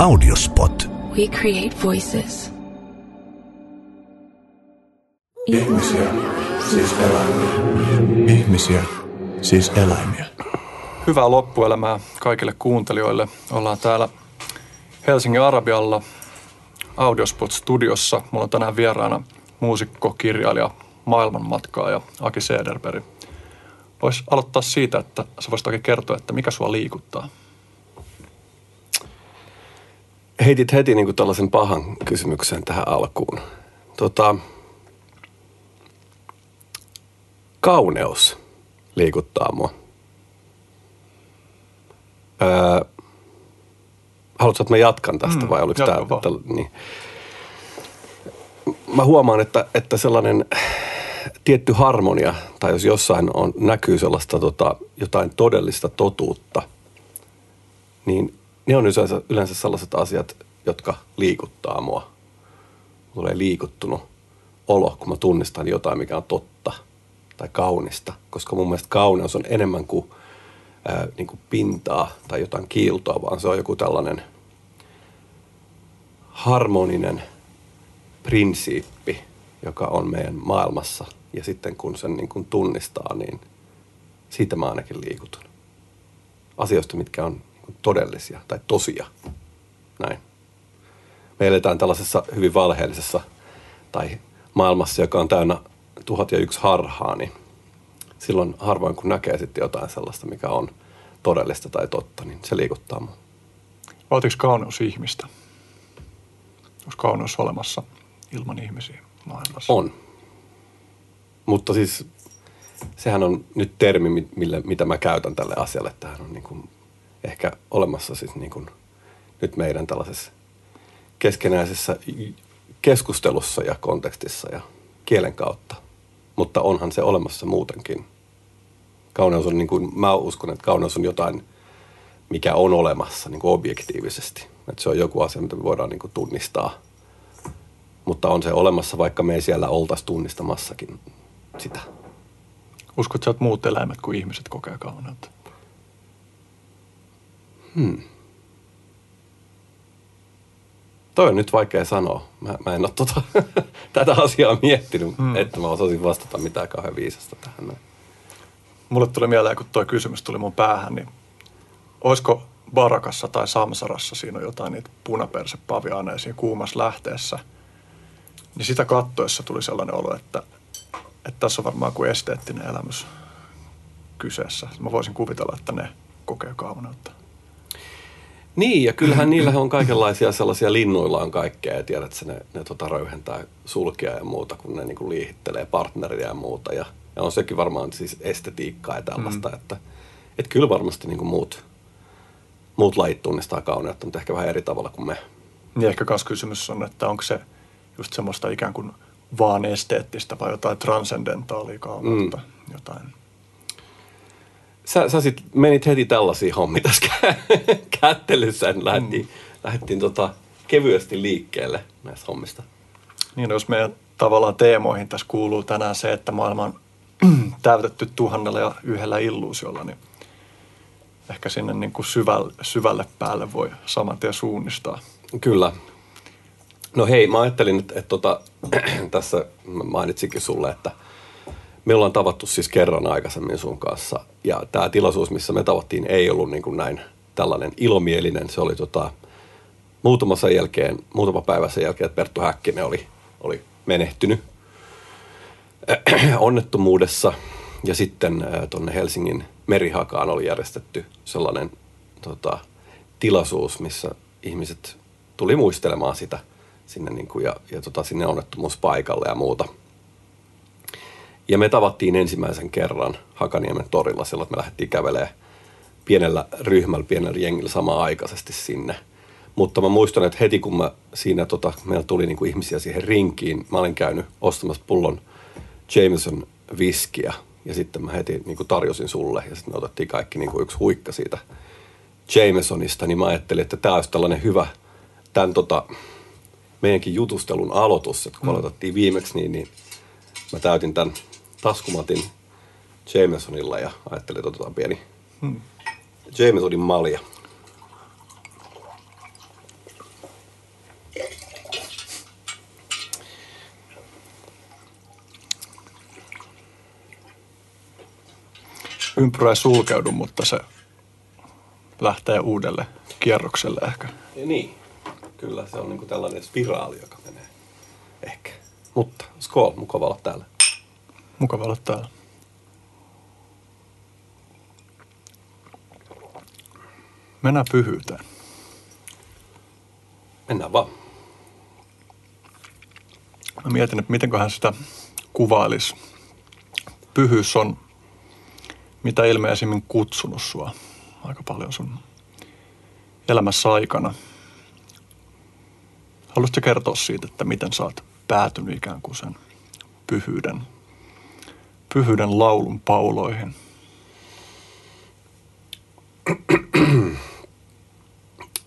Audiospot. We create voices. Ihmisiä, siis eläimiä. Ihmisiä, siis eläimiä. Hyvää loppuelämää kaikille kuuntelijoille. Ollaan täällä Helsingin Arabialla Audiospot-studiossa. Mulla on tänään vieraana muusikko, kirjailija, maailmanmatkaaja Aki Sederberg. Voisi aloittaa siitä, että sä voisit oikein kertoa, että mikä sua liikuttaa. Heitit heti niin kuin tällaisen pahan kysymyksen tähän alkuun. Tota, kauneus liikuttaa mua. Öö, haluatko, että mä jatkan tästä Mm, vai oliko tämä? Täl, niin. Mä huomaan, että, että sellainen tietty harmonia, tai jos jossain on, näkyy sellaista tota, jotain todellista totuutta, niin ne on yleensä, yleensä sellaiset asiat, jotka liikuttaa mua. Tulee liikuttunut olo, kun mä tunnistan jotain, mikä on totta tai kaunista, koska mun mielestä kauneus on enemmän kuin, ää, niin kuin pintaa tai jotain kiiltoa, vaan se on joku tällainen harmoninen prinsiippi, joka on meidän maailmassa. Ja sitten kun sen niin kuin tunnistaa, niin siitä mä ainakin liikutun. Asioista, mitkä on todellisia tai tosia. Näin. Me eletään tällaisessa hyvin valheellisessa tai maailmassa, joka on täynnä tuhat ja yksi harhaa, niin silloin harvoin kun näkee sitten jotain sellaista, mikä on todellista tai totta, niin se liikuttaa mua. Vaatiiko kauneus ihmistä? Onko kauneus olemassa ilman ihmisiä maailmassa? On. Mutta siis sehän on nyt termi, mi- mille, mitä mä käytän tälle asialle. Tähän on niin kuin ehkä olemassa siis niin kuin nyt meidän tällaisessa keskenäisessä keskustelussa ja kontekstissa ja kielen kautta. Mutta onhan se olemassa muutenkin. Kauneus on niin kuin, mä uskon, että kauneus on jotain, mikä on olemassa niin kuin objektiivisesti. Että se on joku asia, mitä me voidaan niin kuin tunnistaa. Mutta on se olemassa, vaikka me ei siellä oltaisi tunnistamassakin sitä. Uskotko että muut eläimet kuin ihmiset kokee kauneutta? Toi on nyt vaikea sanoa. Mä, mä en ole tota, tätä asiaa miettinyt, Hmm. mm. että mä osaisin vastata mitään kauhean viisasta tähän. Mulle tuli mieleen, kun tuo kysymys tuli mun päähän, niin olisiko Barakassa tai Samsarassa siinä on jotain niitä punapersepaviaaneja siinä kuumassa lähteessä, niin sitä kattoessa tuli sellainen olo, että, että tässä on varmaan kuin esteettinen elämys kyseessä. Mä voisin kuvitella, että ne kokee kauneutta. Niin, ja kyllähän niillä on kaikenlaisia sellaisia linnuilla on kaikkea, ja tiedät, että ne, ne tota röyhentää sulkia ja muuta, kun ne niinku liihittelee partneria ja muuta. Ja, ja on sekin varmaan siis estetiikkaa ja tällaista, mm. että et kyllä varmasti niinku muut, muut lajit tunnistaa kauneutta, mutta ehkä vähän eri tavalla kuin me. Niin ehkä myös kysymys on, että onko se just semmoista ikään kuin vaan esteettistä vai jotain transcendentaalia kauneutta, mm. jotain. Sä, sä sit menit heti tällaisiin hommiin tässä kä- kättelyssä, että lähdettiin, mm. lähdettiin tota kevyesti liikkeelle näistä hommista. Niin, jos meidän tavallaan teemoihin tässä kuuluu tänään se, että maailma on täytetty tuhannella ja yhdellä illuusiolla, niin ehkä sinne niin kuin syvälle, syvälle päälle voi saman tien suunnistaa. Kyllä. No hei, mä ajattelin, että, että tota, tässä mainitsinkin sulle, että me ollaan tavattu siis kerran aikaisemmin sun kanssa. Ja tämä tilaisuus, missä me tavattiin, ei ollut niin kuin näin tällainen ilomielinen. Se oli tota, muutama, sen jälkeen, muutama päivä sen jälkeen, että Perttu Häkkinen oli, oli menehtynyt onnettomuudessa. Ja sitten tuonne Helsingin Merihakaan oli järjestetty sellainen tota, tilaisuus, missä ihmiset tuli muistelemaan sitä sinne, niin kuin, ja, ja tota, sinne onnettomuuspaikalle ja muuta. Ja me tavattiin ensimmäisen kerran Hakaniemen torilla silloin, että me lähdettiin kävelemään pienellä ryhmällä, pienellä jengillä samaan aikaisesti sinne. Mutta mä muistan, että heti kun mä siinä, tota, meillä tuli niinku ihmisiä siihen rinkiin, mä olin käynyt ostamassa pullon Jameson viskiä ja sitten mä heti niinku tarjosin sulle ja sitten me otettiin kaikki niinku yksi huikka siitä Jamesonista, niin mä ajattelin, että tämä olisi tällainen hyvä tämän tota, meidänkin jutustelun aloitus, että kun mm. aloitettiin viimeksi, niin, niin mä täytin tämän taskumatin Jamesonilla ja ajattelin, että otetaan pieni hmm. Jamesonin malja. Ympyrä ei sulkeudu, mutta se lähtee uudelle kierrokselle ehkä. Ja niin, kyllä se on niinku tällainen spiraali, joka menee ehkä. Mutta skool mukava olla täällä. Mukava olla täällä. Mennään pyhyyteen. Mennään vaan. Mä mietin, että mitenköhän sitä kuvailisi. Pyhyys on mitä ilmeisimmin kutsunut sua aika paljon sun elämässä aikana. Haluaisitko kertoa siitä, että miten sä oot päätynyt ikään kuin sen pyhyyden, pyhyyden laulun pauloihin?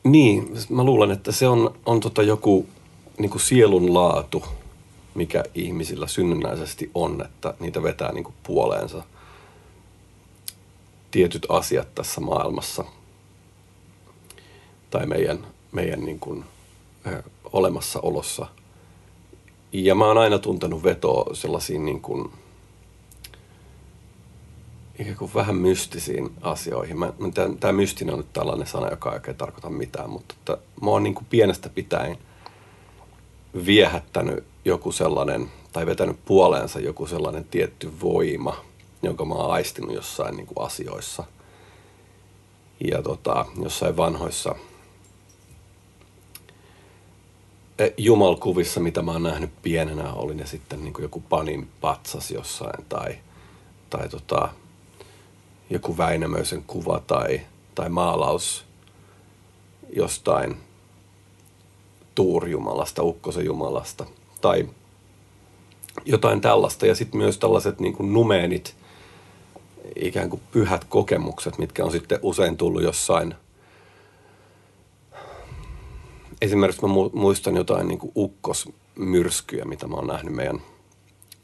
Niin, mä luulen, että se on, on tota joku niin kuin sielun laatu, mikä ihmisillä synnynnäisesti on, että niitä vetää niin kuin puoleensa tietyt asiat tässä maailmassa tai meidän, meidän niin kuin, ö, olemassaolossa. Ja mä oon aina tuntenut vetoa sellaisiin niin kuin, ikään kuin vähän mystisiin asioihin. Mä, tämä mystinen on nyt tällainen sana, joka ei oikein tarkoita mitään, mutta että mä oon niin kuin pienestä pitäen viehättänyt joku sellainen, tai vetänyt puoleensa joku sellainen tietty voima, jonka mä oon aistinut jossain niin kuin asioissa. Ja tota, jossain vanhoissa e, jumalkuvissa, mitä mä oon nähnyt pienenä, oli ne sitten niin kuin joku panin patsas jossain tai, tai tota, joku Väinämöisen kuva tai, tai maalaus jostain Tuurjumalasta, Ukkosen Jumalasta tai jotain tällaista. Ja sitten myös tällaiset niin kuin numeenit, ikään kuin pyhät kokemukset, mitkä on sitten usein tullut jossain. Esimerkiksi mä muistan jotain niin kuin ukkosmyrskyjä, mitä mä oon nähnyt meidän,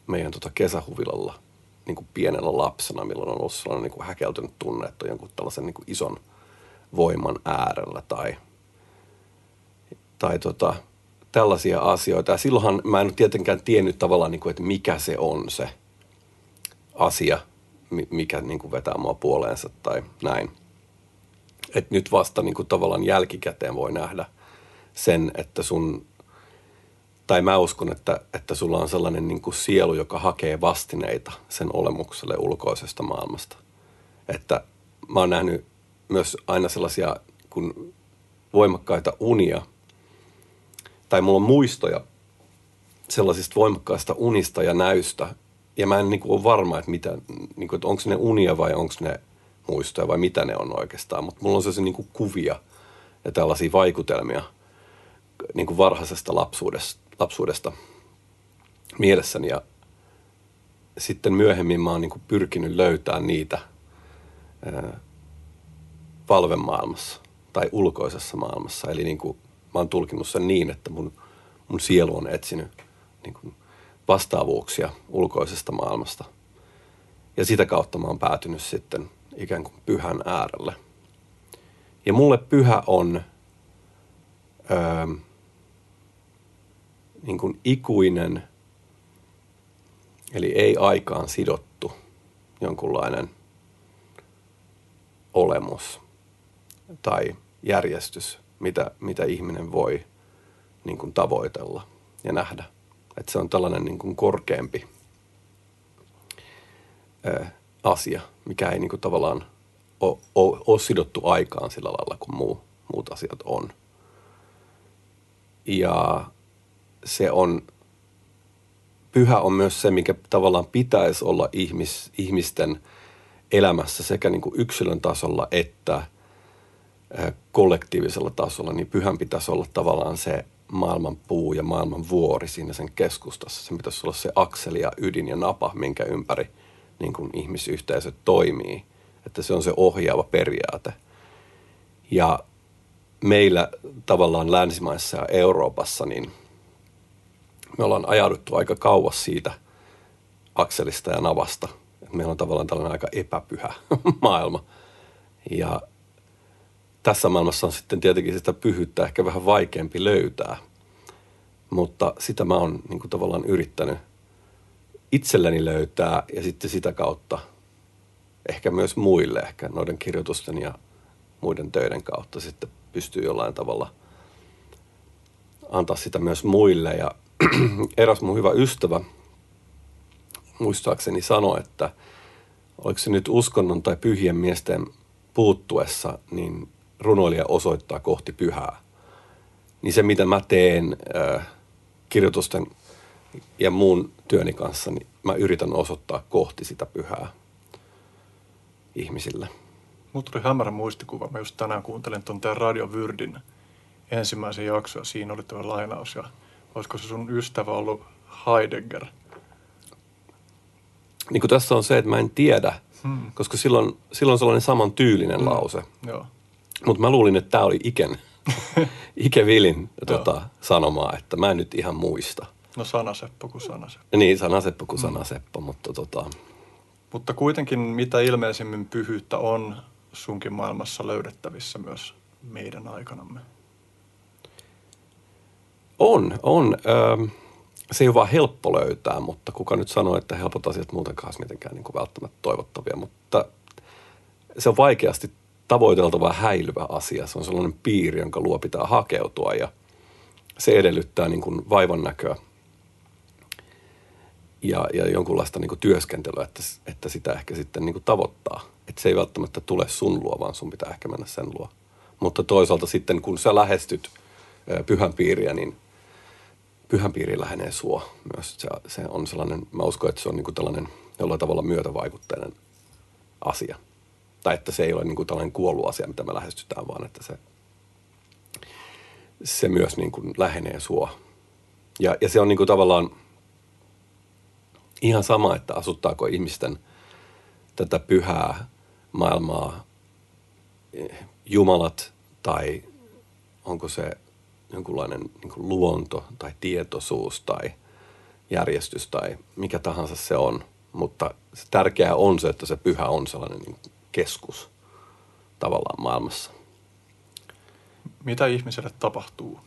meidän tota kesähuvilalla – niin kuin pienellä lapsena, milloin on ollut sellainen niin kuin häkeltynyt tunne, että on jonkun tällaisen niin kuin ison voiman äärellä tai, tai tota, tällaisia asioita. Ja silloinhan mä en tietenkään tiennyt tavallaan, niin kuin, että mikä se on se asia, mikä niin kuin vetää mua puoleensa tai näin. Et nyt vasta niin kuin tavallaan jälkikäteen voi nähdä sen, että sun tai mä uskon, että, että sulla on sellainen niin kuin sielu, joka hakee vastineita sen olemukselle ulkoisesta maailmasta. Että mä oon nähnyt myös aina sellaisia kun voimakkaita unia, tai mulla on muistoja sellaisista voimakkaista unista ja näystä, ja mä en niin kuin ole varma, että, mitä, niin kuin, että onko ne unia vai onko ne muistoja vai mitä ne on oikeastaan, mutta mulla on se niin kuin kuvia ja tällaisia vaikutelmia niin kuin varhaisesta lapsuudesta, lapsuudesta mielessäni ja sitten myöhemmin mä oon niin pyrkinyt löytämään niitä ää, palvemaailmassa tai ulkoisessa maailmassa. Eli niin kuin, mä oon tulkinut sen niin, että mun, mun sielu on etsinyt niin kuin vastaavuuksia ulkoisesta maailmasta. Ja sitä kautta mä oon päätynyt sitten ikään kuin pyhän äärelle. Ja mulle pyhä on... Öö, niin kuin ikuinen, eli ei aikaan sidottu jonkunlainen olemus tai järjestys, mitä, mitä ihminen voi niin kuin tavoitella ja nähdä. Että se on tällainen niin kuin korkeampi ää, asia, mikä ei niin kuin tavallaan ole sidottu aikaan sillä lailla kuin muu, muut asiat on. Ja se on, pyhä on myös se, mikä tavallaan pitäisi olla ihmis, ihmisten elämässä sekä niin kuin yksilön tasolla että kollektiivisella tasolla, niin pyhän pitäisi olla tavallaan se maailman puu ja maailman vuori siinä sen keskustassa. Se pitäisi olla se akseli ja ydin ja napa, minkä ympäri niin kuin ihmisyhteisöt toimii. Että se on se ohjaava periaate. Ja meillä tavallaan länsimaissa ja Euroopassa, niin me ollaan ajauduttu aika kauas siitä akselista ja navasta. Meillä on tavallaan tällainen aika epäpyhä maailma. Ja tässä maailmassa on sitten tietenkin sitä pyhyyttä ehkä vähän vaikeampi löytää. Mutta sitä mä oon niin kuin tavallaan yrittänyt itselleni löytää ja sitten sitä kautta ehkä myös muille, ehkä noiden kirjoitusten ja muiden töiden kautta sitten pystyy jollain tavalla antaa sitä myös muille. Ja eräs mun hyvä ystävä muistaakseni sanoi, että oliko se nyt uskonnon tai pyhien miesten puuttuessa, niin runoilija osoittaa kohti pyhää. Niin se, mitä mä teen äh, kirjoitusten ja muun työni kanssa, niin mä yritän osoittaa kohti sitä pyhää ihmisille. Mut tuli hämärä muistikuva. Mä just tänään kuuntelin tuon Radio Vyrdin ensimmäisen jakson ja siinä oli tuo lainaus. Ja olisiko se sun ystävä ollut Heidegger? Niin kuin tässä on se, että mä en tiedä, hmm. koska silloin, silloin on sellainen saman tyylinen hmm. lause. Joo. Mutta mä luulin, että tämä oli Iken, Ike Vilin tota, sanomaa, että mä en nyt ihan muista. No sanaseppo kuin sanaseppo. Niin, sanaseppo kuin hmm. sanaseppo, mutta tota... Mutta kuitenkin mitä ilmeisimmin pyhyyttä on sunkin maailmassa löydettävissä myös meidän aikanamme. On, on. Öö, se ei ole vaan helppo löytää, mutta kuka nyt sanoo, että helpot asiat muutenkaan mitenkään niin kuin välttämättä toivottavia. Mutta se on vaikeasti tavoiteltava häilyvä asia. Se on sellainen piiri, jonka luo pitää hakeutua ja se edellyttää niin kuin vaivan näköä ja, ja jonkunlaista niin kuin työskentelyä, että, että sitä ehkä sitten niin kuin tavoittaa. Että se ei välttämättä tule sun luo, vaan sun pitää ehkä mennä sen luo. Mutta toisaalta sitten, kun sä lähestyt pyhän piiriä, niin pyhän piiri lähenee sua myös. Se, se on sellainen, mä uskon, että se on niin kuin tällainen jollain tavalla myötävaikutteinen asia. Tai että se ei ole niin kuin tällainen kuollut asia, mitä me lähestytään, vaan että se, se myös niin kuin lähenee sua. Ja, ja se on niin kuin tavallaan ihan sama, että asuttaako ihmisten tätä pyhää maailmaa eh, jumalat tai onko se jonkunlainen niin kuin luonto tai tietoisuus tai järjestys tai mikä tahansa se on. Mutta se tärkeää on se, että se pyhä on sellainen niin keskus tavallaan maailmassa. Mitä ihmiselle tapahtuu,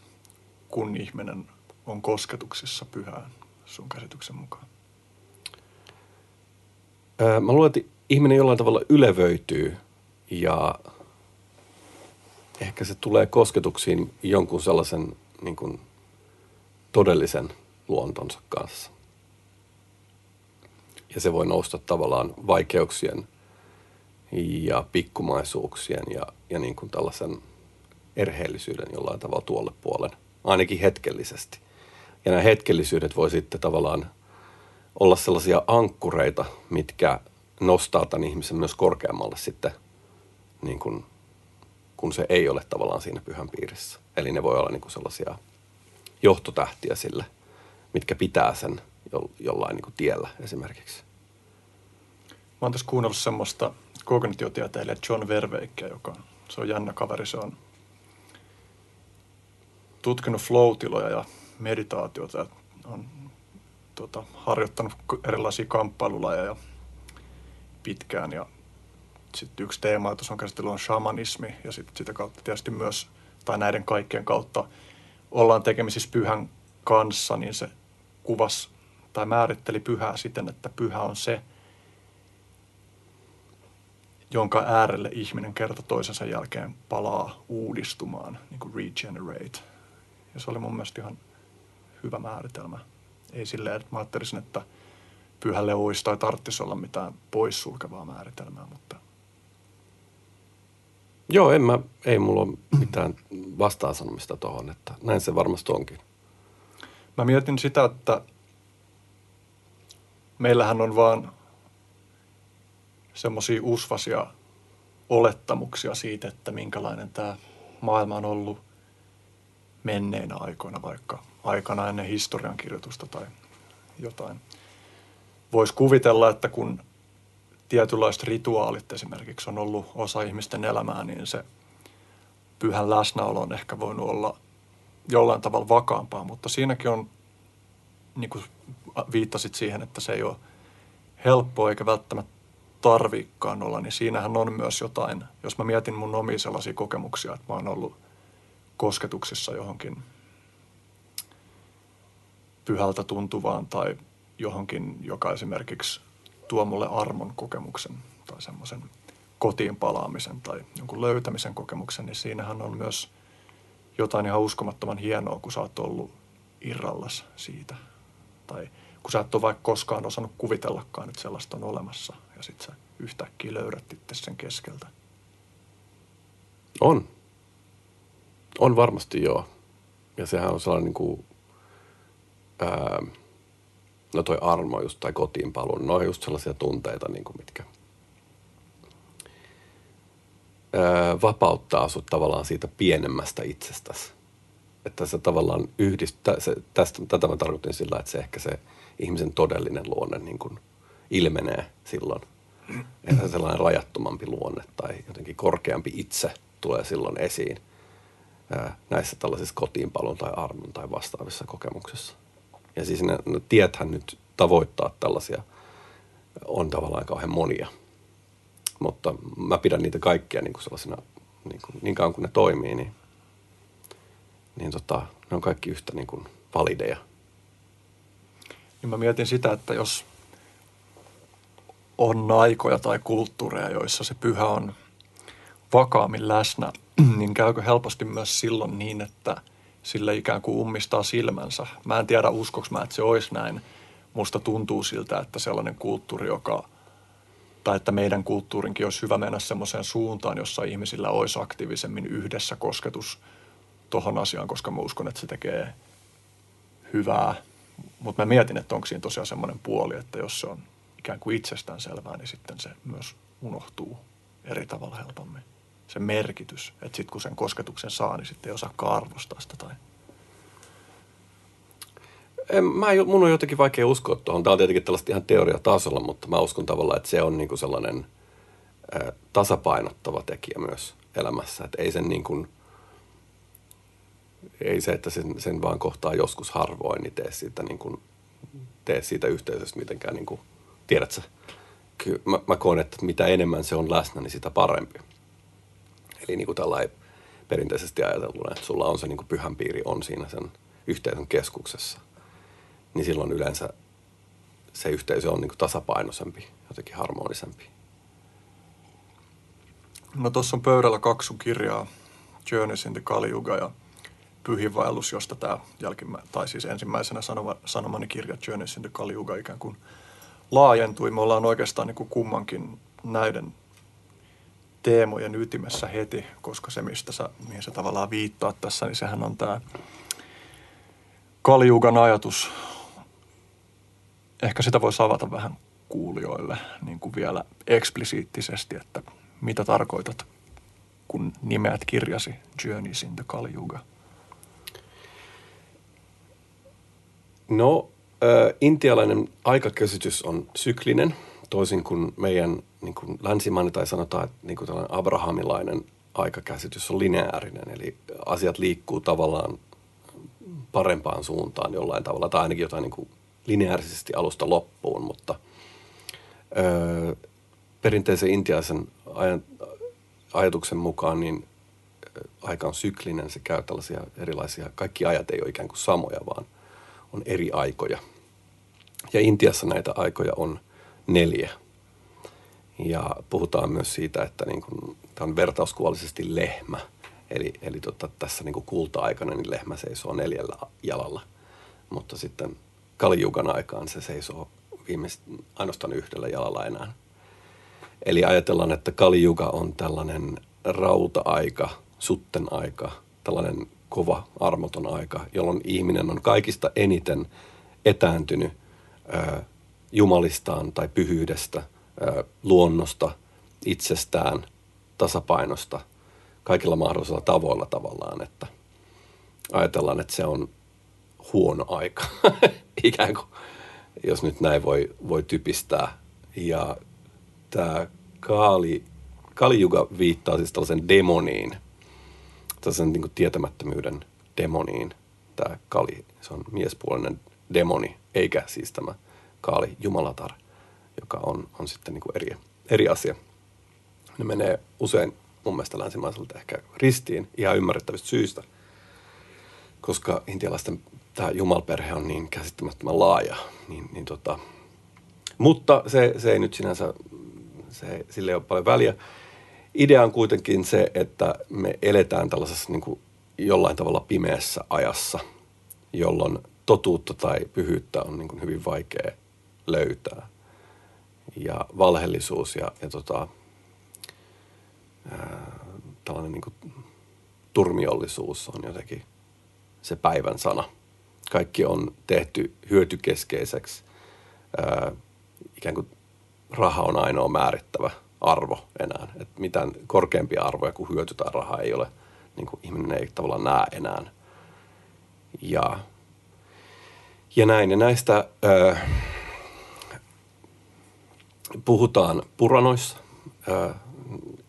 kun ihminen on kosketuksissa pyhään sun käsityksen mukaan? Mä luulen, että ihminen jollain tavalla ylevöityy ja ehkä se tulee kosketuksiin jonkun sellaisen niin kuin, todellisen luontonsa kanssa. Ja se voi nousta tavallaan vaikeuksien ja pikkumaisuuksien ja, ja niin kuin tällaisen erheellisyyden jollain tavalla tuolle puolen, ainakin hetkellisesti. Ja nämä hetkellisyydet voi sitten tavallaan olla sellaisia ankkureita, mitkä nostaa tämän ihmisen myös korkeammalle sitten, niin kuin, kun se ei ole tavallaan siinä pyhän piirissä. Eli ne voi olla niin kuin sellaisia johtotähtiä sille, mitkä pitää sen jo, jollain niin kuin tiellä esimerkiksi. Mä oon tässä kuunnellut semmoista kognitiotieteilijä John Verveikkiä, joka se on jännä kaveri. Se on tutkinut flow ja meditaatiota ja on tota, harjoittanut erilaisia kamppailulajeja pitkään. Ja sitten yksi teema, jota on käsitellyt, on shamanismi ja sit sitä kautta tietysti myös, tai näiden kaikkien kautta ollaan tekemisissä pyhän kanssa, niin se kuvas tai määritteli pyhää siten, että pyhä on se, jonka äärelle ihminen kerta toisensa jälkeen palaa uudistumaan, niin kuin regenerate. Ja se oli mun mielestä ihan hyvä määritelmä. Ei silleen, että mä ajattelisin, että pyhälle olisi tai tarvitsisi olla mitään poissulkevaa määritelmää, mutta... Joo, en mä, ei mulla ole mitään vastaansanomista tuohon, että näin se varmasti onkin. Mä mietin sitä, että meillähän on vaan semmoisia usvasia olettamuksia siitä, että minkälainen tämä maailma on ollut menneinä aikoina, vaikka aikana ennen historiankirjoitusta tai jotain. Voisi kuvitella, että kun tietynlaiset rituaalit esimerkiksi on ollut osa ihmisten elämää, niin se pyhän läsnäolo on ehkä voinut olla jollain tavalla vakaampaa, mutta siinäkin on, niin kuin viittasit siihen, että se ei ole helppoa eikä välttämättä tarvikkaan olla, niin siinähän on myös jotain, jos mä mietin mun omia sellaisia kokemuksia, että mä oon ollut kosketuksissa johonkin pyhältä tuntuvaan tai johonkin, joka esimerkiksi tuo mulle armon kokemuksen tai semmoisen kotiin palaamisen tai jonkun löytämisen kokemuksen, niin siinähän on myös jotain ihan uskomattoman hienoa, kun sä oot ollut irrallas siitä. Tai kun sä et ole vaikka koskaan osannut kuvitellakaan, että sellaista on olemassa. Ja sit sä yhtäkkiä löydät itse sen keskeltä. On. On varmasti joo. Ja sehän on sellainen niin kuin, ää, no toi armo just tai kotiin paluu, ne on just sellaisia tunteita, niin kuin mitkä ää, vapauttaa sut tavallaan siitä pienemmästä itsestäsi. Että se tavallaan yhdistää, se, tästä, tätä mä tarkoitin sillä, että se ehkä se ihmisen todellinen luonne niin kuin ilmenee silloin. Että sellainen rajattomampi luonne tai jotenkin korkeampi itse tulee silloin esiin ää, näissä tällaisissa kotiinpalun tai armon tai vastaavissa kokemuksissa. Ja siis ne, ne tiethän nyt tavoittaa tällaisia on tavallaan kauhean monia. Mutta mä pidän niitä kaikkia niin kuin sellaisina, niin, kuin, niin kauan kuin ne toimii, niin, niin tota, ne on kaikki yhtä niin kuin valideja. Niin mä mietin sitä, että jos on aikoja tai kulttuureja, joissa se pyhä on vakaammin läsnä, niin käykö helposti myös silloin niin, että sille ikään kuin ummistaa silmänsä. Mä en tiedä, uskoks mä, että se olisi näin. Musta tuntuu siltä, että sellainen kulttuuri, joka, tai että meidän kulttuurinkin olisi hyvä mennä semmoiseen suuntaan, jossa ihmisillä olisi aktiivisemmin yhdessä kosketus tuohon asiaan, koska mä uskon, että se tekee hyvää. Mutta mä mietin, että onko siinä tosiaan semmoinen puoli, että jos se on ikään kuin itsestään selvää, niin sitten se myös unohtuu eri tavalla helpommin. Se merkitys, että sitten kun sen kosketuksen saa, niin sitten ei osaakaan arvostaa sitä tai En, mä, mun on jotenkin vaikea uskoa tuohon. Tämä on tietenkin tällaista ihan teoriatasolla, mutta mä uskon tavallaan, että se on niin kuin sellainen ä, tasapainottava tekijä myös elämässä. Että ei sen niin ei se, että sen, sen vaan kohtaa joskus harvoin, niin tee siitä, niin tee siitä yhteisöstä mitenkään, niin tiedätkö? Mä, mä koen, että mitä enemmän se on läsnä, niin sitä parempi. Eli niin kuin tällainen perinteisesti ajateltuna, että sulla on se niin kuin pyhän piiri on siinä sen yhteisön keskuksessa, niin silloin yleensä se yhteisö on niin kuin tasapainoisempi, jotenkin harmonisempi. No tuossa on pöydällä kaksi kirjaa, Journeys in the Kali Yuga ja Pyhinvaellus, josta tämä jälkimmä, tai siis ensimmäisenä sanoma, sanomani kirja Journeys in the Kali Yuga ikään kuin laajentui. Me ollaan oikeastaan niin kuin kummankin näiden teemojen ytimessä heti, koska se, mistä sä, mihin sä tavallaan viittaat tässä, niin sehän on tämä Kaliugan ajatus. Ehkä sitä voisi avata vähän kuulijoille niin kuin vielä eksplisiittisesti, että mitä tarkoitat, kun nimeät kirjasi Journeys in the Kali Yuga? No, äh, intialainen aikakäsitys on syklinen, toisin kuin meidän niin kuin länsimainen tai sanotaan, että niin kuin tällainen abrahamilainen aikakäsitys on lineaarinen. Eli asiat liikkuu tavallaan parempaan suuntaan jollain tavalla, tai ainakin jotain niin kuin lineaarisesti alusta loppuun, mutta öö, perinteisen intialaisen ajan, ajatuksen mukaan niin aika on syklinen, se käy tällaisia erilaisia, kaikki ajat ei ole ikään kuin samoja, vaan on eri aikoja. Ja Intiassa näitä aikoja on neljä. Ja puhutaan myös siitä, että niin kuin, tämä on vertauskuolisesti lehmä. Eli, eli tota, tässä niin kuin kulta-aikana niin lehmä seisoo neljällä jalalla. Mutta sitten Kalijugan aikaan se seisoo viimeist, ainoastaan yhdellä jalalla enää. Eli ajatellaan, että Kalijuga on tällainen rauta-aika, sutten aika, tällainen kova, armoton aika, jolloin ihminen on kaikista eniten etääntynyt ö, jumalistaan tai pyhyydestä, luonnosta, itsestään, tasapainosta, kaikilla mahdollisilla tavoilla tavallaan, että ajatellaan, että se on huono aika, ikään kuin, jos nyt näin voi, voi typistää. Ja tämä Kaali, Kalijuga viittaa siis tällaisen demoniin, tällaisen niin kuin tietämättömyyden demoniin. Tämä Kali, se on miespuolinen demoni, eikä siis tämä Kaali Jumalatar, joka on, on sitten niin kuin eri, eri asia. Ne menee usein mun mielestä länsimaiselta ehkä ristiin ihan ymmärrettävistä syistä, koska intialaisten tämä jumalperhe on niin käsittämättömän laaja. Niin, niin tota. Mutta se, se ei nyt sinänsä se, sille ei ole paljon väliä. Idea on kuitenkin se, että me eletään tällaisessa niin kuin jollain tavalla pimeässä ajassa, jolloin totuutta tai pyhyyttä on niin kuin hyvin vaikea löytää. Ja valheellisuus ja, ja tota, ää, tällainen niin kuin turmiollisuus on jotenkin se päivän sana. Kaikki on tehty hyötykeskeiseksi. Ää, ikään kuin raha on ainoa määrittävä arvo enää. Et mitään korkeampia arvoja kuin hyöty tai raha ei ole, niin kuin ihminen ei tavallaan näe enää. Ja, ja näin. Ja näistä ää, puhutaan puranoissa, ää,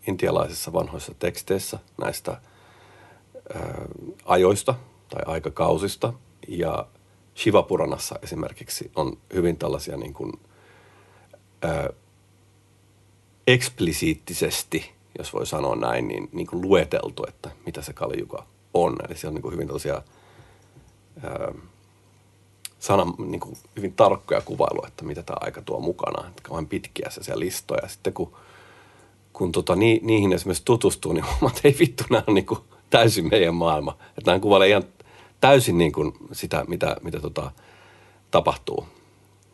intialaisissa vanhoissa teksteissä näistä ää, ajoista tai aikakausista. Ja Shivapuranassa esimerkiksi on hyvin tällaisia niin kuin, ää, eksplisiittisesti, jos voi sanoa näin, niin, niin kuin lueteltu, että mitä se Kalijuga on. Eli siellä on niin kuin hyvin tällaisia ää, sanan, niin kuin hyvin tarkkoja kuvailuja, että mitä tämä aika tuo mukana. Että kauhean pitkiä se listoja. Sitten kun, kun tota, ni, niihin esimerkiksi tutustuu, niin huomaat, että ei vittu, nämä on niin kuin täysin meidän maailma. Että nämä kuvailee ihan täysin niin kuin sitä, mitä, mitä tota, tapahtuu.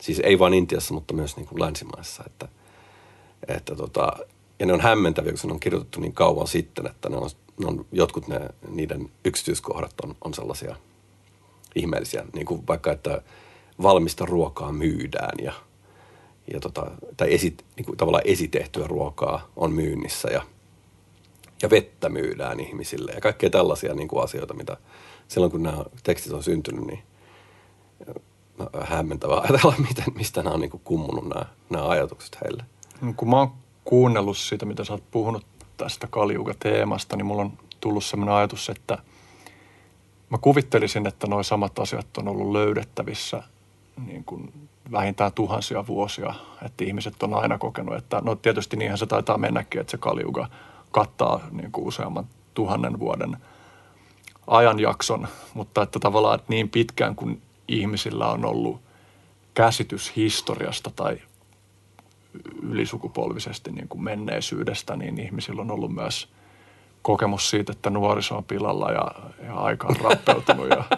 Siis ei vain Intiassa, mutta myös niin kuin länsimaissa. Että, että tota, ja ne on hämmentäviä, kun se on kirjoitettu niin kauan sitten, että ne on, ne on jotkut ne, niiden yksityiskohdat on, on sellaisia ihmeellisiä. Niin kuin vaikka, että valmista ruokaa myydään ja, ja tota, tai esi, niin kuin tavallaan esitehtyä ruokaa on myynnissä ja, ja vettä myydään ihmisille ja kaikkea tällaisia niin kuin asioita, mitä silloin kun nämä tekstit on syntynyt, niin hämmentävää ajatella, miten, mistä nämä on niin kuin kummunut nämä, nämä ajatukset heille. No, kun mä oon kuunnellut sitä, mitä sä oot puhunut tästä Kaliuga-teemasta, niin mulla on tullut sellainen ajatus, että mä kuvittelisin, että nuo samat asiat on ollut löydettävissä niin kuin vähintään tuhansia vuosia, että ihmiset on aina kokenut, että no tietysti niinhän se taitaa mennäkin, että se Kaliuga kattaa niin kuin useamman tuhannen vuoden ajanjakson, mutta että tavallaan että niin pitkään kuin ihmisillä on ollut käsitys historiasta tai ylisukupolvisesti niin kuin menneisyydestä, niin ihmisillä on ollut myös kokemus siitä, että nuoriso on pilalla ja, ja aika on rappeutunut. ja...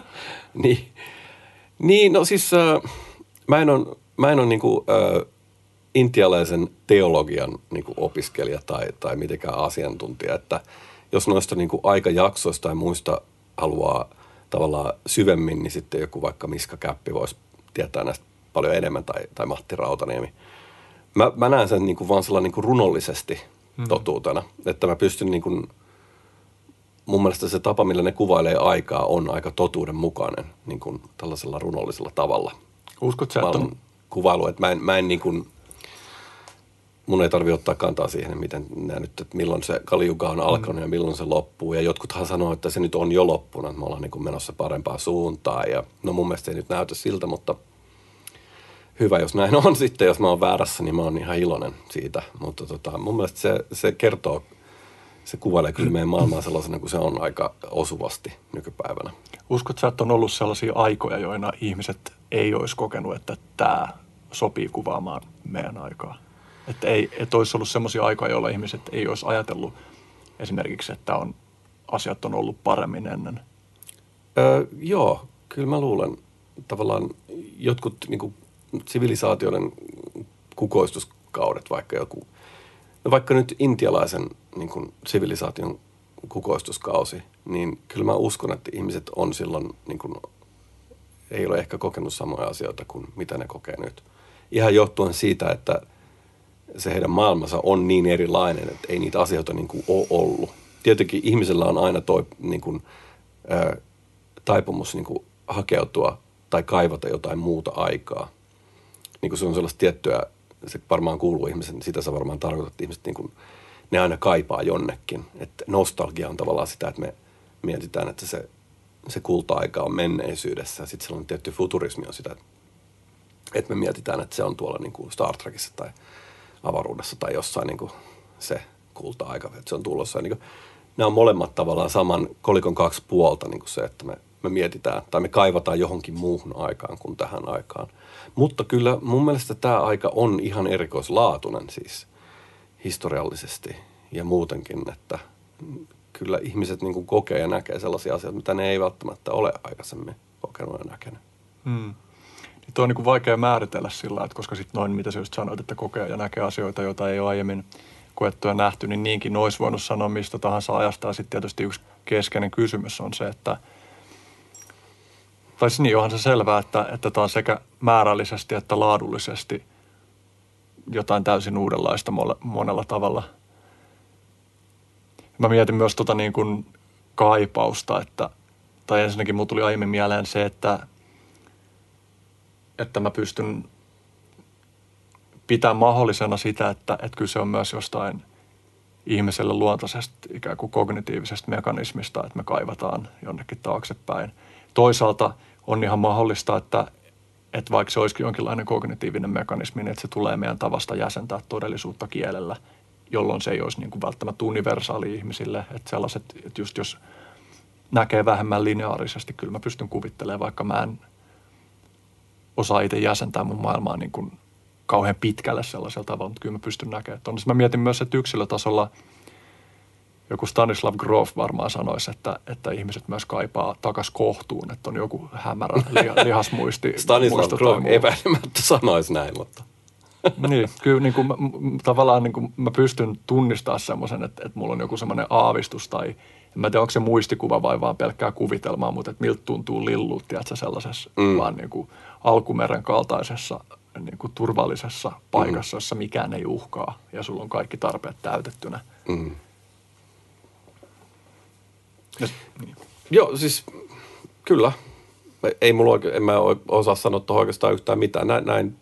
niin. niin, no siis äh, mä en ole, mä en ole niin kuin, äh, intialaisen teologian niin kuin opiskelija tai, tai mitenkään asiantuntija, että jos noista niin kuin aikajaksoista tai muista haluaa tavallaan syvemmin, niin sitten joku vaikka Miska Käppi voisi tietää näistä paljon enemmän tai, tai Matti Rautaniemi – mä, mä näen sen niin kuin vaan sellainen niin kuin runollisesti mm. totuutena, että mä pystyn niin kuin, mun mielestä se tapa, millä ne kuvailee aikaa, on aika totuudenmukainen niin kuin tällaisella runollisella tavalla. Uskot sä, että on... kuvailu, että mä en, mä en niin kuin, mun ei tarvi ottaa kantaa siihen, miten nämä nyt, että milloin se Kaliuga on alkanut mm. ja milloin se loppuu. Ja jotkuthan sanoo, että se nyt on jo loppunut, että me ollaan niin kuin menossa parempaa suuntaan. Ja no mun mielestä ei nyt näytä siltä, mutta – hyvä, jos näin on sitten. Jos mä oon väärässä, niin mä oon ihan iloinen siitä. Mutta tota, mun mielestä se, se kertoo, se kuvailee kyllä meidän maailmaa sellaisena kuin se on aika osuvasti nykypäivänä. Uskot sä, että on ollut sellaisia aikoja, joina ihmiset ei olisi kokenut, että tämä sopii kuvaamaan meidän aikaa? Että, ei, että olisi ollut sellaisia aikoja, joilla ihmiset ei olisi ajatellut esimerkiksi, että on, asiat on ollut paremmin ennen? Öö, joo, kyllä mä luulen. Tavallaan jotkut niin kuin sivilisaatioiden kukoistuskaudet, vaikka joku, no vaikka nyt intialaisen niin kuin sivilisaation kukoistuskausi, niin kyllä mä uskon, että ihmiset on silloin, niin kuin, ei ole ehkä kokenut samoja asioita kuin mitä ne kokee nyt. Ihan johtuen siitä, että se heidän maailmansa on niin erilainen, että ei niitä asioita niin kuin ole ollut. Tietenkin ihmisellä on aina toi niin kuin, ää, taipumus niin kuin hakeutua tai kaivata jotain muuta aikaa – niin kuin se on sellaista tiettyä, se varmaan kuuluu ihmisen, sitä sä varmaan tarkoitat, että ihmiset niin kuin, ne aina kaipaa jonnekin. Että nostalgia on tavallaan sitä, että me mietitään, että se, se kulta-aika on menneisyydessä. Sitten sellainen tietty futurismi on sitä, että me mietitään, että se on tuolla niin kuin Star Trekissa tai avaruudessa tai jossain niin kuin se kulta-aika, että se on tulossa. niin kuin, nämä on molemmat tavallaan saman kolikon kaksi puolta, niin kuin se, että me, me mietitään tai me kaivataan johonkin muuhun aikaan kuin tähän aikaan – mutta kyllä mun mielestä tämä aika on ihan erikoislaatuinen siis. Historiallisesti ja muutenkin, että kyllä ihmiset niin kuin kokee ja näkee sellaisia asioita, mitä ne ei välttämättä ole aikaisemmin kokenut ja näkenyt. Hmm. Niin on niin kuin vaikea määritellä sillä, että koska sitten noin, mitä sä just sanoit, että kokee ja näkee asioita, joita ei ole aiemmin koettu ja nähty, niin niinkin olisi voinut sanoa mistä tahansa ajasta. Ja sitten tietysti yksi keskeinen kysymys on se, että tai siis niin onhan se selvää, että, että tämä on sekä määrällisesti että laadullisesti jotain täysin uudenlaista monella tavalla. Mä mietin myös tota niin kuin kaipausta, että, tai ensinnäkin mulla tuli aiemmin mieleen se, että, että mä pystyn pitää mahdollisena sitä, että, että kyse on myös jostain ihmiselle luontaisesta ikään kuin kognitiivisesta mekanismista, että me kaivataan jonnekin taaksepäin. Toisaalta on ihan mahdollista, että, että vaikka se olisikin jonkinlainen kognitiivinen mekanismi, niin että se tulee meidän tavasta jäsentää todellisuutta kielellä, jolloin se ei olisi niin kuin välttämättä universaali ihmisille. Että sellaiset, että just jos näkee vähemmän lineaarisesti, kyllä mä pystyn kuvittelemaan, vaikka mä en osaa itse jäsentää mun maailmaa niin kuin kauhean pitkälle sellaisella tavalla, mutta kyllä mä pystyn näkemään. Että on. Mä mietin myös, että yksilötasolla joku Stanislav Grof varmaan sanoisi, että, että ihmiset myös kaipaa takas kohtuun, että on joku hämärä lihasmuisti. Stanislav Grof epäilemättä sanoisi näin, mutta... niin, kyllä niin kuin, tavallaan niin kuin mä pystyn tunnistamaan semmoisen, että, että mulla on joku semmoinen aavistus tai en mä tiedä, onko se muistikuva vai vaan pelkkää kuvitelmaa, mutta että miltä tuntuu lillut, tiedätkö, sellaisessa mm. vaan niin kuin alkumeren kaltaisessa niin kuin turvallisessa paikassa, mm. jossa mikään ei uhkaa ja sulla on kaikki tarpeet täytettynä. Mm. Niin. Joo, siis kyllä. Ei mulla oikein, en mä osaa sanoa tuohon oikeastaan yhtään mitään. Näin, näin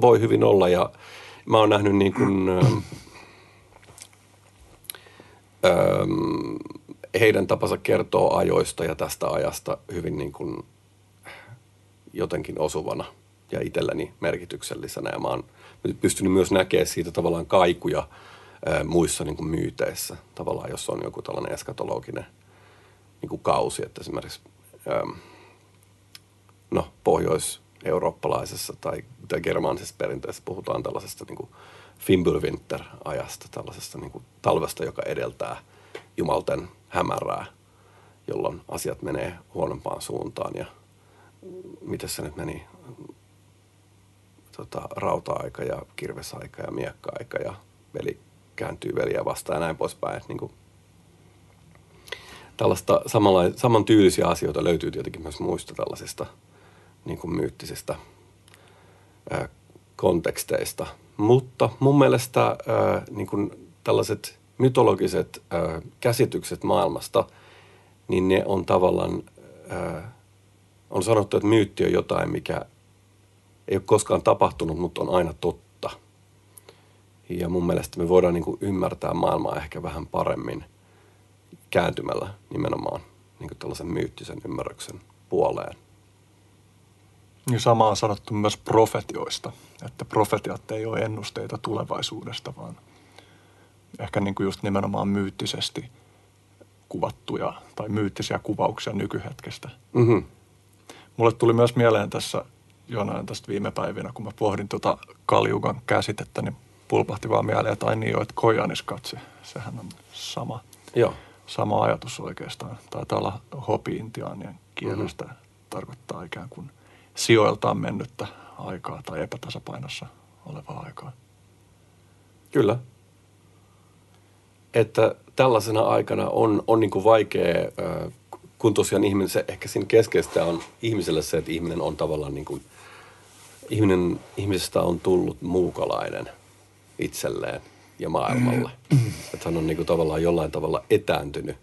voi hyvin olla ja mä oon nähnyt niin kuin, ähm, ähm, heidän tapansa kertoa ajoista ja tästä ajasta hyvin niin kuin jotenkin osuvana ja itselläni merkityksellisenä. Ja mä oon pystynyt myös näkemään siitä tavallaan kaikuja ää, muissa niin kuin myyteissä. Tavallaan jos on joku tällainen eskatologinen niin kuin kausi, että esimerkiksi ää, no, pohjois-eurooppalaisessa tai, tai germaanisessa perinteessä puhutaan tällaisesta niin kuin Fimbulwinter-ajasta, tällaisesta niin kuin talvesta, joka edeltää jumalten hämärää, jolloin asiat menee huonompaan suuntaan ja miten se nyt meni, tota, rauta-aika ja kirvesaika ja miekka-aika ja veli kääntyy veliä vastaan ja näin poispäin. Että niin kuin, tällaista samalla, samantyylisiä asioita löytyy tietenkin myös muista tällaisista niin kuin myyttisistä ää, konteksteista. Mutta mun mielestä ää, niin kuin tällaiset mytologiset ää, käsitykset maailmasta, niin ne on tavallaan, ää, on sanottu, että myytti on jotain, mikä ei ole koskaan tapahtunut, mutta on aina totta. Ja mun mielestä me voidaan niin kuin ymmärtää maailmaa ehkä vähän paremmin kääntymällä nimenomaan niin kuin tällaisen myyttisen ymmärryksen puoleen. Ja sama on sanottu myös profetioista, että profetiat ei ole ennusteita tulevaisuudesta, vaan ehkä niin kuin just nimenomaan myyttisesti kuvattuja tai myyttisiä kuvauksia nykyhetkestä. Mm-hmm. Mulle tuli myös mieleen tässä jonain tästä viime päivinä, kun mä pohdin tuota kaljugan käsitettä, niin pulpahti vaan mieleen, että ai niin, että kojanis katse. Sehän on sama, Joo. Sama ajatus oikeastaan. Taitaa olla hopi-intiaanien kielestä. Mm-hmm. Tarkoittaa ikään kuin sijoiltaan mennyttä aikaa tai epätasapainossa olevaa aikaa. Kyllä. Että tällaisena aikana on, on niin kuin vaikea kun tosiaan ihminen, se ehkä siinä keskeistä on ihmiselle se, että ihminen on tavallaan niin kuin, ihminen, ihmisestä on tullut muukalainen itselleen ja maailmalle. Mm. Että hän on niin kuin tavallaan jollain tavalla etääntynyt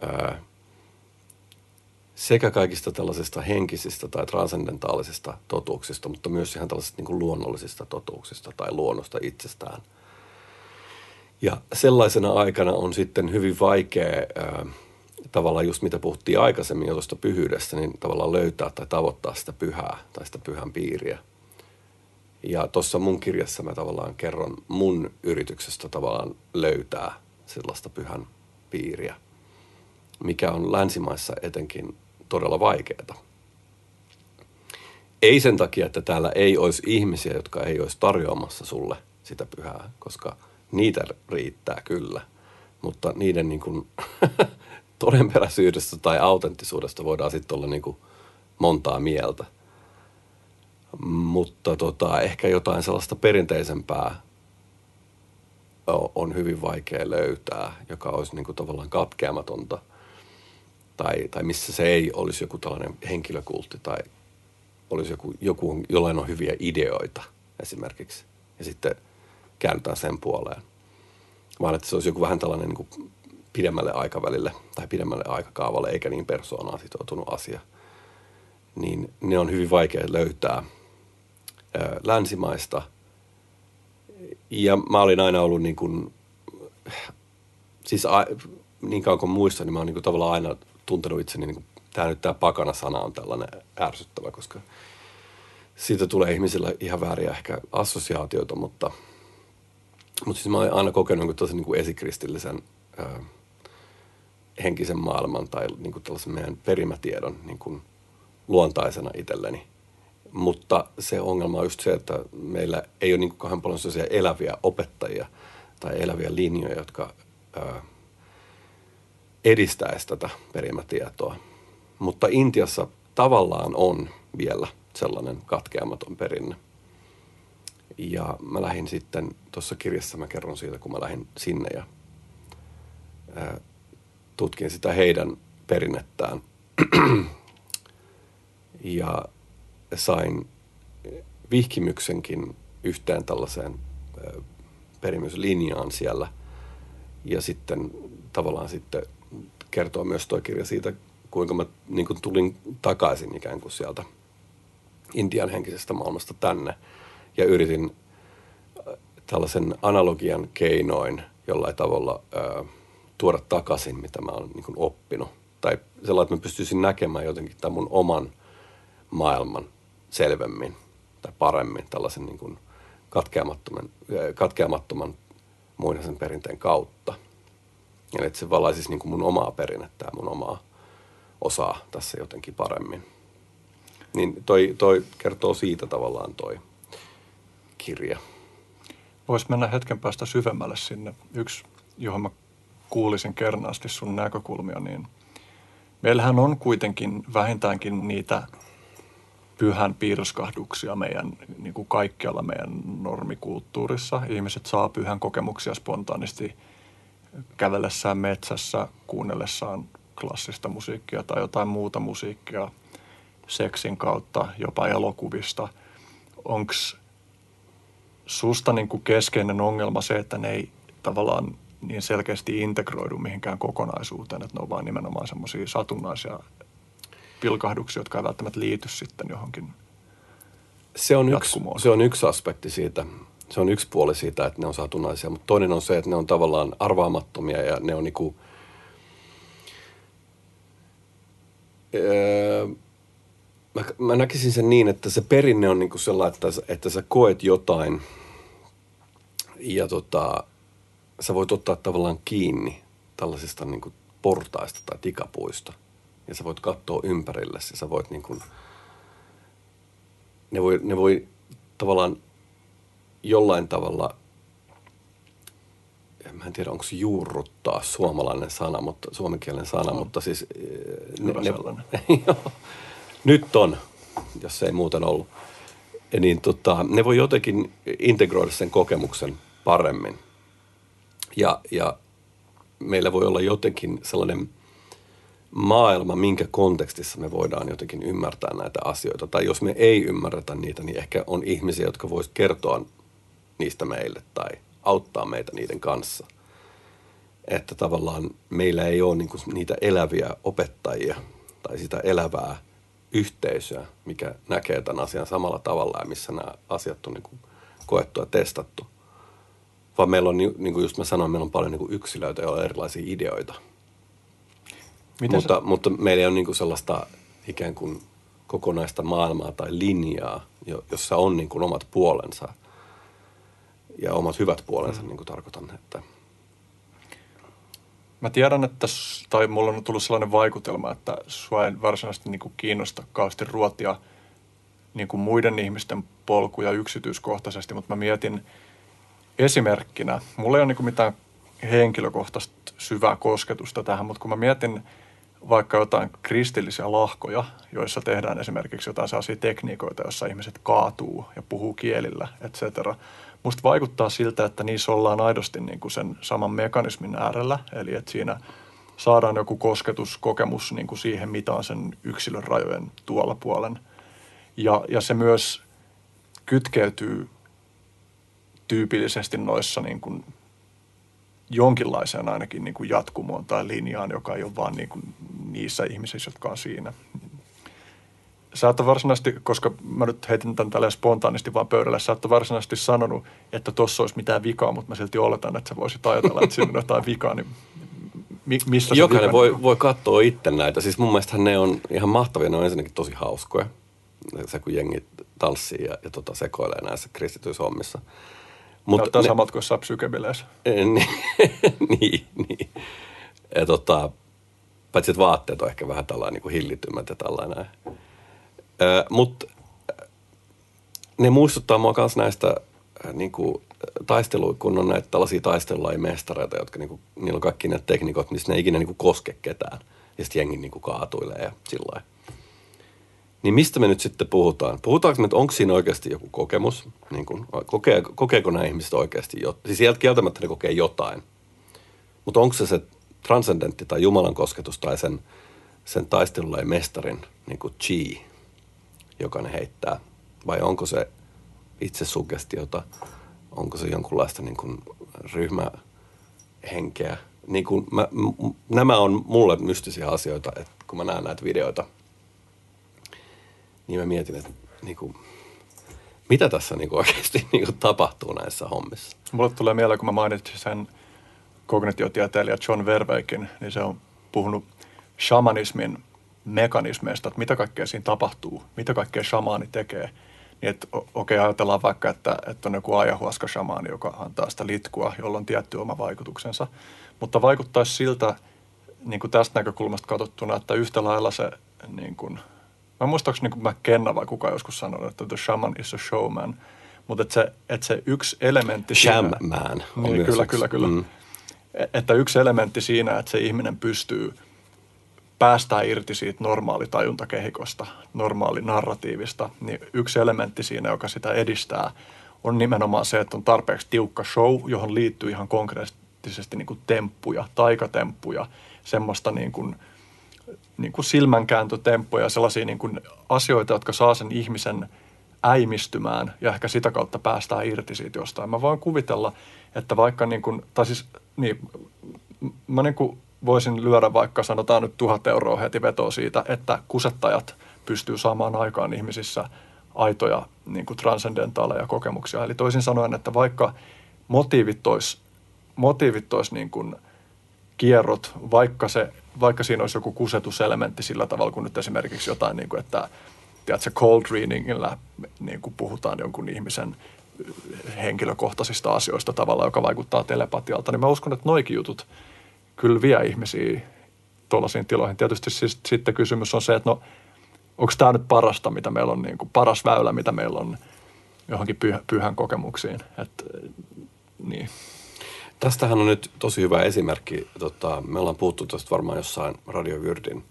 ää, sekä kaikista tällaisista henkisistä tai transcendentaalisista totuuksista, mutta myös ihan tällaisista niin kuin luonnollisista totuuksista tai luonnosta itsestään. Ja sellaisena aikana on sitten hyvin vaikea ää, tavallaan just mitä puhuttiin aikaisemmin jo tuosta pyhyydestä, niin tavallaan löytää tai tavoittaa sitä pyhää tai sitä pyhän piiriä. Ja tuossa mun kirjassa mä tavallaan kerron mun yrityksestä tavallaan löytää sellaista pyhän piiriä, mikä on länsimaissa etenkin todella vaikeaa. Ei sen takia, että täällä ei olisi ihmisiä, jotka ei olisi tarjoamassa sulle sitä pyhää, koska Niitä riittää kyllä, mutta niiden niin kuin todenperäisyydestä tai autenttisuudesta voidaan sitten olla niin kuin montaa mieltä. Mutta tota, ehkä jotain sellaista perinteisempää on hyvin vaikea löytää, joka olisi niin kuin tavallaan katkeamatonta tai, tai missä se ei olisi joku tällainen henkilökultti tai olisi joku, joku, jollain on hyviä ideoita esimerkiksi ja sitten käännytään sen puoleen. Vaan että se olisi joku vähän tällainen niin kuin pidemmälle aikavälille tai pidemmälle aikakaavalle eikä niin persoonaan sitoutunut asia. Niin ne on hyvin vaikea löytää länsimaista – ja mä olin aina ollut niin kuin, siis a, niin kauan kuin muistan, niin mä oon niin kuin tavallaan aina tuntenut itseni, niin kuin, tämä nyt tämä pakana-sana on tällainen ärsyttävä, koska siitä tulee ihmisillä ihan vääriä ehkä assosiaatioita, mutta, mutta siis mä oon aina kokenut niin tosi niin kuin esikristillisen ö, henkisen maailman tai niin kuin tällaisen meidän perimätiedon niin kuin luontaisena itselleni – mutta se ongelma on just se, että meillä ei ole niin kauhean paljon sellaisia eläviä opettajia tai eläviä linjoja, jotka ää, edistäisi tätä perimätietoa. Mutta Intiassa tavallaan on vielä sellainen katkeamaton perinne. Ja mä lähdin sitten, tuossa kirjassa mä kerron siitä, kun mä lähdin sinne ja ää, tutkin sitä heidän perinnettään. ja sain vihkimyksenkin yhteen tällaiseen perimyslinjaan siellä. Ja sitten tavallaan sitten kertoo myös tuo kirja siitä, kuinka mä niin kuin tulin takaisin ikään kuin sieltä Intian henkisestä maailmasta tänne. Ja yritin tällaisen analogian keinoin jollain tavalla ää, tuoda takaisin, mitä mä oon niin kuin oppinut. Tai sellainen, että mä pystyisin näkemään jotenkin tämän mun oman maailman selvemmin tai paremmin tällaisen niin kuin katkeamattoman, katkeamattoman muinaisen perinteen kautta. Eli että se valaisisi niin kuin mun omaa perinnettä ja mun omaa osaa tässä jotenkin paremmin. Niin toi, toi kertoo siitä tavallaan toi kirja. Voisi mennä hetken päästä syvemmälle sinne. Yksi, johon mä kuulisin kernaasti sun näkökulmia, niin meillähän on kuitenkin vähintäänkin niitä pyhän piirroskahduksia meidän niin kuin kaikkialla meidän normikulttuurissa. Ihmiset saa pyhän kokemuksia spontaanisti kävellessään metsässä, kuunnellessaan klassista musiikkia tai jotain muuta musiikkia seksin kautta, jopa elokuvista. Onko susta niin kuin keskeinen ongelma se, että ne ei tavallaan niin selkeästi integroidu mihinkään kokonaisuuteen, että ne on vaan nimenomaan semmoisia satunnaisia pilkahduksia, jotka ei välttämättä liity sitten johonkin se on, yksi, se on yksi aspekti siitä. Se on yksi puoli siitä, että ne on satunnaisia, mutta toinen on se, että ne on tavallaan arvaamattomia ja ne on niinku, öö, mä, mä näkisin sen niin, että se perinne on niinku sellainen, että, että sä koet jotain ja tota, sä voit ottaa tavallaan kiinni tällaisista niinku portaista tai tikapuista – ja sä voit katsoa ympärille ja sä voit niin kuin, ne voi, ne voi tavallaan jollain tavalla, mä en tiedä onko se juurruttaa suomalainen sana, mutta suomenkielinen sana, no. mutta siis... Ne, ne, joo, nyt on, jos se ei muuten ollut. Niin tota, ne voi jotenkin integroida sen kokemuksen paremmin. Ja, ja meillä voi olla jotenkin sellainen maailma, minkä kontekstissa me voidaan jotenkin ymmärtää näitä asioita. Tai jos me ei ymmärretä niitä, niin ehkä on ihmisiä, jotka voisivat kertoa niistä meille tai auttaa meitä niiden kanssa. Että tavallaan meillä ei ole niinku niitä eläviä opettajia tai sitä elävää yhteisöä, mikä näkee tämän asian samalla tavalla ja missä nämä asiat on niinku koettu ja testattu. Vaan meillä on, niin kuin just mä sanoin, meillä on paljon niin yksilöitä, joilla on erilaisia ideoita – Miten mutta, se... mutta meillä ei ole niin sellaista ikään kuin kokonaista maailmaa tai linjaa, jossa on niin kuin omat puolensa ja omat hyvät puolensa, mm. niin kuin tarkoitan. Että... Mä tiedän, että, tai mulla on tullut sellainen vaikutelma, että sua ei varsinaisesti niin kuin kiinnosta kauheasti ruotia niin kuin muiden ihmisten polkuja yksityiskohtaisesti, mutta mä mietin esimerkkinä, mulla ei ole niin mitään henkilökohtaista syvää kosketusta tähän, mutta kun mä mietin vaikka jotain kristillisiä lahkoja, joissa tehdään esimerkiksi jotain sellaisia tekniikoita, joissa ihmiset kaatuu ja puhuu kielillä, etc. Musta vaikuttaa siltä, että niissä ollaan aidosti niin kuin sen saman mekanismin äärellä, eli että siinä saadaan joku kosketuskokemus niin kuin siihen, mitä on sen yksilön rajojen tuolla puolen. Ja, ja se myös kytkeytyy tyypillisesti noissa niin kuin jonkinlaiseen ainakin niin kuin jatkumoon tai linjaan, joka ei ole vaan niin kuin niissä ihmisissä, jotka on siinä. Sä et varsinaisesti, koska mä nyt heitin tämän tälleen spontaanisti vaan pöydälle, sä et varsinaisesti sanonut, että tuossa olisi mitään vikaa, mutta mä silti oletan, että sä voisit ajatella, että siinä on jotain vikaa, niin mi- mistä Jokainen voi, voi katsoa itse näitä. Siis mun mielestä ne on ihan mahtavia, ne on ensinnäkin tosi hauskoja. Se kun jengi tanssii ja, ja tota, sekoilee näissä kristityissä hommissa. Mutta ne, samat kuin jossain psykebileissä. niin, niin, niin. Ja tota, paitsi että vaatteet on ehkä vähän tällainen niin kuin hillitymät ja tällainen. Mutta ne muistuttaa mua myös näistä niin kuin, taisteluja, kun on näitä tällaisia taistelulajimestareita, jotka niin kuin, niillä on kaikki ne teknikot, missä ne ei ikinä niin kuin, koske ketään. Ja sitten jengi niin kuin, kaatuilee ja sillä lailla. Niin mistä me nyt sitten puhutaan? Puhutaanko me, että onko siinä oikeasti joku kokemus? Niin kuin, kokee, kokeeko nämä ihmiset oikeasti jotain? Siis sieltä kieltämättä ne kokee jotain. Mutta onko se se transcendentti tai Jumalan kosketus tai sen, sen taistelulla mestarin niin kuin chi, joka ne heittää? Vai onko se itse sugestiota? Onko se jonkunlaista niin kuin ryhmähenkeä? Niin kuin mä, m- nämä on mulle mystisiä asioita, että kun mä näen näitä videoita – niin mä mietin, että niin kuin, mitä tässä niin kuin oikeasti niin kuin tapahtuu näissä hommissa. Mulle tulee mieleen, kun mä mainitsin sen kognitiotieteilijä John Verweikin, niin se on puhunut shamanismin mekanismeista, että mitä kaikkea siinä tapahtuu, mitä kaikkea shamaani tekee. Niin että okei, okay, ajatellaan vaikka, että, että on joku ajahuaska shamaani, joka antaa sitä litkua, jolla on tietty oma vaikutuksensa. Mutta vaikuttaisi siltä, niin kuin tästä näkökulmasta katsottuna, että yhtä lailla se niin kuin, Mä muistaakseni niin McKenna vai kuka joskus sanoi, että the shaman is a showman. Mutta että se, et se yksi elementti Sham man. Niin, kyllä, kyllä, kyllä. Mm. E, että yksi elementti siinä, että se ihminen pystyy päästää irti siitä normaalitajuntakehikosta, normaali narratiivista, niin yksi elementti siinä, joka sitä edistää, on nimenomaan se, että on tarpeeksi tiukka show, johon liittyy ihan konkreettisesti niin kuin temppuja, taikatemppuja, semmoista niin kuin – niin kuin silmänkääntötemppuja, sellaisia niin kuin asioita, jotka saa sen ihmisen äimistymään ja ehkä sitä kautta päästään irti siitä jostain. Mä voin kuvitella, että vaikka niin kuin, tai siis niin, mä niin kuin voisin lyödä vaikka sanotaan nyt tuhat euroa heti vetoa siitä, että kusettajat pystyy saamaan aikaan ihmisissä aitoja niin kuin transcendentaaleja kokemuksia. Eli toisin sanoen, että vaikka motiivit olisi motiivit olisi niin kuin kierrot, vaikka se vaikka siinä olisi joku kusetuselementti sillä tavalla kuin nyt esimerkiksi jotain, niin kuin, että tiedätkö, cold readingillä niin kuin puhutaan jonkun ihmisen henkilökohtaisista asioista tavalla, joka vaikuttaa telepatialta, niin mä uskon, että noikin jutut kyllä vie ihmisiä tuollaisiin tiloihin. Tietysti siis, sitten kysymys on se, että no, onko tämä nyt parasta, mitä meillä on, niin kuin paras väylä, mitä meillä on johonkin pyhä, pyhän kokemuksiin. Et, niin. Tästähän on nyt tosi hyvä esimerkki. Tota, me ollaan puhuttu tästä varmaan jossain Radio Vyrdin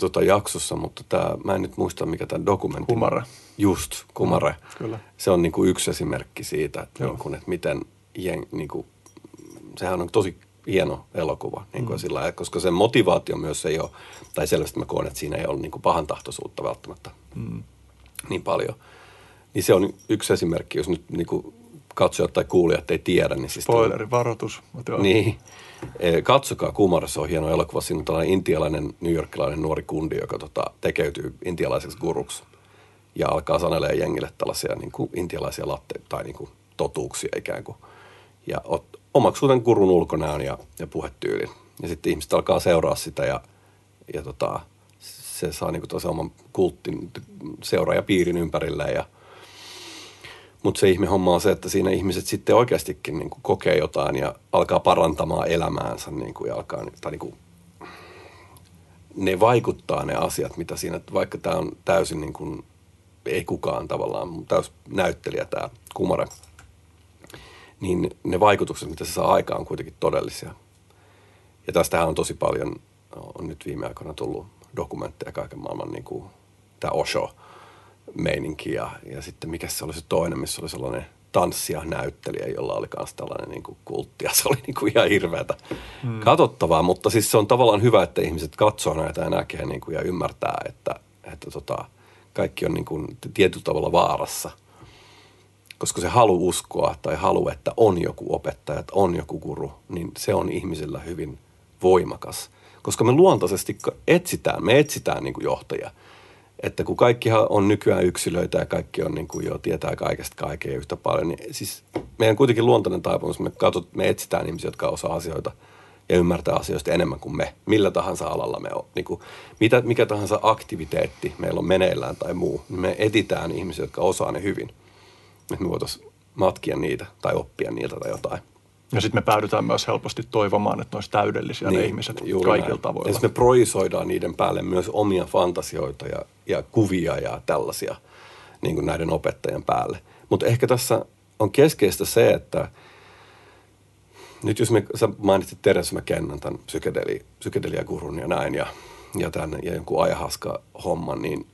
tota, jaksossa, mutta tää, mä en nyt muista, mikä tämä dokumentti Kumare. Just, Kumare. No, kyllä. Se on niinku yksi esimerkki siitä, että, niinku, että miten jeng, niinku, sehän on tosi hieno elokuva, niin kuin mm. sillä, koska sen motivaatio myös ei ole, tai selvästi mä koen, että siinä ei ole niin kuin pahan tahtoisuutta välttämättä mm. niin paljon. Niin se on yksi esimerkki, jos nyt niin kuin katsojat tai kuulijat ei tiedä. Niin siis Spoileri, varoitus. Niin. E, katsokaa, Kumarassa on hieno elokuva. Siinä on tällainen intialainen, newyorkilainen nuori kundi, joka tota, tekeytyy intialaiseksi guruksi. Ja alkaa sanelee jengille tällaisia niin kuin intialaisia latteita tai niin kuin totuuksia ikään kuin. Ja ot, omaksuu tämän gurun ulkonäön ja, ja puhetyylin. Ja sitten ihmiset alkaa seuraa sitä ja, ja tota, se saa niin kuin oman kulttin seuraajapiirin ympärilleen ja – mutta se ihme homma on se, että siinä ihmiset sitten oikeastikin niin kuin kokee jotain ja alkaa parantamaan elämäänsä niin kuin, ja alkaa, tai niin kuin, ne vaikuttaa ne asiat, mitä siinä, vaikka tämä on täysin niin kuin, ei kukaan tavallaan, täys näyttelijä tämä Kumare. niin ne vaikutukset, mitä se saa aikaan, on kuitenkin todellisia. Ja tästähän on tosi paljon, on nyt viime aikoina tullut dokumentteja kaiken maailman, niin kuin tämä Osho-meininki ja, ja sitten mikä se oli se toinen, missä oli sellainen tanssija, näyttelijä, jolla oli myös tällainen niin kuin kultti ja se oli niin kuin ihan hirveätä hmm. katsottavaa, mutta siis se on tavallaan hyvä, että ihmiset katsoo näitä ja näkee niin kuin, ja ymmärtää, että, että tota, kaikki on niin kuin tietyllä tavalla vaarassa – koska se halu uskoa tai halu, että on joku opettaja, että on joku guru, niin se on ihmisillä hyvin voimakas. Koska me luontaisesti etsitään, me etsitään niin kuin johtajia. Että kun kaikki on nykyään yksilöitä ja kaikki on niin kuin jo tietää kaikesta kaikkea yhtä paljon, niin siis meidän kuitenkin luontainen taipumus, me, katsot, me etsitään ihmisiä, jotka osaa asioita ja ymmärtää asioista enemmän kuin me. Millä tahansa alalla me on, niin kuin, mitä, mikä tahansa aktiviteetti meillä on meneillään tai muu, niin me etitään ihmisiä, jotka osaa ne hyvin – että me voitaisiin matkia niitä tai oppia niiltä tai jotain. Ja sitten me päädytään myös helposti toivomaan, että ne olisi täydellisiä niin, ne ihmiset kaikilla tavoilla. Ja me proisoidaan niiden päälle myös omia fantasioita ja, ja kuvia ja tällaisia niin kuin näiden opettajien päälle. Mutta ehkä tässä on keskeistä se, että nyt jos me, sä mainitsit Teres McKennan, tämän psykedeli, psykedeliagurun ja näin, ja, ja, tämän, ja jonkun ajahaska homman, niin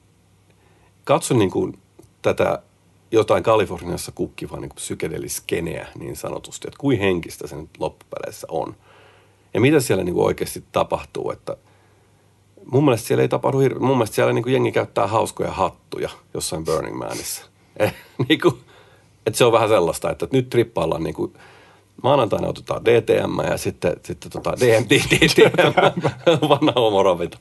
katso niin kuin tätä jotain Kaliforniassa kukkivaa niin psykedeliskeneä niin sanotusti, että kuin henkistä se nyt loppupeleissä on. Ja mitä siellä niin kuin oikeasti tapahtuu, että mun mielestä siellä ei tapahdu hirveän, mun mielestä siellä niin kuin jengi käyttää hauskoja hattuja jossain Burning Manissa. Eh, niin kuin, että se on vähän sellaista, että nyt trippaillaan niin kuin, maanantaina otetaan DTM ja sitten, sitten tota DMT, DTM, vanha homorovita,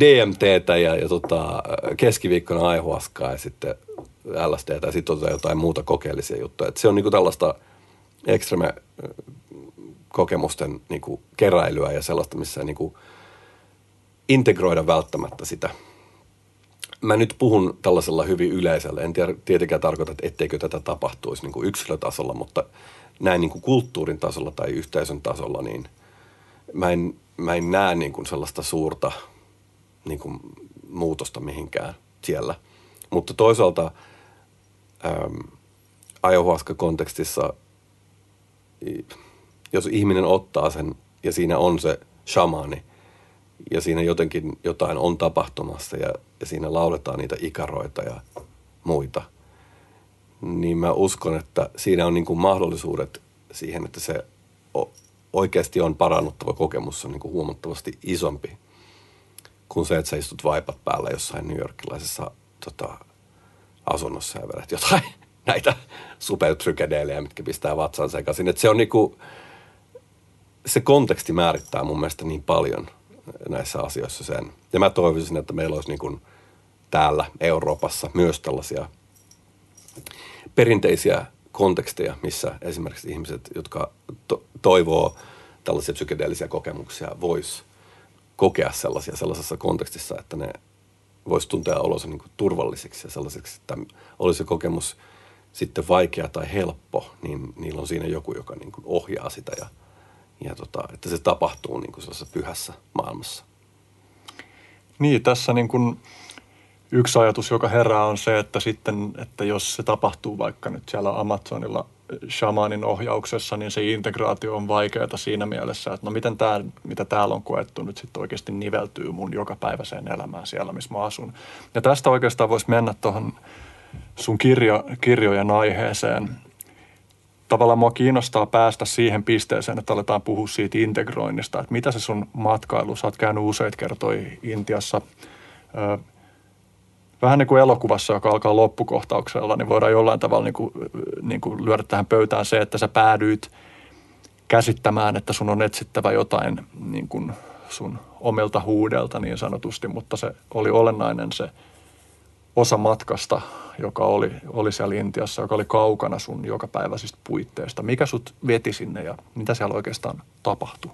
DMTtä ja, ja tota, keskiviikkona aihuaskaa ja sitten LSD tai sitten otetaan jotain muuta kokeellisia juttuja. Et se on niinku tällaista ekstreme kokemusten niinku keräilyä ja sellaista, missä niinku integroida välttämättä sitä. Mä nyt puhun tällaisella hyvin yleisellä. En tiedä, tietenkään tarkoita, että etteikö tätä tapahtuisi niin kuin yksilötasolla, mutta näin niin kuin kulttuurin tasolla tai yhteisön tasolla, niin mä en, mä en näe niin kuin sellaista suurta niin kuin muutosta mihinkään siellä. Mutta toisaalta – ähm, ayahuasca-kontekstissa, jos ihminen ottaa sen ja siinä on se shamaani ja siinä jotenkin jotain on tapahtumassa ja, ja siinä lauletaan niitä ikaroita ja muita, niin mä uskon, että siinä on niin kuin mahdollisuudet siihen, että se oikeasti on parannuttava kokemus on niin kuin huomattavasti isompi kuin se, että sä istut vaipat päällä jossain New Yorkilaisessa tota, asunnossa ja vedät jotain näitä supertrykedeelejä, mitkä pistää vatsan sekaisin. Että se on niinku, se konteksti määrittää mun mielestä niin paljon näissä asioissa sen. Ja mä toivoisin, että meillä olisi niinku täällä Euroopassa myös tällaisia perinteisiä konteksteja, missä esimerkiksi ihmiset, jotka to- toivoo tällaisia psykedeellisiä kokemuksia, vois kokea sellaisia sellaisessa kontekstissa, että ne voisi tuntea olonsa niin kuin turvalliseksi ja sellaiseksi, että olisi se kokemus sitten vaikea tai helppo, niin niillä on siinä joku, joka niin kuin ohjaa sitä ja, ja tota, että se tapahtuu niin kuin sellaisessa pyhässä maailmassa. Niin, tässä niin kuin yksi ajatus, joka herää on se, että sitten, että jos se tapahtuu vaikka nyt siellä Amazonilla – shamanin ohjauksessa, niin se integraatio on vaikeaa siinä mielessä, että no miten tämä, mitä täällä on koettu nyt sitten oikeasti niveltyy mun jokapäiväiseen elämään siellä, missä mä asun. Ja tästä oikeastaan voisi mennä tuohon sun kirjo, kirjojen aiheeseen. Tavallaan mua kiinnostaa päästä siihen pisteeseen, että aletaan puhua siitä integroinnista, että mitä se sun matkailu, sä oot käynyt useita kertoja Intiassa, vähän niin kuin elokuvassa, joka alkaa loppukohtauksella, niin voidaan jollain tavalla niin kuin, niin kuin lyödä tähän pöytään se, että sä päädyit käsittämään, että sun on etsittävä jotain niin kuin sun omilta huudelta niin sanotusti, mutta se oli olennainen se osa matkasta, joka oli, oli siellä Intiassa, joka oli kaukana sun jokapäiväisistä puitteista. Mikä sut veti sinne ja mitä siellä oikeastaan tapahtui?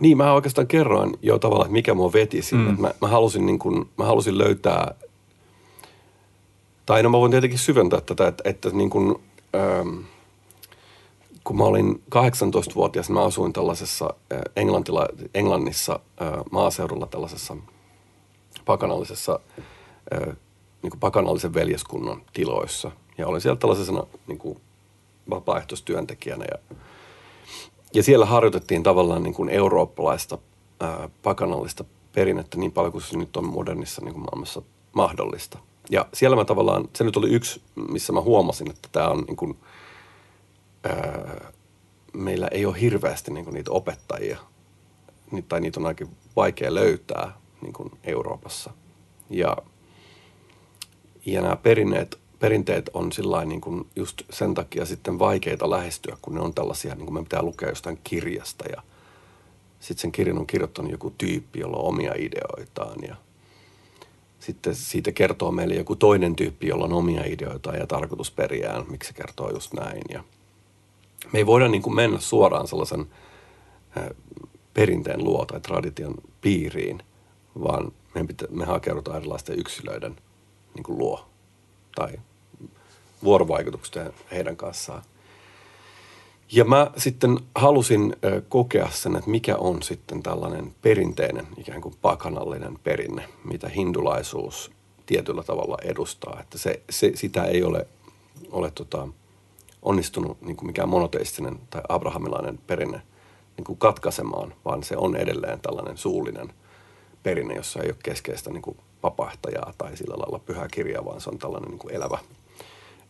Niin, mä oikeastaan kerroin jo tavallaan, että mikä mua veti sinne. Mm. Mä, mä, halusin niin kun, mä halusin löytää, tai no mä voin tietenkin syventää tätä, että, että niin kun, ähm, kun mä olin 18-vuotias, mä asuin tällaisessa äh, Englantila, Englannissa äh, maaseudulla tällaisessa pakanallisessa, äh, niin pakanallisen veljeskunnan tiloissa. Ja olin siellä tällaisena niin kuin vapaaehtoistyöntekijänä. Ja, ja siellä harjoitettiin tavallaan niin kuin eurooppalaista ää, pakanallista perinnettä niin paljon kuin se nyt on modernissa niin kuin maailmassa mahdollista. Ja siellä mä tavallaan, se nyt oli yksi, missä mä huomasin, että tämä on niin kuin, ää, meillä ei ole hirveästi niin kuin niitä opettajia, tai niitä on aika vaikea löytää niin kuin Euroopassa. Ja, ja nämä perinneet, perinteet on niin kuin just sen takia sitten vaikeita lähestyä, kun ne on tällaisia, niin kuin me pitää lukea jostain kirjasta ja sitten sen kirjan on kirjoittanut joku tyyppi, jolla on omia ideoitaan ja sitten siitä kertoo meille joku toinen tyyppi, jolla on omia ideoitaan ja tarkoitusperiään, miksi se kertoo just näin. Ja me ei voida niin kuin mennä suoraan sellaisen perinteen luo tai tradition piiriin, vaan me, pitä, me hakeudutaan erilaisten yksilöiden niin kuin luo tai vuorovaikutukset heidän kanssaan. Ja mä sitten halusin kokea sen, että mikä on sitten tällainen perinteinen ikään kuin pakanallinen perinne, mitä hindulaisuus tietyllä tavalla edustaa. Että se, se, sitä ei ole, ole tota, onnistunut niin kuin mikään monoteistinen tai abrahamilainen perinne niin kuin katkaisemaan, vaan se on edelleen tällainen suullinen perinne, jossa ei ole keskeistä niin kuin vapahtajaa tai sillä lailla pyhää kirjaa, vaan se on tällainen niin kuin elävä,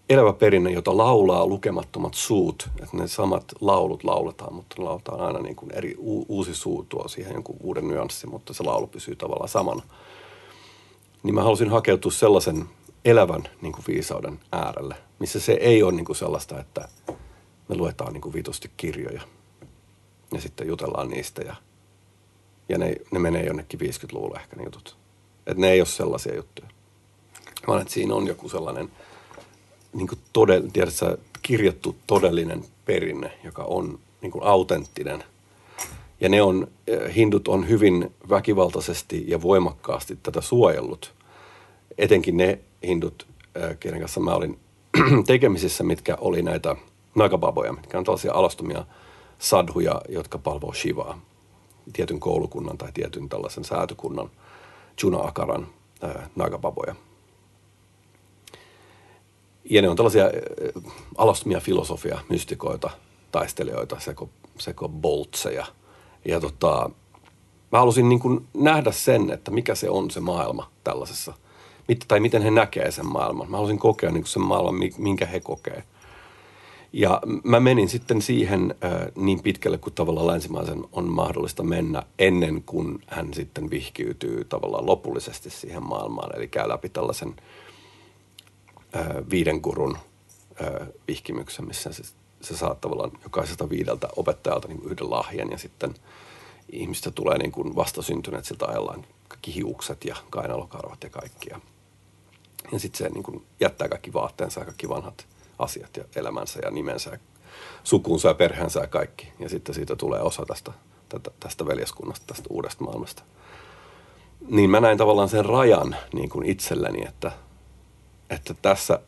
elävä perinne, jota laulaa lukemattomat suut. Että ne samat laulut lauletaan, mutta lauletaan aina niin kuin eri u- uusi suu tuo siihen jonkun uuden nyanssin, mutta se laulu pysyy tavallaan samana. Niin mä halusin hakeutua sellaisen elävän niin kuin viisauden äärelle, missä se ei ole niin kuin sellaista, että me luetaan niin kuin vitusti kirjoja ja sitten jutellaan niistä ja, ja ne, ne menee jonnekin 50-luvulle ehkä ne jutut. Että ne ei ole sellaisia juttuja. Vaan että siinä on joku sellainen niin kuin todell, tiedätkö, kirjattu todellinen perinne, joka on niin kuin autenttinen. Ja ne on, eh, hindut on hyvin väkivaltaisesti ja voimakkaasti tätä suojellut. Etenkin ne hindut, eh, kenen kanssa mä olin tekemisissä, mitkä oli näitä nagababoja, mitkä on tällaisia alastomia sadhuja, jotka palvoo Shivaa, tietyn koulukunnan tai tietyn tällaisen säätykunnan Juna-akaran ää, nagababoja. Ja ne on tällaisia alastomia filosofia, mystikoita, taistelijoita, seko, seko boltseja. Ja tota, mä halusin niin kuin nähdä sen, että mikä se on se maailma tällaisessa, tai miten he näkee sen maailman. Mä halusin kokea niin kuin sen maailman, minkä he kokee. Ja mä menin sitten siihen äh, niin pitkälle kuin tavallaan länsimaisen on mahdollista mennä ennen kuin hän sitten vihkiytyy tavallaan lopullisesti siihen maailmaan. Eli käy läpi tällaisen äh, viiden kurun vihkimyksen, missä se, se saa tavallaan jokaisesta viideltä opettajalta niin yhden lahjan ja sitten ihmistä tulee niin kuin vastasyntyneet siltä ajallaan kaikki hiukset ja kainalokarvat ja kaikki. Ja, ja sitten se niin kuin jättää kaikki vaatteensa ja kaikki vanhat – asiat ja elämänsä ja nimensä ja sukunsa ja perheensä ja kaikki. Ja sitten siitä tulee osa tästä, tästä, tästä veljeskunnasta, tästä uudesta maailmasta. Niin mä näin tavallaan sen rajan niin kuin itselleni, että, että tässä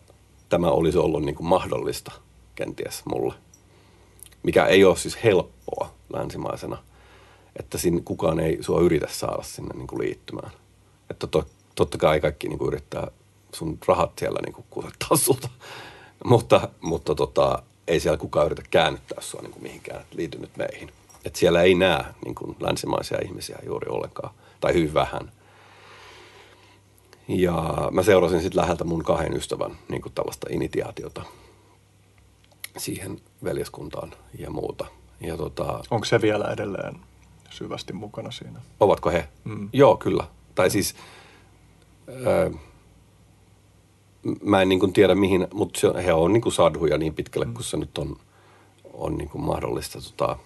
tämä olisi ollut niin kuin mahdollista kenties mulle. Mikä ei ole siis helppoa länsimaisena, että sinne kukaan ei sua yritä saada sinne niin kuin liittymään. Että to, totta kai kaikki niin kuin yrittää sun rahat siellä niin kuin kusettaa sulta mutta, mutta tota, ei siellä kukaan yritä käännyttää sua niin kuin mihinkään, liity nyt meihin. Et siellä ei näe niin kuin länsimaisia ihmisiä juuri ollenkaan, tai hyvin vähän. Ja mä seurasin sitten läheltä mun kahden ystävän niin kuin tällaista initiaatiota siihen veljeskuntaan ja muuta. Ja tota, Onko se vielä edelleen syvästi mukana siinä? Ovatko he? Mm. Joo, kyllä. Tai siis... Öö, mä en niin kuin tiedä mihin, mutta se, he on niin kuin sadhuja niin pitkälle kuin se nyt on, on niin kuin mahdollista tota,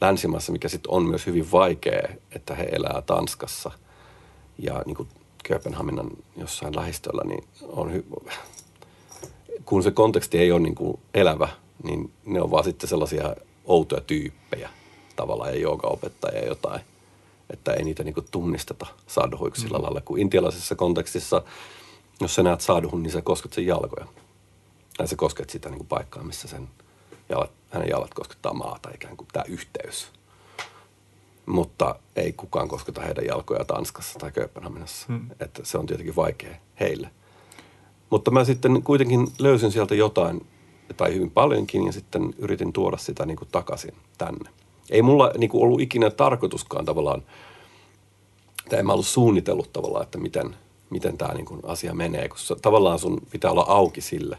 länsimaassa, mikä sitten on myös hyvin vaikea, että he elää Tanskassa ja niin kuin Kööpenhaminan jossain lähistöllä, niin on hy- kun se konteksti ei ole niin kuin elävä, niin ne on vaan sitten sellaisia outoja tyyppejä tavallaan ja joogaopettajia jotain, että ei niitä niin kuin tunnisteta sadhuiksi sillä mm. lailla, kun intialaisessa kontekstissa – jos sä näet sadhun, niin sä kosket sen jalkoja. Tai sä kosket sitä niin kuin paikkaa, missä sen jalat, hänen jalat koskettaa maata, ikään kuin tämä yhteys. Mutta ei kukaan kosketa heidän jalkoja Tanskassa tai Kööpenhaminassa. Hmm. Että se on tietenkin vaikea heille. Mutta mä sitten kuitenkin löysin sieltä jotain tai hyvin paljonkin, ja sitten yritin tuoda sitä niin kuin takaisin tänne. Ei mulla niin kuin ollut ikinä tarkoituskaan tavallaan, tai en mä ollut suunnitellut tavallaan, että miten, miten tämä niin kuin asia menee, kun tavallaan sun pitää olla auki sille,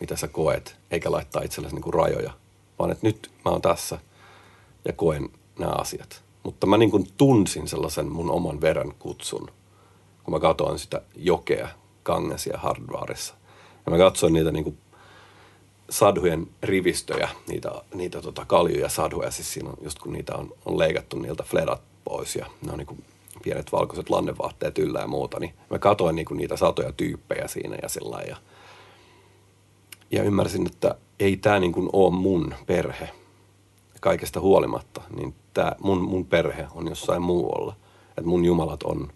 mitä sä koet, eikä laittaa itsellesi niin kuin rajoja, vaan että nyt mä oon tässä ja koen nämä asiat. Mutta mä niin kuin tunsin sellaisen mun oman veren kutsun, kun mä katsoin sitä jokea Kangesia Hardwarissa. Ja mä katsoin niitä niin kuin sadhujen rivistöjä, niitä, niitä tota kaljuja sadhuja, siis siinä on, just kun niitä on, on leikattu niiltä fledat pois ja ne on niin kuin pienet valkoiset lannevaatteet yllä ja muuta, niin mä katsoin niin kuin niitä satoja tyyppejä siinä ja sillä ja, ja ymmärsin, että ei tämä niin kuin ole mun perhe kaikesta huolimatta, niin tää mun, mun perhe on jossain muualla. Että mun jumalat on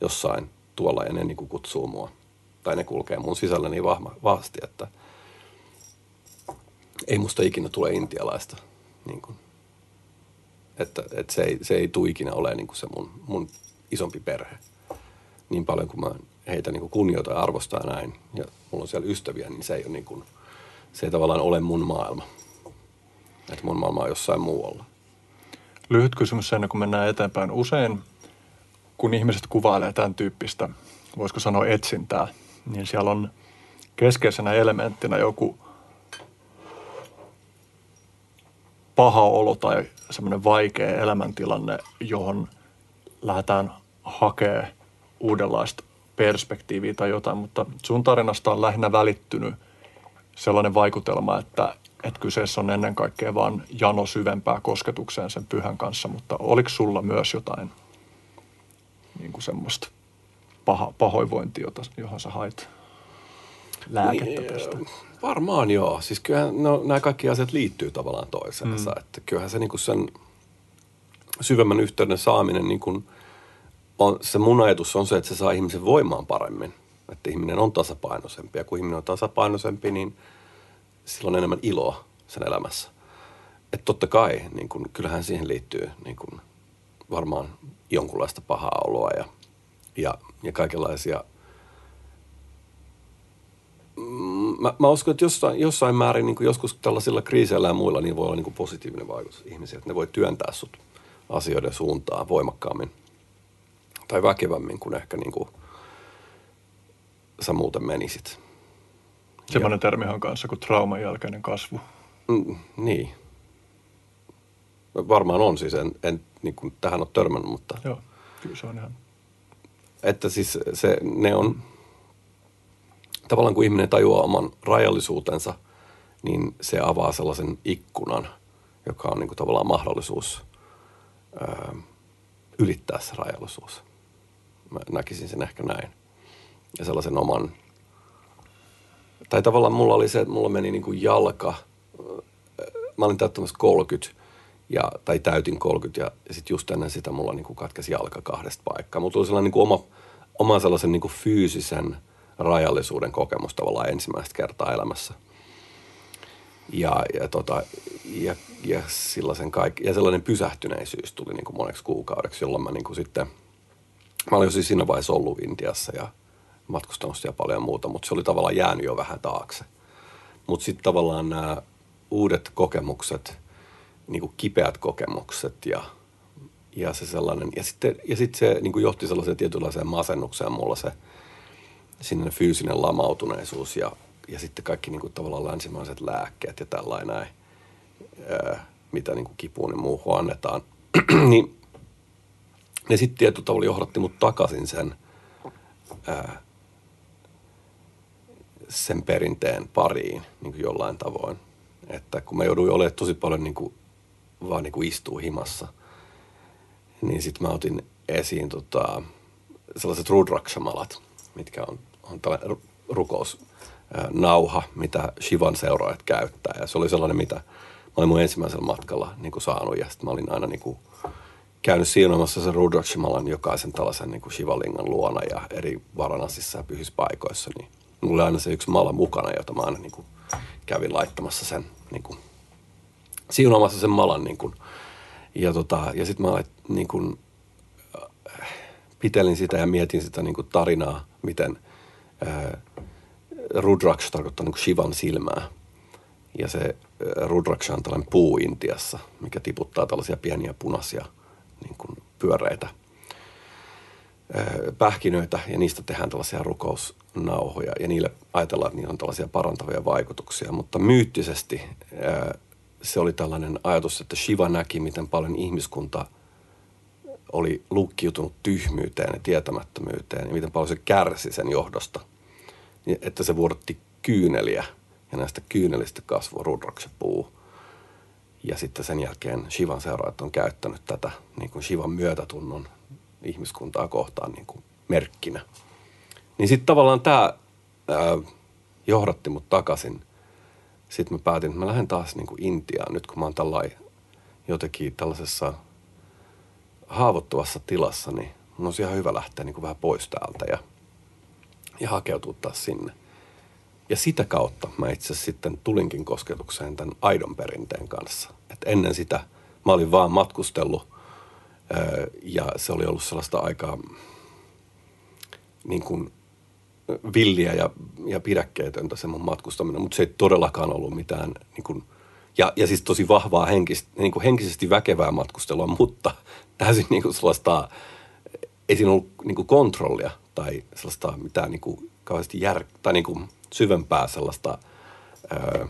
jossain tuolla ja ne niin kuin kutsuu mua. Tai ne kulkee mun sisällä niin vahva, vahvasti, että ei musta ikinä tule intialaista. Niin kuin. Että, että se, ei, se ei tule ikinä ole niin kuin se mun, mun isompi perhe. Niin paljon kuin mä heitä niin kuin kunnioitan ja arvostaa näin, ja mulla on siellä ystäviä, niin se ei, ole niin kuin, se ei tavallaan ole mun maailma. Että mun maailma on jossain muualla. Lyhyt kysymys ennen kuin mennään eteenpäin. Usein, kun ihmiset kuvailee tämän tyyppistä, voisiko sanoa etsintää, niin siellä on keskeisenä elementtinä joku paha olo tai semmoinen vaikea elämäntilanne, johon lähdetään hakemaan uudenlaista perspektiiviä tai jotain, mutta sun tarinasta on lähinnä välittynyt sellainen vaikutelma, että, että kyseessä on ennen kaikkea vain jano syvempää kosketukseen sen pyhän kanssa, mutta oliko sulla myös jotain niin kuin semmoista paha, pahoinvointia, johon sä hait lääkettä niin, tästä? Varmaan joo. Siis kyllähän no, nämä kaikki asiat liittyy tavallaan toiseensa. Mm. Että kyllähän se niin kuin sen syvemmän yhteyden saaminen, niin kuin on, se mun ajatus on se, että se saa ihmisen voimaan paremmin. Että ihminen on tasapainoisempi ja kun ihminen on tasapainoisempi, niin silloin enemmän iloa sen elämässä. Että totta kai, niin kun, kyllähän siihen liittyy niin kun, varmaan jonkunlaista pahaa oloa ja, ja, ja kaikenlaisia – mä, mä uskon, että jossain, jossain määrin niin joskus tällaisilla kriiseillä ja muilla niin voi olla niin positiivinen vaikutus ihmisiä, että ne voi työntää sut asioiden suuntaan voimakkaammin tai väkevämmin kuin ehkä niin kuin sä muuten menisit. Semmoinen termihan kanssa kuin trauman jälkeinen kasvu. Mm, niin. Varmaan on siis, en, en niin kuin tähän ole törmännyt, mutta... Joo, kyllä se on ihan... Että siis se, ne on, tavallaan kun ihminen tajuaa oman rajallisuutensa, niin se avaa sellaisen ikkunan, joka on niin kuin tavallaan mahdollisuus ää, ylittää se rajallisuus. Mä näkisin sen ehkä näin. Ja sellaisen oman, tai tavallaan mulla oli se, että mulla meni niin kuin jalka, mä olin täyttämässä 30 ja, tai täytin 30 ja, ja sitten just ennen sitä mulla niin kuin katkesi jalka kahdesta paikkaa. Mulla tuli sellainen niin kuin oma, oma sellaisen niin kuin fyysisen – rajallisuuden kokemus tavallaan ensimmäistä kertaa elämässä. Ja, ja, tota, ja, ja, sellaisen kaikki, ja sellainen pysähtyneisyys tuli niin kuin moneksi kuukaudeksi, jolloin mä niin kuin sitten, mä olin jo siis siinä vaiheessa ollut Intiassa ja matkustanut siellä paljon muuta, mutta se oli tavallaan jäänyt jo vähän taakse. Mutta sitten tavallaan nämä uudet kokemukset, niin kuin kipeät kokemukset ja, ja se sellainen, ja sitten ja sit se niin kuin johti sellaiseen tietynlaiseen masennukseen mulla se – sinne fyysinen lamautuneisuus ja, ja sitten kaikki niin kuin tavallaan länsimaiset lääkkeet ja tällainen näin, mitä niin kuin kipuun ja muuhun annetaan. niin ne sitten tietyllä tavalla johdatti mut takaisin sen, ää, sen perinteen pariin niin kuin jollain tavoin. Että kun mä jouduin olemaan tosi paljon niin kuin, vaan niin kuin istuu himassa, niin sitten mä otin esiin tota, sellaiset rudraksamalat, mitkä on on tällainen rukousnauha, mitä Shivan seuraajat käyttää. Ja se oli sellainen, mitä mä olin mun ensimmäisellä matkalla niin kuin saanut. Ja sitten mä olin aina niin kuin käynyt siunaamassa sen Rudrakshimalan jokaisen tällaisen niin kuin Shivalingan luona ja eri Varanasissa ja pyhissä paikoissa. Niin mulla oli aina se yksi mala mukana, jota mä aina niin kuin kävin laittamassa sen, niin kuin, siunaamassa sen malan. Niin kuin, ja tota, ja sitten mä niin kuin, pitelin sitä ja mietin sitä niin kuin tarinaa, miten – Rudraks tarkoittaa niin Shivan silmää. Ja se äh, Rudraksha on tällainen puu Intiassa, mikä tiputtaa tällaisia pieniä punaisia niin kuin pyöreitä äh, pähkinöitä ja niistä tehdään tällaisia rukousnauhoja ja niille ajatellaan, että niillä on tällaisia parantavia vaikutuksia. Mutta myyttisesti se oli tällainen ajatus, että Shiva näki, miten paljon ihmiskunta oli lukkiutunut tyhmyyteen ja tietämättömyyteen ja miten paljon se kärsi sen johdosta. Että se vuodotti kyyneliä ja näistä kyynelistä kasvoi puu. Ja sitten sen jälkeen Shivan seuraajat on käyttänyt tätä niin kuin Shivan myötätunnon ihmiskuntaa kohtaan niin kuin merkkinä. Niin sitten tavallaan tämä johdatti mut takaisin. Sitten mä päätin, että mä lähden taas niin kuin Intiaan nyt, kun mä oon tällai, jotenkin tällaisessa haavoittuvassa tilassa, niin mun on ihan hyvä lähteä niin kuin vähän pois täältä ja, ja hakeutua taas sinne – ja sitä kautta mä itse sitten tulinkin kosketukseen tämän aidon perinteen kanssa. Et ennen sitä mä olin vaan matkustellut ja se oli ollut sellaista aikaa niin kuin villiä ja, ja pidäkkeetöntä se mun matkustaminen, mutta se ei todellakaan ollut mitään niin kuin, ja, ja siis tosi vahvaa henkistä, niin kuin henkisesti väkevää matkustelua, mutta täysin niin kuin sellaista, ei siinä ollut niin kuin kontrollia tai sellaista mitään niin kuin kauheasti jär, tai niin kuin syvempää sellaista ö,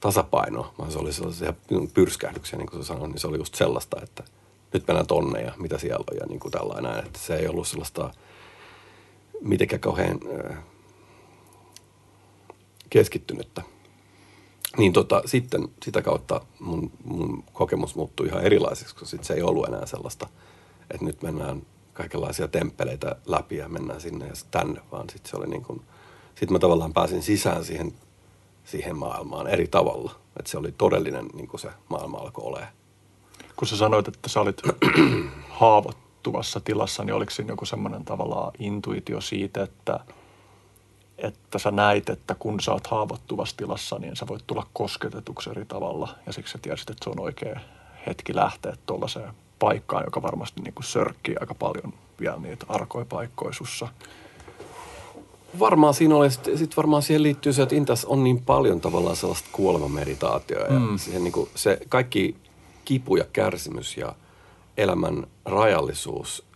tasapainoa, vaan se oli sellaisia pyrskähdyksiä, niin kuin sanoin, niin se oli just sellaista, että nyt mennään tonne ja mitä siellä on ja niin kuin tällainen, että se ei ollut sellaista mitenkään kauhean keskittynyttä. Niin tota, sitten sitä kautta mun, mun kokemus muuttui ihan erilaiseksi, koska sit se ei ollut enää sellaista, että nyt mennään kaikenlaisia temppeleitä läpi ja mennään sinne ja tänne, vaan sitten se oli niin kuin – sitten mä tavallaan pääsin sisään siihen, siihen maailmaan eri tavalla. Että se oli todellinen, niin kuin se maailma alkoi olemaan. Kun sä sanoit, että sä olit haavoittuvassa tilassa, niin oliko siinä joku semmoinen tavallaan intuitio siitä, että, että sä näit, että kun sä oot haavoittuvassa tilassa, niin sä voit tulla kosketetuksi eri tavalla. Ja siksi sä tiesit, että se on oikea hetki lähteä tuollaiseen paikkaan, joka varmasti niin kuin sörkkii aika paljon vielä niitä arkoja paikkoja sussa varmaan siinä oli, sitten sit varmaan siihen liittyy se, että Intas on niin paljon tavallaan sellaista kuolemameditaatioa ja mm. siihen niin kuin se kaikki kipu ja kärsimys ja elämän rajallisuus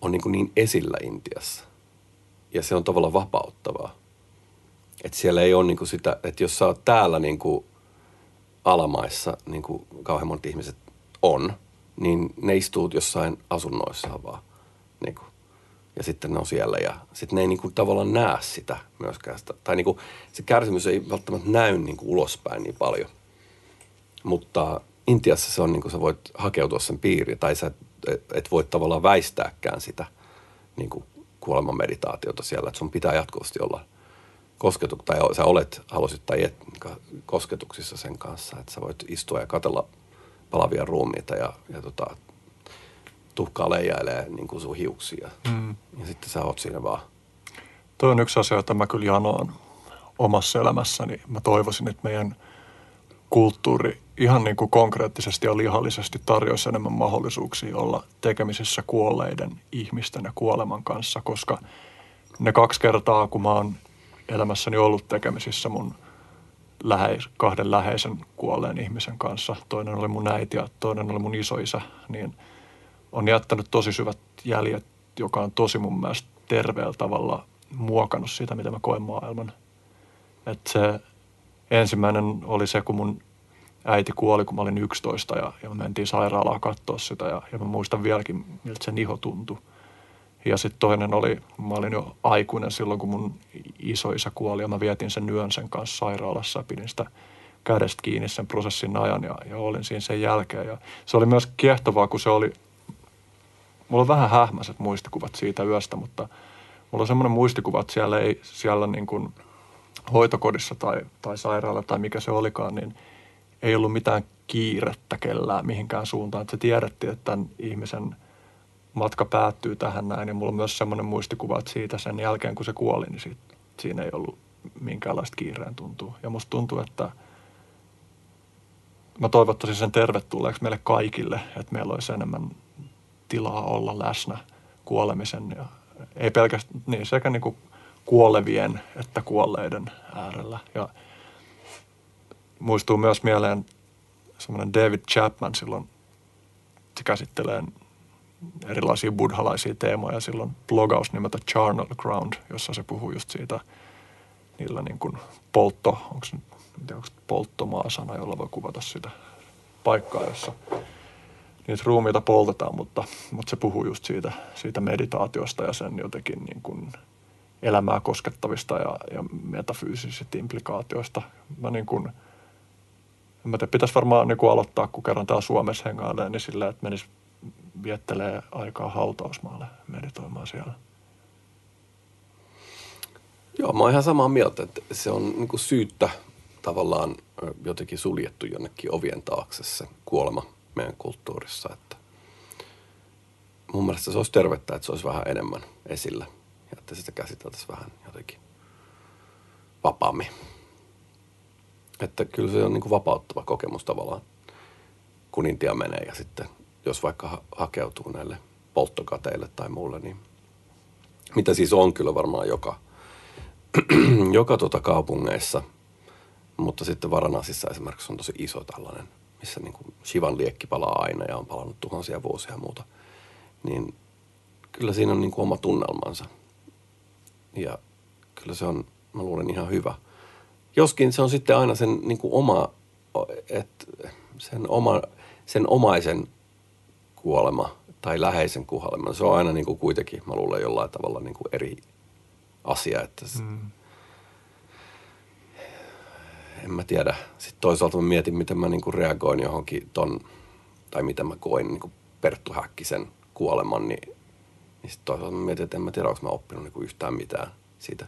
on niin, kuin niin esillä Intiassa. Ja se on tavallaan vapauttavaa. Että siellä ei ole niin kuin sitä, että jos sä oot täällä niin kuin alamaissa, niin kuin kauhean monet ihmiset on, niin ne istuu jossain asunnoissaan vaan. Niin kuin ja sitten ne on siellä ja sitten ne ei niin kuin tavallaan näe sitä myöskään. Sitä. Tai niin kuin, se kärsimys ei välttämättä näy niin kuin ulospäin niin paljon. Mutta Intiassa se on niin kuin sä voit hakeutua sen piiriin tai sä et, et voi tavallaan väistääkään sitä niin kuin kuoleman meditaatiota siellä. Että sun pitää jatkuvasti olla kosketu, tai sä olet, halusit tai et, kosketuksissa sen kanssa. Että sä voit istua ja katella palavia ruumiita ja, ja tota, tuhkaa leijailee niin kuin sun hiuksia. Mm. Ja sitten sä oot siinä vaan. Tuo on yksi asia, jota mä kyllä janoan omassa elämässäni. Mä toivoisin, että meidän kulttuuri ihan niin kuin konkreettisesti ja lihallisesti tarjoaisi enemmän mahdollisuuksia olla tekemisissä kuolleiden ihmisten ja kuoleman kanssa, koska ne kaksi kertaa, kun mä oon elämässäni ollut tekemisissä mun läheis, kahden läheisen kuolleen ihmisen kanssa, toinen oli mun äiti ja toinen oli mun isoisä, niin – on jättänyt tosi syvät jäljet, joka on tosi mun mielestä terveellä tavalla muokannut sitä, mitä mä koen maailman. että se ensimmäinen oli se, kun mun äiti kuoli, kun mä olin 11 ja, ja me mentiin sairaalaan katsoa sitä ja, ja mä muistan vieläkin, miltä se niho tuntui. Ja sitten toinen oli, mä olin jo aikuinen silloin, kun mun isoisä kuoli ja mä vietin sen yön sen kanssa sairaalassa ja pidin sitä kädestä kiinni sen prosessin ajan ja, ja olin siinä sen jälkeen. Ja se oli myös kiehtovaa, kun se oli mulla on vähän hähmäiset muistikuvat siitä yöstä, mutta mulla on semmoinen muistikuva, että siellä ei siellä niin kuin hoitokodissa tai, tai sairaala tai mikä se olikaan, niin ei ollut mitään kiirettä kellään mihinkään suuntaan. Että se tiedettiin, että tämän ihmisen matka päättyy tähän näin. Ja mulla on myös semmoinen muistikuva, että siitä sen jälkeen, kun se kuoli, niin siitä, siinä ei ollut minkäänlaista kiireen tuntuu. Ja musta tuntuu, että mä toivottaisin sen tervetulleeksi meille kaikille, että meillä olisi enemmän tilaa olla läsnä kuolemisen ja ei pelkästään niin, sekä niin kuin kuolevien että kuolleiden äärellä. Ja muistuu myös mieleen semmoinen David Chapman silloin, se käsittelee erilaisia buddhalaisia teemoja. Silloin blogaus nimeltä Charnel Ground, jossa se puhuu just siitä niillä niin kuin poltto, onko se onko polttomaa-sana, jolla voi kuvata sitä paikkaa, jossa niitä ruumiita poltetaan, mutta, mutta se puhuu just siitä, siitä meditaatiosta ja sen jotenkin niin kuin elämää koskettavista ja, ja metafyysisistä implikaatioista. Mä niin kuin, mä tiedä, pitäisi varmaan niin kuin aloittaa, kun kerran täällä Suomessa hengailee, niin sillä, että menisi viettelee aikaa hautausmaalle meditoimaan siellä. Joo, mä oon ihan samaa mieltä, että se on niin kuin syyttä tavallaan jotenkin suljettu jonnekin ovien taakse se kuolema meidän kulttuurissa. Että mun mielestä se olisi tervettä, että se olisi vähän enemmän esillä ja että sitä käsiteltäisiin vähän jotenkin vapaammin. Että kyllä se on niin kuin vapauttava kokemus tavallaan, kun Intia menee ja sitten jos vaikka ha- hakeutuu näille polttokateille tai muulle, niin mitä siis on kyllä varmaan joka, joka tuota kaupungeissa, mutta sitten Varanasissa esimerkiksi on tosi iso tällainen, missä niin kuin Shivan liekki palaa aina ja on palannut tuhansia vuosia ja muuta, niin kyllä siinä on niin kuin oma tunnelmansa. Ja kyllä se on, mä luulen, ihan hyvä. Joskin se on sitten aina sen niin kuin oma, että sen, oma, sen omaisen kuolema tai läheisen kuolema, se on aina niin kuin kuitenkin, mä luulen, jollain tavalla niin kuin eri asia. Että mm. En mä tiedä. Sitten toisaalta mä mietin, miten mä niin kuin reagoin johonkin ton, tai miten mä koin niin kuin Perttu Häkkisen kuoleman, niin, niin sitten toisaalta mä mietin, että en mä tiedä, onko mä oppinut niin kuin yhtään mitään siitä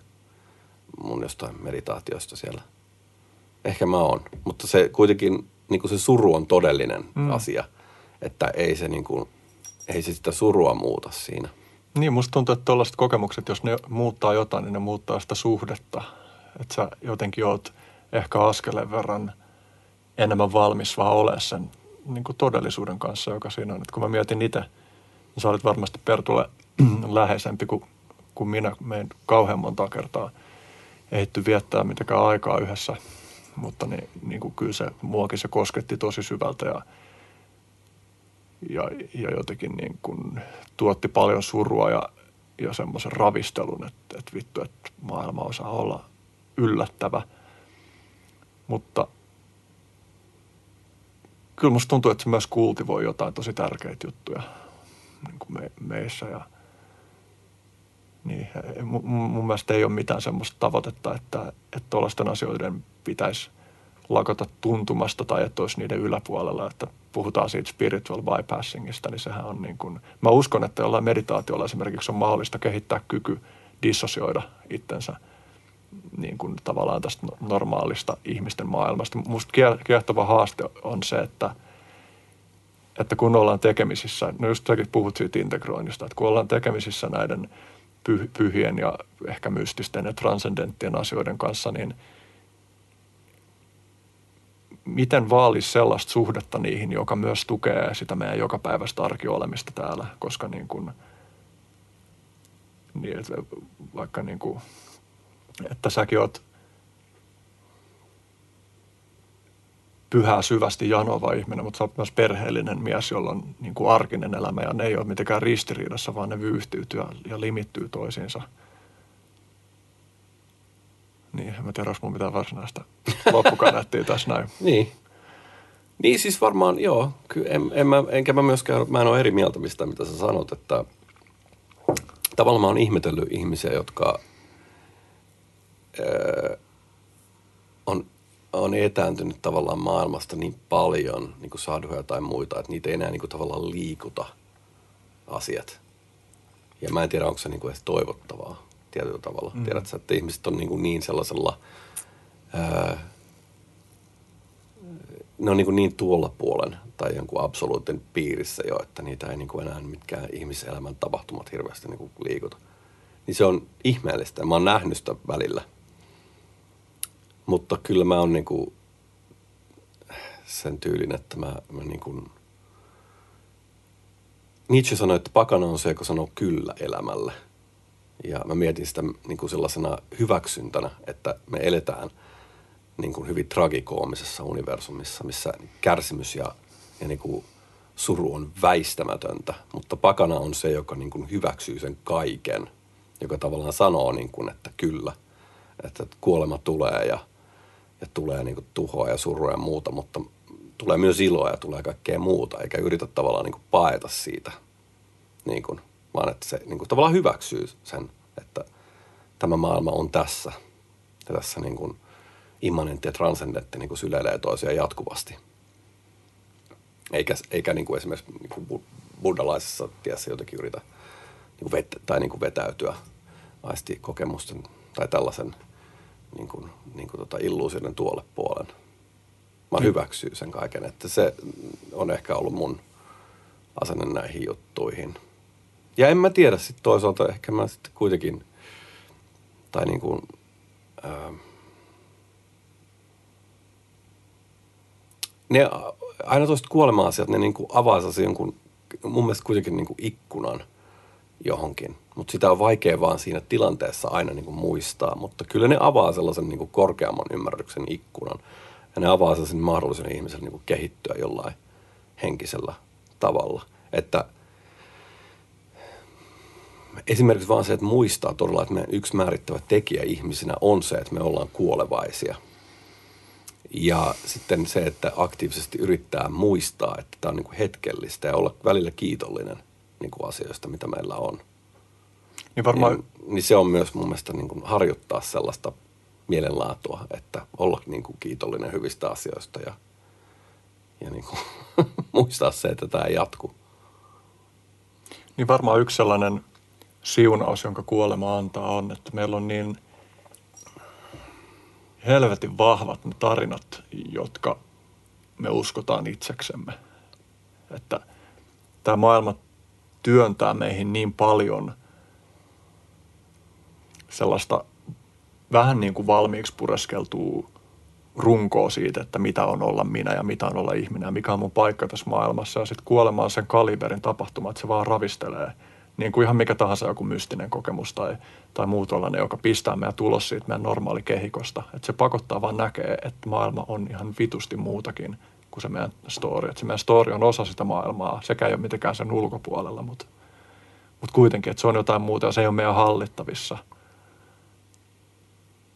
mun jostain meditaatiosta siellä. Ehkä mä oon, mutta se kuitenkin, niin kuin se suru on todellinen mm. asia – että ei se, niin kuin, ei se sitä surua muuta siinä. Niin, musta tuntuu, että tuollaiset kokemukset, jos ne muuttaa jotain, niin ne muuttaa sitä suhdetta. Että sä jotenkin oot ehkä askeleen verran enemmän valmis vaan olemaan sen niin kuin todellisuuden kanssa, joka siinä on. Et kun mä mietin itse, niin sä olit varmasti Pertulle läheisempi kuin, kuin minä. Me ei kauhean monta kertaa ehitty viettää mitenkään aikaa yhdessä, mutta niin, niin kuin kyllä se, muakin se kosketti tosi syvältä ja – ja, ja jotenkin niin kuin tuotti paljon surua ja, ja semmoisen ravistelun, että, että vittu, että maailma osaa olla yllättävä. Mutta kyllä musta tuntuu, että se myös kultivoi jotain tosi tärkeitä juttuja niin kuin me, meissä ja niin, mun, mun mielestä ei ole mitään semmoista tavoitetta, että, että asioiden pitäisi lakata tuntumasta tai että olisi niiden yläpuolella, että puhutaan siitä spiritual bypassingista, niin sehän on niin kuin, mä uskon, että jollain meditaatiolla esimerkiksi on mahdollista kehittää kyky dissosioida itsensä niin kuin tavallaan tästä normaalista ihmisten maailmasta. Musta kiehtova haaste on se, että, että kun ollaan tekemisissä, no just säkin puhut siitä integroinnista, että kun ollaan tekemisissä näiden pyhien ja ehkä mystisten ja transcendenttien asioiden kanssa, niin – miten vaalisi sellaista suhdetta niihin, joka myös tukee sitä meidän jokapäiväistä arkiolemista täällä, koska niin kuin, niin että vaikka niin kuin, että säkin oot pyhää syvästi janova ihminen, mutta sä oot myös perheellinen mies, jolla on niin kuin arkinen elämä ja ne ei ole mitenkään ristiriidassa, vaan ne vyyhtyy ja limittyy toisiinsa – niin, en tiedä, onko mun mitään varsinaista loppukaneettia tässä näin. niin. Niin siis varmaan, joo. Kyllä en, en mä, enkä mä myöskään, mä en ole eri mieltä mistä, mitä sä sanot, että tavallaan mä oon ihmetellyt ihmisiä, jotka öö, on, on etääntynyt tavallaan maailmasta niin paljon, niin kuin sadhuja tai muita, että niitä ei enää niin kuin tavallaan liikuta asiat. Ja mä en tiedä, onko se niin kuin edes toivottavaa tietyllä tavalla. Mm. Tiedätkö, että ihmiset on niin, kuin niin sellaisella, ää, ne on niin, kuin niin tuolla puolen tai jonkun absoluutin piirissä jo, että niitä ei niin kuin enää mitkään ihmiselämän tapahtumat hirveästi niin kuin liikuta. Niin se on ihmeellistä. Mä oon nähnyt sitä välillä. Mutta kyllä mä oon niin kuin sen tyylin, että mä, mä niin kuin Nietzsche sanoi, että pakana on se, joka sanoo kyllä elämälle – ja mä mietin sitä niin kuin sellaisena hyväksyntänä, että me eletään niin kuin hyvin tragikoomisessa universumissa, missä kärsimys ja, ja niin kuin suru on väistämätöntä, mutta pakana on se, joka niin kuin hyväksyy sen kaiken, joka tavallaan sanoo, niin kuin, että kyllä, että kuolema tulee ja, ja tulee niin kuin tuhoa ja surua ja muuta, mutta tulee myös iloa ja tulee kaikkea muuta, eikä yritä tavallaan niin kuin paeta siitä, niin kuin, vaan että se niin kuin tavallaan hyväksyy sen, että tämä maailma on tässä. Ja tässä niin kuin immanentti ja transcendentti niin kuin syleilee toisiaan jatkuvasti. Eikä, eikä niin kuin esimerkiksi niin kuin buddhalaisessa tiessä jotenkin yritä niin kuin vet, tai niin kuin vetäytyä kokemusten tai tällaisen niin kuin, niin kuin tota illuusioiden tuolle puolen – mä mm. hyväksyy sen kaiken. Että se on ehkä ollut mun asenne näihin juttuihin. Ja en mä tiedä sitten toisaalta, ehkä mä sitten kuitenkin, tai niin kuin, ää, ne aina toiset kuolema-asiat, ne niin kuin avaisi jonkun, mun mielestä kuitenkin niin kuin ikkunan johonkin. Mutta sitä on vaikea vaan siinä tilanteessa aina niin kuin muistaa. Mutta kyllä ne avaa sellaisen niin kuin korkeamman ymmärryksen ikkunan ja ne avaa sen mahdollisuuden ihmiselle niin kuin kehittyä jollain henkisellä tavalla. Että esimerkiksi vaan se, että muistaa todella, että meidän yksi määrittävä tekijä ihmisinä on se, että me ollaan kuolevaisia. Ja sitten se, että aktiivisesti yrittää muistaa, että tämä on niin kuin hetkellistä ja olla välillä kiitollinen niin kuin asioista, mitä meillä on. Niin varmaan... Niin, niin se on myös mun mielestä niin kuin harjoittaa sellaista mielenlaatua, että olla niin kuin kiitollinen hyvistä asioista ja, ja niin kuin, muistaa se, että tämä jatkuu. Niin varmaan yksi sellainen siunaus, jonka kuolema antaa, on, että meillä on niin helvetin vahvat ne tarinat, jotka me uskotaan itseksemme. Että tämä maailma työntää meihin niin paljon sellaista vähän niin kuin valmiiksi pureskeltuu runkoa siitä, että mitä on olla minä ja mitä on olla ihminen ja mikä on mun paikka tässä maailmassa. Ja sitten kuolema on sen kaliberin tapahtuma, että se vaan ravistelee niin kuin ihan mikä tahansa joku mystinen kokemus tai, tai muu tollainen, joka pistää meidän tulos siitä meidän normaali kehikosta. Että se pakottaa vaan näkee, että maailma on ihan vitusti muutakin kuin se meidän story. Että se meidän story on osa sitä maailmaa. Sekä ei ole mitenkään sen ulkopuolella, mutta, mutta kuitenkin, että se on jotain muuta ja se ei ole meidän hallittavissa –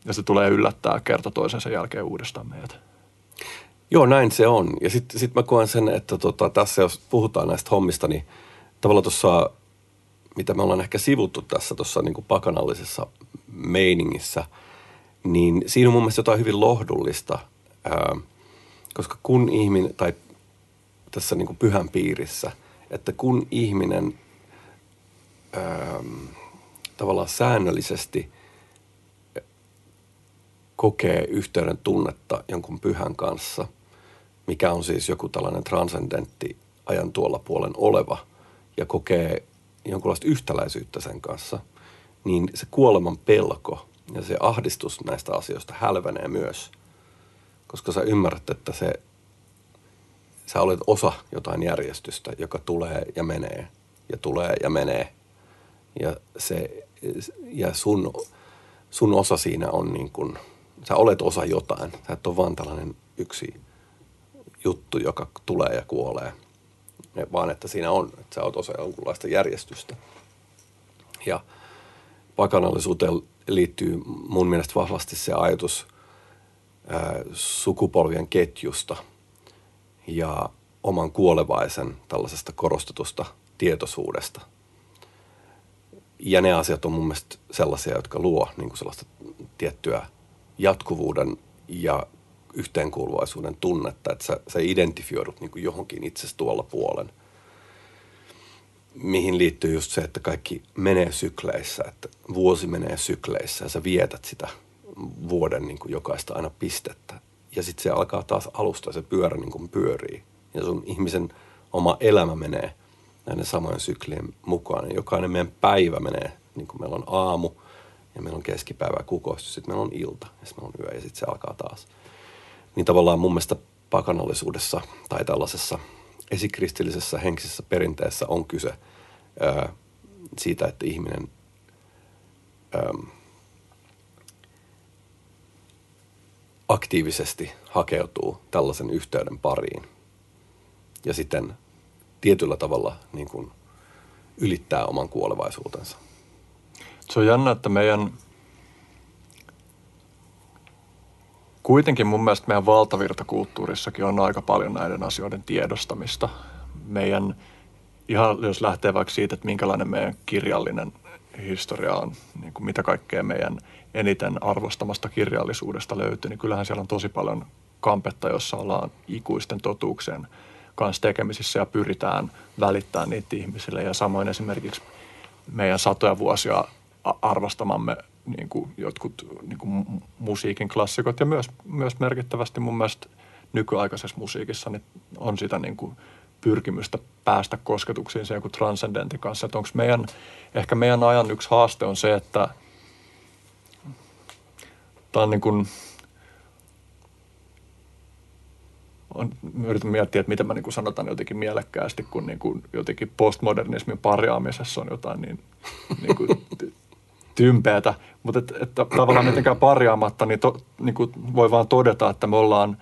ja se tulee yllättää kerta toisensa jälkeen uudestaan meidät. Joo, näin se on. Ja sitten sit mä koen sen, että tota, tässä jos puhutaan näistä hommista, niin tavallaan tuossa, mitä me ollaan ehkä sivuttu tässä tuossa niin pakanallisessa meiningissä, niin siinä on mun mielestä jotain hyvin lohdullista, ää, koska kun ihminen, tai tässä niin pyhän piirissä, että kun ihminen ää, tavallaan säännöllisesti – kokee yhteyden tunnetta jonkun pyhän kanssa, mikä on siis joku tällainen transcendentti ajan tuolla puolen oleva ja kokee jonkunlaista yhtäläisyyttä sen kanssa, niin se kuoleman pelko ja se ahdistus näistä asioista hälvenee myös, koska sä ymmärrät, että se, sä olet osa jotain järjestystä, joka tulee ja menee ja tulee ja menee. Ja, se, ja sun, sun osa siinä on niin kuin – sä olet osa jotain. Sä et ole vaan tällainen yksi juttu, joka tulee ja kuolee, vaan että siinä on, että sä oot osa jonkunlaista järjestystä. Ja pakanallisuuteen liittyy mun mielestä vahvasti se ajatus sukupolvien ketjusta ja oman kuolevaisen tällaisesta korostetusta tietoisuudesta. Ja ne asiat on mun mielestä sellaisia, jotka luo niin kuin sellaista tiettyä jatkuvuuden ja yhteenkuuluvaisuuden tunnetta, että sä, sä identifioidut niin kuin johonkin itsestä tuolla puolen. Mihin liittyy just se, että kaikki menee sykleissä, että vuosi menee sykleissä ja sä vietät sitä vuoden niin kuin jokaista aina pistettä. Ja sitten se alkaa taas alusta se pyörä niin kuin pyörii. Ja sun ihmisen oma elämä menee näiden samojen syklien mukaan. Ja jokainen meidän päivä menee, niin kuin meillä on aamu – ja meillä on keskipäivä kukoistus, sitten meillä on ilta ja sitten meillä on yö ja sitten se alkaa taas. Niin tavallaan mun mielestä pakanallisuudessa tai tällaisessa esikristillisessä henkisessä perinteessä on kyse ää, siitä, että ihminen ää, aktiivisesti hakeutuu tällaisen yhteyden pariin ja sitten tietyllä tavalla niin kuin ylittää oman kuolevaisuutensa. Se on jännä, että meidän kuitenkin mun mielestä meidän valtavirtakulttuurissakin on aika paljon näiden asioiden tiedostamista. Meidän, ihan jos lähtee vaikka siitä, että minkälainen meidän kirjallinen historia on, niin kuin mitä kaikkea meidän eniten arvostamasta kirjallisuudesta löytyy, niin kyllähän siellä on tosi paljon kampetta, jossa ollaan ikuisten totuuksien kanssa tekemisissä ja pyritään välittämään niitä ihmisille. Ja samoin esimerkiksi meidän satoja vuosia arvostamamme niin kuin jotkut niin kuin musiikin klassikot ja myös, myös merkittävästi mun mielestä nykyaikaisessa musiikissa niin on sitä niin kuin pyrkimystä päästä kosketuksiin sen joku transcendentin kanssa. Että onko meidän, ehkä meidän ajan yksi haaste on se, että tämä on niin kuin, on, yritän miettiä, että miten mä niin sanotaan jotenkin mielekkäästi, kun niin kuin jotenkin postmodernismin parjaamisessa on jotain niin, niin kuin tympeätä. Mutta et, et, tavallaan mitenkään parjaamatta, niin, to, niin kuin voi vaan todeta, että me ollaan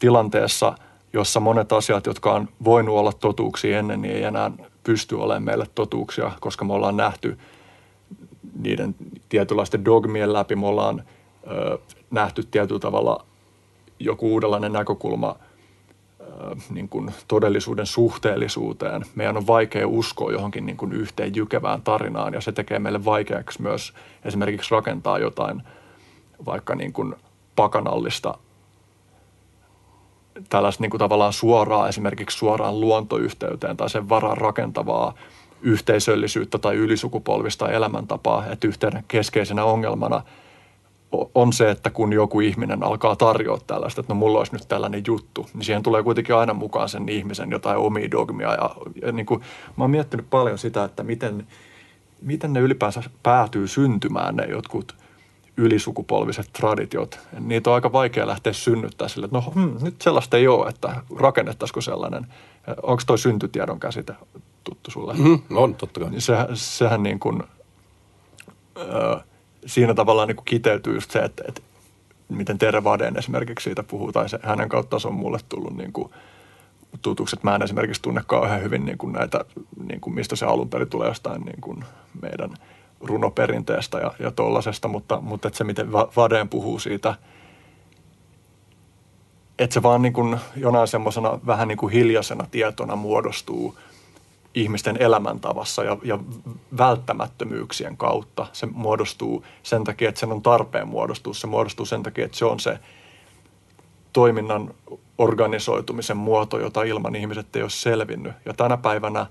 tilanteessa, jossa monet asiat, jotka on voinut olla totuuksia ennen, niin ei enää pysty olemaan meille totuuksia, koska me ollaan nähty niiden tietynlaisten dogmien läpi, me ollaan ö, nähty tietyllä tavalla joku uudenlainen näkökulma – niin kuin todellisuuden suhteellisuuteen. Meidän on vaikea uskoa johonkin niin kuin yhteen jykevään tarinaan ja se tekee meille vaikeaksi myös esimerkiksi rakentaa jotain vaikka niin kuin pakanallista tällaista niin kuin tavallaan suoraa esimerkiksi suoraan luontoyhteyteen tai sen varaan rakentavaa yhteisöllisyyttä tai ylisukupolvista elämäntapaa, että yhtenä keskeisenä ongelmana – on se, että kun joku ihminen alkaa tarjoa tällaista, että no mulla olisi nyt tällainen juttu, niin siihen tulee kuitenkin aina mukaan sen ihmisen jotain omia dogmia. Ja, ja niin kuin, mä oon miettinyt paljon sitä, että miten, miten ne ylipäänsä päätyy syntymään ne jotkut ylisukupolviset traditiot. Niitä on aika vaikea lähteä synnyttää sille, että no hmm, nyt sellaista ei ole, että rakennettaisiko sellainen. Onko toi syntytiedon käsite tuttu sulle? Mm, on, totta kai. Se, sehän niin kuin, öö, siinä tavallaan niin kuin kiteytyy just se, että, että miten Tere Vaden esimerkiksi siitä puhuu, tai se, hänen kautta se on mulle tullut niin kuin tutuksi, että mä en esimerkiksi tunne kauhean hyvin niin kuin näitä, niin kuin mistä se alun perin tulee jostain niin kuin meidän runoperinteestä ja, ja tollasesta, mutta, mutta että se, miten Vaden puhuu siitä, että se vaan niin kuin jonain semmoisena vähän niin kuin hiljaisena tietona muodostuu – ihmisten elämäntavassa ja, ja välttämättömyyksien kautta. Se muodostuu sen takia, että sen on tarpeen muodostua. Se muodostuu sen takia, että se on se toiminnan organisoitumisen muoto, jota ilman ihmiset ei ole selvinnyt. Ja tänä päivänä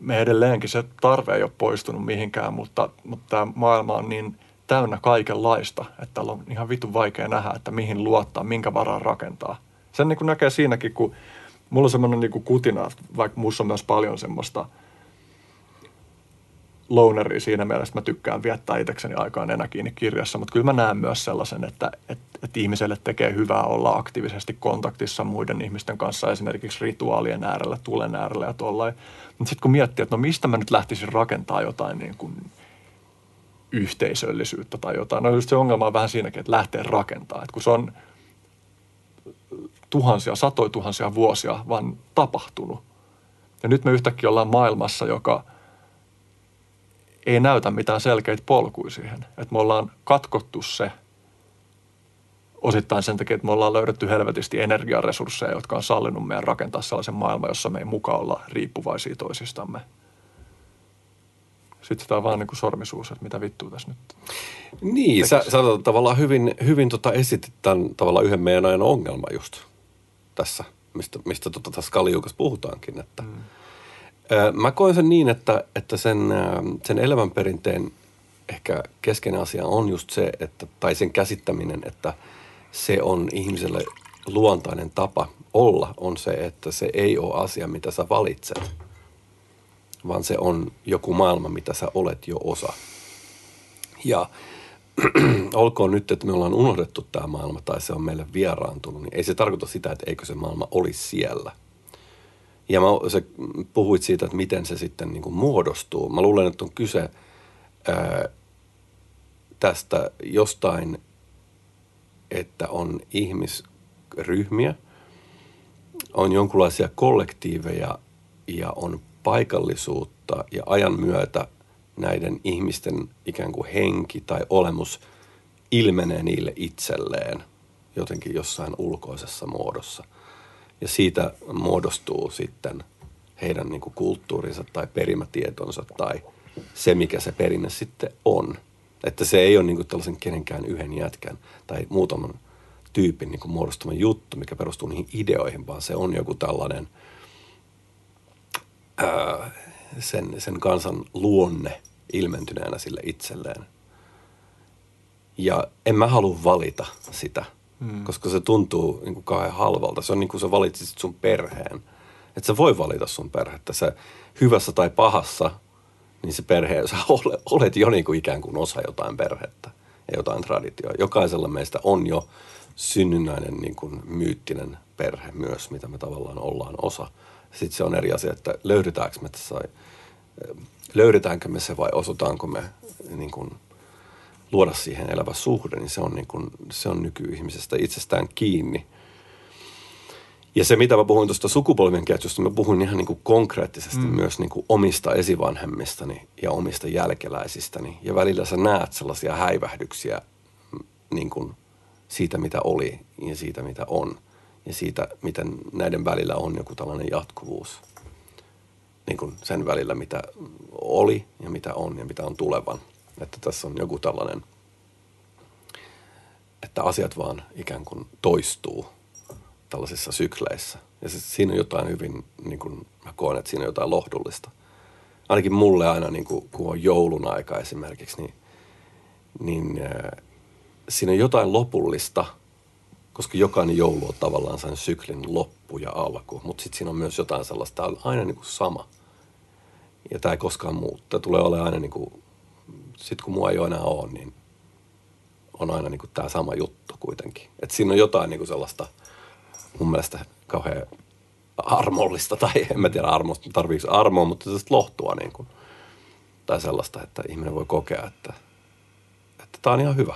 me edelleenkin se tarve ei ole poistunut mihinkään, mutta, mutta tämä maailma on niin täynnä kaikenlaista, että täällä on ihan vitun vaikea nähdä, että mihin luottaa, minkä varaan rakentaa. Sen niin kuin näkee siinäkin, kun – mulla on semmoinen niin kutina, vaikka muussa on myös paljon semmoista loneria siinä mielessä, että mä tykkään viettää itsekseni aikaa enää kiinni kirjassa, mutta kyllä mä näen myös sellaisen, että, että, että ihmiselle tekee hyvää olla aktiivisesti kontaktissa muiden ihmisten kanssa, esimerkiksi rituaalien äärellä, tulen äärellä ja tuollain. Mutta sitten kun miettii, että no mistä mä nyt lähtisin rakentaa jotain niin kuin yhteisöllisyyttä tai jotain, no just se ongelma on vähän siinäkin, että lähtee rakentaa, että kun se on – tuhansia, satoja tuhansia vuosia vaan tapahtunut. Ja nyt me yhtäkkiä ollaan maailmassa, joka ei näytä mitään selkeitä polkuja siihen. Että me ollaan katkottu se osittain sen takia, että me ollaan löydetty helvetisti energiaresursseja, jotka on sallinut meidän rakentaa sellaisen maailman, jossa me ei mukaan olla riippuvaisia toisistamme. Sitten sitä on vaan niin kuin sormisuus, että mitä vittua tässä nyt Niin, sä, sä tavallaan hyvin, hyvin tota esitit tämän tavallaan yhden meidän ajan ongelma just – tässä, mistä, mistä tota, tässä Kaliukas puhutaankin. Että, mm. ää, mä koen sen niin, että, että sen, ää, sen elämänperinteen ehkä keskeinen asia on just se, että, tai sen käsittäminen, että se on ihmiselle luontainen tapa olla, on se, että se ei ole asia, mitä sä valitset, vaan se on joku maailma, mitä sä olet jo osa. Ja olkoon nyt, että me ollaan unohdettu tämä maailma tai se on meille vieraantunut, niin ei se tarkoita sitä, että eikö se maailma olisi siellä. Ja mä, se, puhuit siitä, että miten se sitten niin kuin muodostuu. Mä luulen, että on kyse ää, tästä jostain että on ihmisryhmiä, on jonkinlaisia kollektiiveja ja on paikallisuutta ja ajan myötä näiden ihmisten ikään kuin henki tai olemus ilmenee niille itselleen jotenkin jossain ulkoisessa muodossa. Ja siitä muodostuu sitten heidän niin kuin kulttuurinsa tai perimätietonsa tai se, mikä se perinne sitten on. Että se ei ole niin kuin tällaisen kenenkään yhden jätkän tai muutaman tyypin niin kuin muodostama juttu, mikä perustuu niihin ideoihin, vaan se on joku tällainen ää, sen, sen kansan luonne ilmentyneenä sille itselleen. Ja en mä halua valita sitä, hmm. koska se tuntuu niin kuin kauhean halvalta. Se on niin kuin sä valitsisit sun perheen. Että sä voi valita sun perhettä. Se hyvässä tai pahassa, niin se perhe, sä olet jo niin kuin ikään kuin osa jotain perhettä ja jotain traditioa. Jokaisella meistä on jo synnynnäinen niin kuin myyttinen perhe myös, mitä me tavallaan ollaan osa. Sitten se on eri asia, että löydetäänkö me tässä, löydetäänkö me se vai osutaanko me niin kuin luoda siihen elävä suhde, niin se on, niin kuin, se on nykyihmisestä itsestään kiinni. Ja se, mitä mä puhuin tuosta sukupolvien ketjusta, mä puhuin ihan niin kuin konkreettisesti mm. myös niin kuin omista esivanhemmistani ja omista jälkeläisistäni. Ja välillä sä näet sellaisia häivähdyksiä niin kuin siitä, mitä oli ja siitä, mitä on. Ja siitä, miten näiden välillä on joku tällainen jatkuvuus. Niin kuin sen välillä, mitä oli ja mitä on ja mitä on tulevan. Että tässä on joku tällainen, että asiat vaan ikään kuin toistuu tällaisissa sykleissä. Ja se, siinä on jotain hyvin, niin kuin mä koen, että siinä on jotain lohdullista. Ainakin mulle aina, niin kuin, kun on joulun aika esimerkiksi, niin, niin äh, siinä on jotain lopullista, koska jokainen joulu on tavallaan sen syklin loppu ja alku. Mutta sitten siinä on myös jotain sellaista, on aina niin kuin sama. Ja tämä ei koskaan muuta. Tämä tulee olemaan aina niin kuin, sitten kun mua ei ole enää ole, niin on aina niin kuin tämä sama juttu kuitenkin. Että siinä on jotain niin kuin sellaista mun mielestä kauhean armollista, tai en mä tiedä armosta, tarviiko armoa, mutta sellaista lohtua niin kuin, tai sellaista, että ihminen voi kokea, että, että tämä on ihan hyvä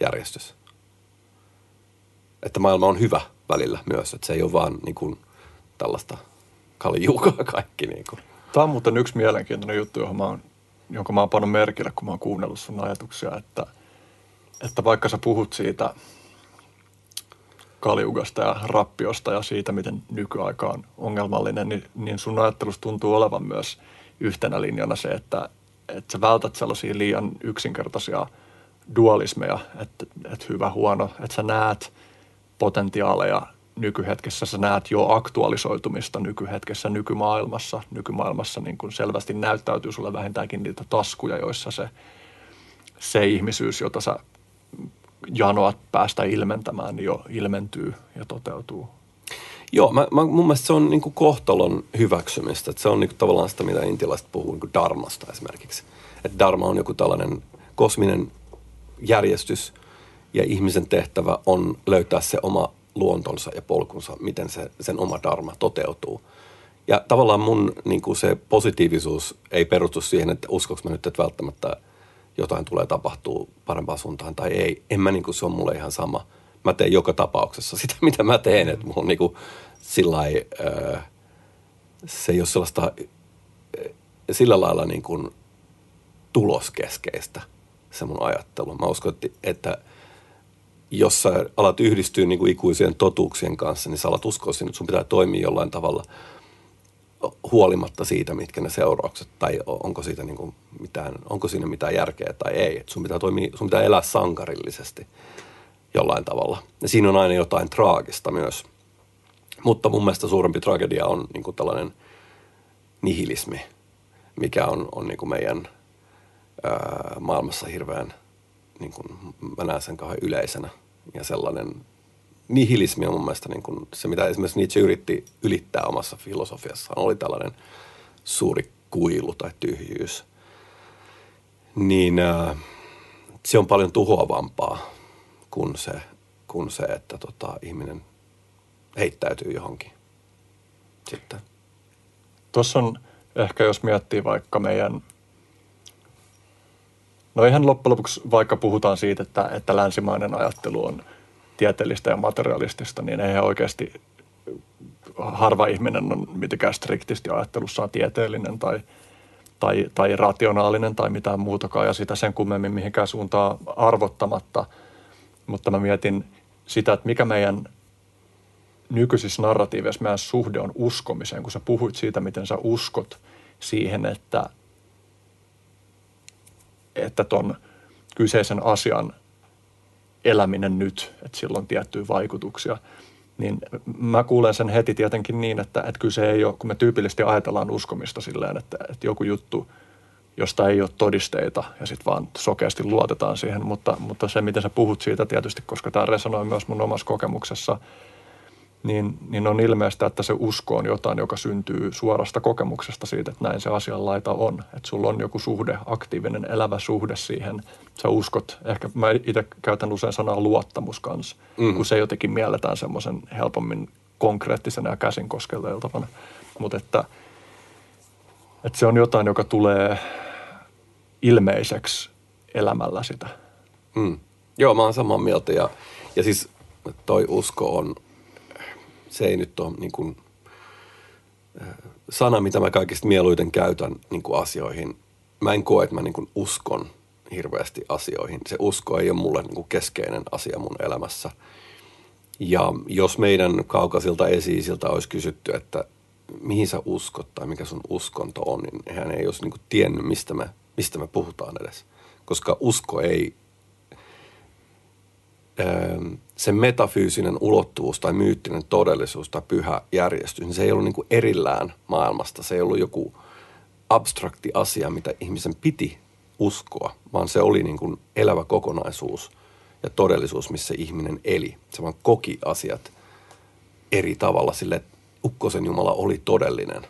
järjestys. Että maailma on hyvä välillä myös, että se ei ole vaan niin kuin, tällaista kalijuukaa kaikki. Niin kuin. Tämä on muuten yksi mielenkiintoinen juttu, johon mä oon, jonka mä oon pannut merkille, kun mä oon kuunnellut sun ajatuksia, että, että vaikka sä puhut siitä kaliugasta ja rappiosta ja siitä, miten nykyaika on ongelmallinen, niin, niin sun ajattelussa tuntuu olevan myös yhtenä linjana se, että, että sä vältät sellaisia liian yksinkertaisia – dualismeja, että, että hyvä, huono, että sä näet potentiaaleja nykyhetkessä, sä näet jo aktualisoitumista nykyhetkessä, nykymaailmassa. Nykymaailmassa niin kuin selvästi näyttäytyy sulle vähintäänkin niitä taskuja, joissa se, se ihmisyys, jota sä janoat päästä ilmentämään, niin jo ilmentyy ja toteutuu. Joo, mä, mä, mun mielestä se on niin kohtalon hyväksymistä. Että se on niin kuin tavallaan sitä, mitä intilaiset puhuu niin darmasta esimerkiksi. Että dharma on joku tällainen kosminen järjestys ja ihmisen tehtävä on löytää se oma luontonsa ja polkunsa, miten se, sen oma dharma toteutuu. Ja tavallaan mun niin kuin se positiivisuus ei perustu siihen, että uskoks mä nyt, että välttämättä jotain tulee tapahtuu parempaan suuntaan tai ei. En mä niin kuin, se on mulle ihan sama. Mä teen joka tapauksessa sitä, mitä mä teen. Että on niin kuin sillai, äh, se ei ole sellaista sillä lailla niin kuin tuloskeskeistä – se mun ajattelu. Mä uskon, että jos sä alat yhdistyä niin kuin ikuisien totuuksien kanssa, niin sä alat uskoa sinne, että sun pitää toimia jollain tavalla huolimatta siitä, mitkä ne seuraukset, tai onko, siitä niin kuin mitään, onko siinä mitään järkeä tai ei. Et sun, pitää toimia, sun pitää elää sankarillisesti jollain tavalla. Ja siinä on aina jotain traagista myös. Mutta mun mielestä suurempi tragedia on niin kuin tällainen nihilismi, mikä on, on niin kuin meidän – ää, maailmassa hirveän, niin kuin, mä näen sen kauhean yleisenä. Ja sellainen nihilismi on mun mielestä niin kuin se, mitä esimerkiksi Nietzsche yritti ylittää omassa filosofiassaan, oli tällainen suuri kuilu tai tyhjyys. Niin ää, se on paljon tuhoavampaa kuin se, kuin se että tota, ihminen heittäytyy johonkin sitten. Tuossa on ehkä, jos miettii vaikka meidän No ihan loppujen lopuksi, vaikka puhutaan siitä, että, että länsimainen ajattelu on tieteellistä ja materialistista, niin eihän oikeasti harva ihminen on mitenkään striktisti ajattelussaan tieteellinen tai, tai, tai rationaalinen tai mitään muutakaan ja sitä sen kummemmin mihinkään suuntaan arvottamatta. Mutta mä mietin sitä, että mikä meidän nykyisissä narratiiveissa meidän suhde on uskomiseen, kun sä puhuit siitä, miten sä uskot siihen, että, että ton kyseisen asian eläminen nyt, että sillä on tiettyjä vaikutuksia, niin mä kuulen sen heti tietenkin niin, että, että kyllä se ei ole, kun me tyypillisesti ajatellaan uskomista silleen, että, että joku juttu, josta ei ole todisteita ja sitten vaan sokeasti luotetaan siihen, mutta, mutta se, miten sä puhut siitä tietysti, koska tämä resonoi myös mun omassa kokemuksessa – niin, niin on ilmeistä, että se usko on jotain, joka syntyy suorasta kokemuksesta siitä, että näin se asianlaita on. Että sulla on joku suhde, aktiivinen, elävä suhde siihen. Sä uskot, ehkä mä itse käytän usein sanaa luottamus kanssa, mm. kun se jotenkin mielletään semmoisen helpommin konkreettisena ja käsin koskelteltavana. Mutta että, että se on jotain, joka tulee ilmeiseksi elämällä sitä. Mm. Joo, mä oon samaa mieltä ja, ja siis toi usko on – se ei nyt ole niin kuin, sana, mitä mä kaikista mieluiten käytän niin kuin asioihin. Mä en koe, että mä niin kuin uskon hirveästi asioihin. Se usko ei ole mulle niin kuin keskeinen asia mun elämässä. Ja jos meidän kaukaisilta esiisiltä olisi kysytty, että mihin sä uskot tai mikä sun uskonto on, niin hän ei olisi niin kuin tiennyt, mistä me, mistä me puhutaan edes. Koska usko ei se metafyysinen ulottuvuus tai myyttinen todellisuus tai pyhä järjestys, niin se ei ollut niin kuin erillään maailmasta. Se ei ollut joku abstrakti asia, mitä ihmisen piti uskoa, vaan se oli niin kuin elävä kokonaisuus ja todellisuus, missä ihminen eli. Se vaan koki asiat eri tavalla sille, että Ukkosen Jumala oli todellinen.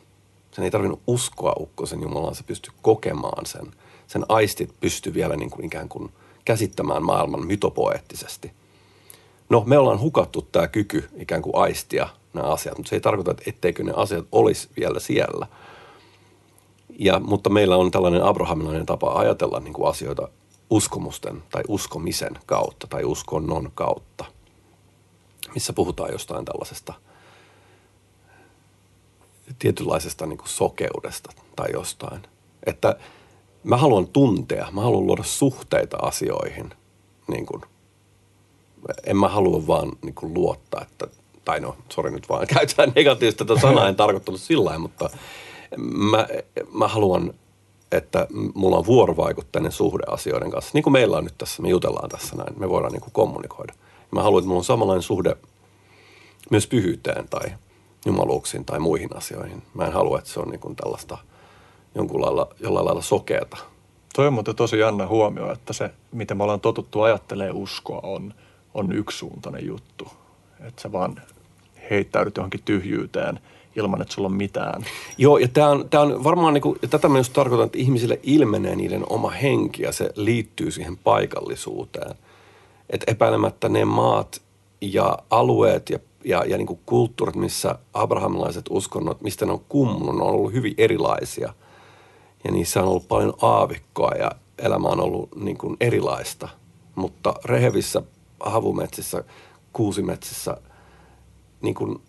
Sen ei tarvinnut uskoa Ukkosen Jumalaan, se pystyi kokemaan sen. Sen aistit pystyi vielä niin kuin ikään kuin käsittämään maailman mytopoeettisesti. No, me ollaan hukattu tämä kyky ikään kuin aistia nämä asiat, mutta se ei tarkoita, että etteikö ne asiat olisi vielä siellä. Ja, mutta meillä on tällainen abrahamilainen tapa ajatella niin kuin asioita uskomusten tai uskomisen kautta tai uskonnon kautta, missä puhutaan jostain tällaisesta tietynlaisesta niin kuin sokeudesta tai jostain. Että mä haluan tuntea, mä haluan luoda suhteita asioihin niin kuin – en mä halua vaan niin kuin luottaa, että, tai no, sori nyt vaan käytetään negatiivista tätä sanaa, en tarkoittanut sillä mutta mä, mä haluan, että mulla on vuorovaikutteinen suhde asioiden kanssa. Niin kuin meillä on nyt tässä, me jutellaan tässä näin, me voidaan niin kuin kommunikoida. Mä haluan, että mulla on samanlainen suhde myös pyhyyteen tai jumaluuksiin tai muihin asioihin. Mä en halua, että se on niin kuin tällaista jonkun lailla, jollain lailla sokeata. Toi on muuten tosi jännä huomio, että se, miten me ollaan totuttu ajattelee uskoa, on – on yksisuuntainen juttu. Että sä vaan heittäydyt johonkin tyhjyyteen ilman, että sulla on mitään. Joo, ja tämä on, tää on varmaan, niinku, ja tätä mä just tarkoitan, että ihmisille ilmenee niiden oma henki ja se liittyy siihen paikallisuuteen. Että epäilemättä ne maat ja alueet ja, ja, ja niinku kulttuurit, missä abrahamilaiset uskonnot, mistä ne on kummunut, on ollut hyvin erilaisia. Ja niissä on ollut paljon aavikkoa ja elämä on ollut niin kuin erilaista. Mutta rehevissä havumetsissä, kuusimetsissä, niin kuin,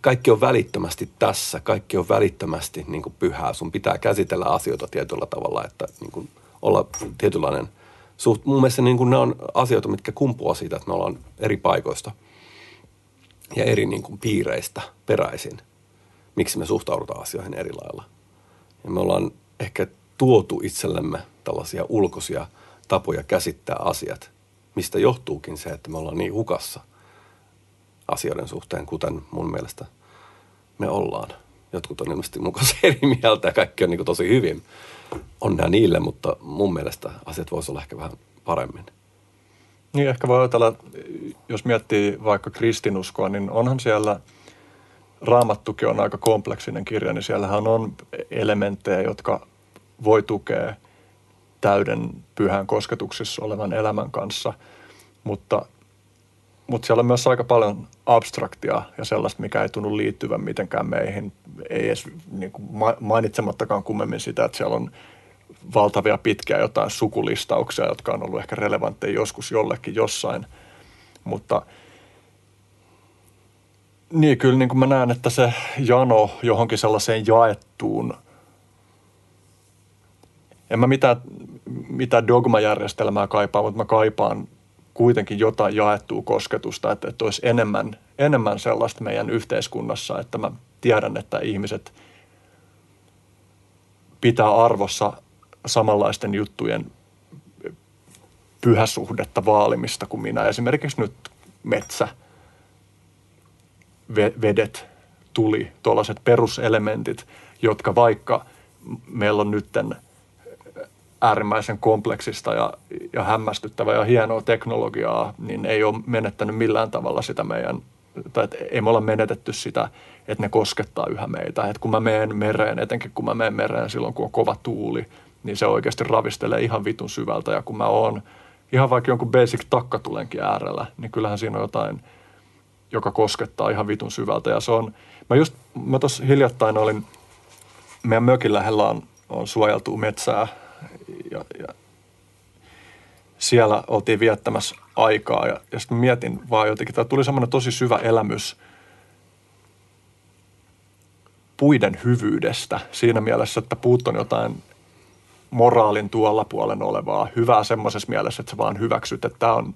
kaikki on välittömästi tässä, kaikki on välittömästi niin kuin pyhää. Sun pitää käsitellä asioita tietyllä tavalla, että niin kuin olla tietynlainen suht. Mun mielestä niin kuin ne on asioita, mitkä kumpuaa siitä, että me ollaan eri paikoista ja eri niin kuin piireistä peräisin. Miksi me suhtaudutaan asioihin eri lailla. Ja me ollaan ehkä tuotu itsellemme tällaisia ulkoisia – tapoja käsittää asiat, mistä johtuukin se, että me ollaan niin hukassa asioiden suhteen, kuten mun mielestä me ollaan. Jotkut on ilmeisesti mukaan eri mieltä ja kaikki on niin tosi hyvin. Onnea niille, mutta mun mielestä asiat voisi olla ehkä vähän paremmin. Niin ehkä voi ajatella, jos miettii vaikka kristinuskoa, niin onhan siellä Raamattukin on aika kompleksinen kirja, niin siellähän on elementtejä, jotka voi tukea täyden pyhän kosketuksissa olevan elämän kanssa, mutta, mutta siellä on myös aika paljon abstraktia ja sellaista, mikä ei tunnu liittyvän mitenkään meihin, ei edes niin kuin mainitsemattakaan kummemmin sitä, että siellä on valtavia pitkiä jotain sukulistauksia, jotka on ollut ehkä relevantteja joskus jollekin jossain. Mutta niin, kyllä niin kuin mä näen, että se jano johonkin sellaiseen jaettuun, en mä mitään, mitään dogmajärjestelmää kaipaa, mutta mä kaipaan kuitenkin jotain jaettua kosketusta, että, että olisi enemmän, enemmän sellaista meidän yhteiskunnassa, että mä tiedän, että ihmiset pitää arvossa samanlaisten juttujen pyhäsuhdetta vaalimista kuin minä. Esimerkiksi nyt metsä, vedet, tuli, tuollaiset peruselementit, jotka vaikka meillä on nytten äärimmäisen kompleksista ja, ja hämmästyttävää ja hienoa teknologiaa, niin ei ole menettänyt millään tavalla sitä meidän, tai ei me olla menetetty sitä, että ne koskettaa yhä meitä. Et kun mä menen mereen, etenkin kun mä menen mereen silloin, kun on kova tuuli, niin se oikeasti ravistelee ihan vitun syvältä. Ja kun mä oon ihan vaikka jonkun basic takkatulenkin äärellä, niin kyllähän siinä on jotain, joka koskettaa ihan vitun syvältä. Ja se on, mä just, mä tuossa hiljattain olin, meidän mökin lähellä on, on suojeltu metsää ja, ja siellä oltiin viettämässä aikaa ja, ja sitten mietin vaan jotenkin, että tuli semmoinen tosi syvä elämys puiden hyvyydestä siinä mielessä, että puut on jotain moraalin tuolla puolen olevaa, hyvää semmoisessa mielessä, että sä vaan hyväksyt, että tämä on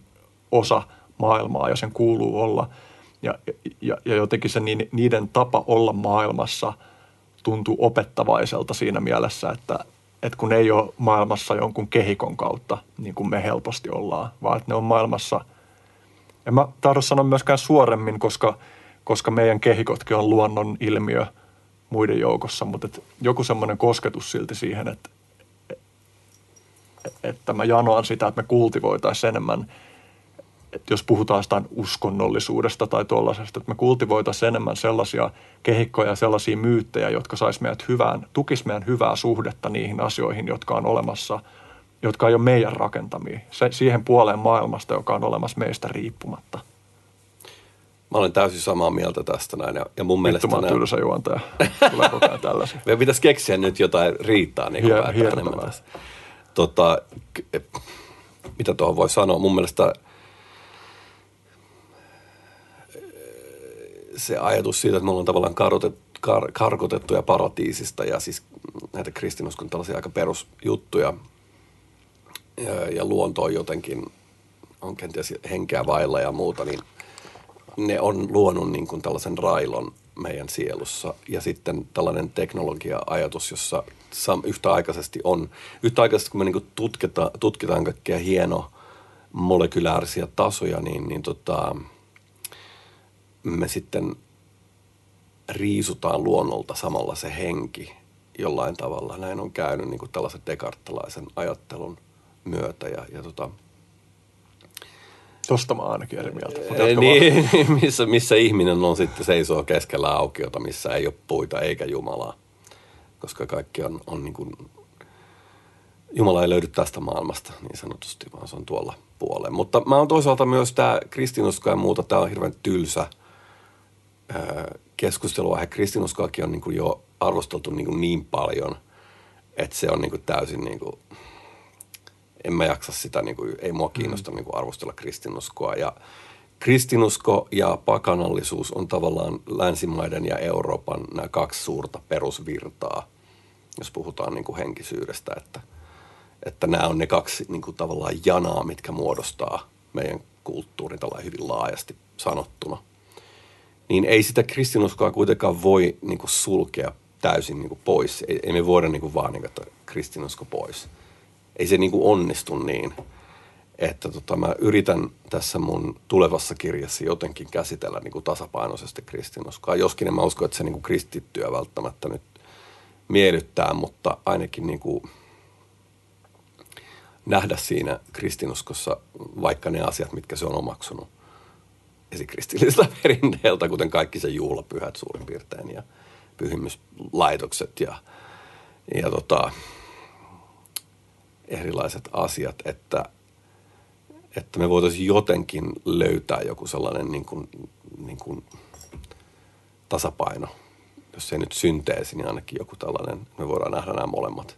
osa maailmaa ja sen kuuluu olla. Ja, ja, ja jotenkin se niiden tapa olla maailmassa tuntuu opettavaiselta siinä mielessä, että, että kun ei ole maailmassa jonkun kehikon kautta, niin kuin me helposti ollaan, vaan että ne on maailmassa, en mä tahdo sanoa myöskään suoremmin, koska, koska meidän kehikotkin on luonnon ilmiö muiden joukossa, mutta että joku semmoinen kosketus silti siihen, että, että mä janoan sitä, että me kultivoitaisiin enemmän, että jos puhutaan jostain uskonnollisuudesta tai tuollaisesta, että me kultivoitaisiin enemmän sellaisia kehikkoja ja sellaisia myyttejä, jotka sais meidät hyvään, tukis meidän hyvää suhdetta niihin asioihin, jotka on olemassa, jotka ei ole meidän rakentamia, se, siihen puoleen maailmasta, joka on olemassa meistä riippumatta. Mä olen täysin samaa mieltä tästä näin. Ja, ja mun mielestä... Vittu, mä tylsä juontaja. Tulee koko ajan tällaisia. Meidän pitäisi keksiä nyt jotain riittää niin Hie- enemmän tässä. Tota, mitä tuohon voi sanoa? Mun mielestä se ajatus siitä, että me ollaan tavallaan karotettu, kar, karkotettuja paratiisista ja siis näitä kristinuskon tällaisia aika perusjuttuja ja, ja luonto on jotenkin, on kenties henkeä vailla ja muuta, niin ne on luonut niin kuin tällaisen railon meidän sielussa. Ja sitten tällainen teknologia-ajatus, jossa yhtäaikaisesti on, yhtäaikaisesti kun me niin tutkitaan, tutkitaan kaikkia hieno molekyläärisiä tasoja, niin, niin tota, me sitten riisutaan luonnolta samalla se henki jollain tavalla. Näin on käynyt niin kuin tällaisen dekarttalaisen ajattelun myötä. Ja, ja tota, Tosta mä ainakin eri mieltä. niin, missä, missä ihminen on sitten seisoo keskellä aukiota, missä ei ole puita eikä Jumalaa. Koska kaikki on, on niin kuin, Jumala ei löydy tästä maailmasta niin sanotusti, vaan se on tuolla puoleen. Mutta mä oon toisaalta myös tämä kristinusko ja muuta, tämä on hirveän tylsä keskustelua. Kristinuskoakin on niin kuin jo arvosteltu niin, kuin niin paljon, että se on niin kuin täysin niin kuin, en mä jaksa sitä, niin kuin, ei mua kiinnosta mm. niin kuin arvostella kristinuskoa. Ja kristinusko ja pakanallisuus on tavallaan länsimaiden ja Euroopan nämä kaksi suurta perusvirtaa, jos puhutaan niin kuin henkisyydestä, että, että nämä on ne kaksi niin kuin tavallaan janaa, mitkä muodostaa meidän kulttuurin tällä hyvin laajasti sanottuna. Niin ei sitä kristinuskoa kuitenkaan voi niin kuin sulkea täysin niin kuin pois. Ei, ei me voida niin kuin vaan niin kuin, kristinusko pois – ei se niin kuin onnistu niin. Että tota, mä yritän tässä mun tulevassa kirjassa jotenkin käsitellä niin kuin tasapainoisesti kristinuskoa. Joskin en mä usko, että se niin kuin kristittyä välttämättä nyt miellyttää, mutta ainakin niin kuin nähdä siinä kristinuskossa vaikka ne asiat, mitkä se on omaksunut esikristilliseltä perinteeltä, kuten kaikki se juhlapyhät suurin piirtein ja pyhimyslaitokset ja, ja tota, erilaiset asiat, että, että me voitaisiin jotenkin löytää joku sellainen niin kuin, niin kuin tasapaino. Jos ei nyt synteesi, niin ainakin joku tällainen, me voidaan nähdä nämä molemmat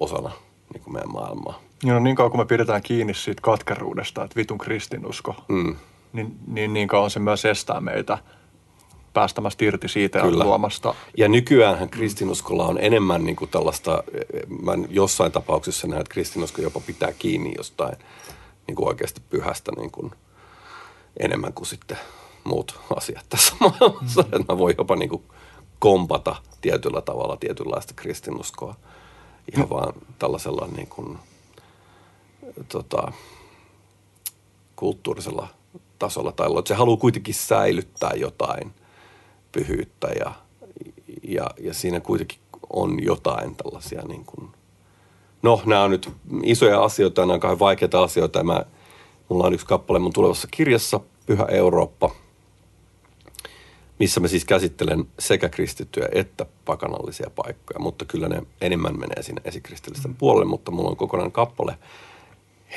osana niin kuin meidän maailmaa. Niin, no niin kauan kun me pidetään kiinni siitä katkeruudesta, että vitun kristinusko, Mm. Niin, niin niin kauan se myös estää meitä päästämästä irti siitä ja Kyllä. luomasta. Ja nykyäänhän kristinuskolla on enemmän niin kuin tällaista, mä jossain tapauksessa näen, että kristinusko jopa pitää kiinni jostain niin kuin oikeasti pyhästä niin kuin enemmän kuin sitten muut asiat tässä maailmassa. Mm. Että mä voin jopa niin kuin kompata tietyllä tavalla tietynlaista kristinuskoa ihan vaan tällaisella niin kuin, tota, kulttuurisella tasolla. Tai että se haluaa kuitenkin säilyttää jotain pyhyyttä ja, ja, ja siinä kuitenkin on jotain tällaisia niin kuin, no nämä on nyt isoja asioita ja nämä on kauhean vaikeita asioita ja mä, mulla on yksi kappale mun tulevassa kirjassa, Pyhä Eurooppa, missä mä siis käsittelen sekä kristittyjä että pakanallisia paikkoja, mutta kyllä ne enemmän menee sinne esikristillisten puolelle, mutta mulla on kokonainen kappale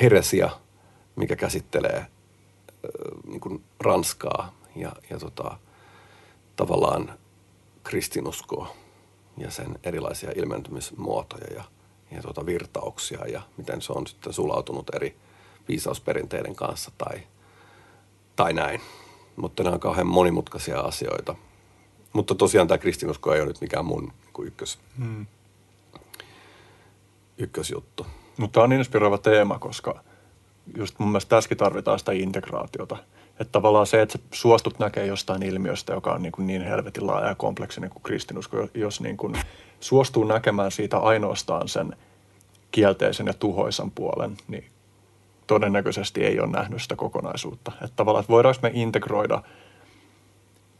Heresia, mikä käsittelee niin kuin Ranskaa ja, ja tota, tavallaan kristinuskoa ja sen erilaisia ilmentymismuotoja ja, ja tota virtauksia ja miten se on sitten sulautunut eri viisausperinteiden kanssa tai, tai näin. Mutta nämä on kauhean monimutkaisia asioita. Mutta tosiaan tämä kristinusko ei ole nyt mikään mun niin kuin ykkös, Mm. ykkösjuttu. Mutta tämä on inspiroiva teema, koska just mun mielestä tässäkin tarvitaan sitä integraatiota. Että tavallaan se, että sä suostut näkemään jostain ilmiöstä, joka on niin, kuin niin helvetin laaja ja kompleksinen kuin kristinusko, jos niin kuin suostuu näkemään siitä ainoastaan sen kielteisen ja tuhoisan puolen, niin todennäköisesti ei ole nähnyt sitä kokonaisuutta. Että tavallaan, että voidaanko me integroida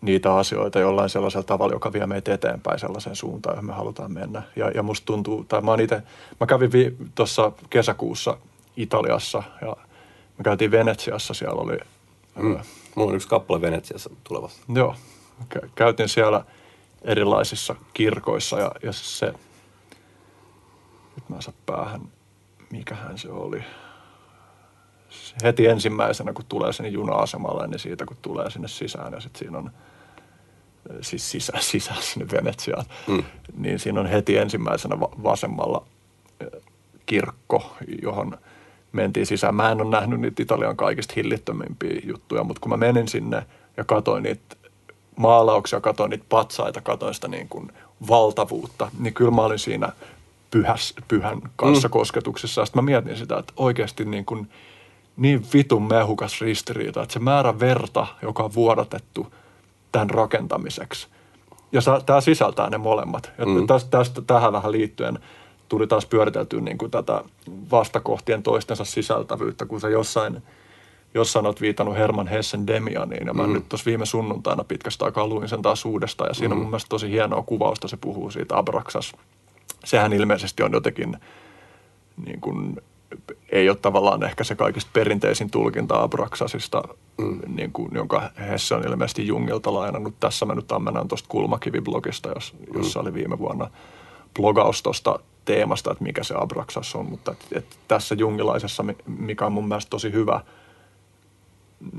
niitä asioita jollain sellaisella tavalla, joka vie meitä eteenpäin sellaiseen suuntaan, johon me halutaan mennä. Ja, ja musta tuntuu, tai mä, ite, mä kävin vi, tuossa kesäkuussa Italiassa ja me käytiin Venetsiassa, siellä oli, Mm. Mulla on yksi kappale Venetsiassa tulevassa. joo, kä- käytiin siellä erilaisissa kirkoissa ja, ja se, nyt mä en saa päähän, mikähän se oli. Se Heti ensimmäisenä, kun tulee sinne juna-asemalle, niin siitä kun tulee sinne sisään ja sitten siinä on siis sisä, sisään sinne Venetsiaan, Mm. niin siinä on heti ensimmäisenä va- vasemmalla eh, kirkko, johon mentiin sisään. Mä en ole nähnyt niitä Italian kaikista hillittömimpiä juttuja, mutta kun mä menin sinne ja katsoin niitä maalauksia, katsoin niitä patsaita, katsoin sitä niin kuin valtavuutta, niin kyllä mä olin siinä pyhäs, pyhän kanssa mm. kosketuksessa. Sitten mä mietin sitä, että oikeasti niin, kuin, niin vitun mehukas ristiriita, että se määrä verta, joka on vuodatettu tämän rakentamiseksi, ja tämä sisältää ne molemmat. Ja Mm. tästä, tästä, tähän vähän liittyen tuli taas pyöriteltyä niin kuin tätä vastakohtien toistensa sisältävyyttä, kun sä jossain, jossain olet viitannut Herman Hessen Demianiin, ja mä Mm. nyt tuossa viime sunnuntaina pitkästä aikaa luin sen taas uudestaan, ja siinä on mun mielestä tosi hienoa kuvausta, se puhuu siitä Abraxas. Sehän ilmeisesti on jotenkin niin kuin, ei ole tavallaan ehkä se kaikista perinteisin tulkinta Abraxasista, mm. niin kuin, jonka Hesse on ilmeisesti Jungilta lainannut. Tässä mä nyt ammennan tuosta Kulmakivi-blogista, jos, jossa oli viime vuonna blogaus tuosta teemasta, että mikä se Abraxas on. Mutta et, et tässä jungilaisessa, mi- mikä on mun mielestä tosi hyvä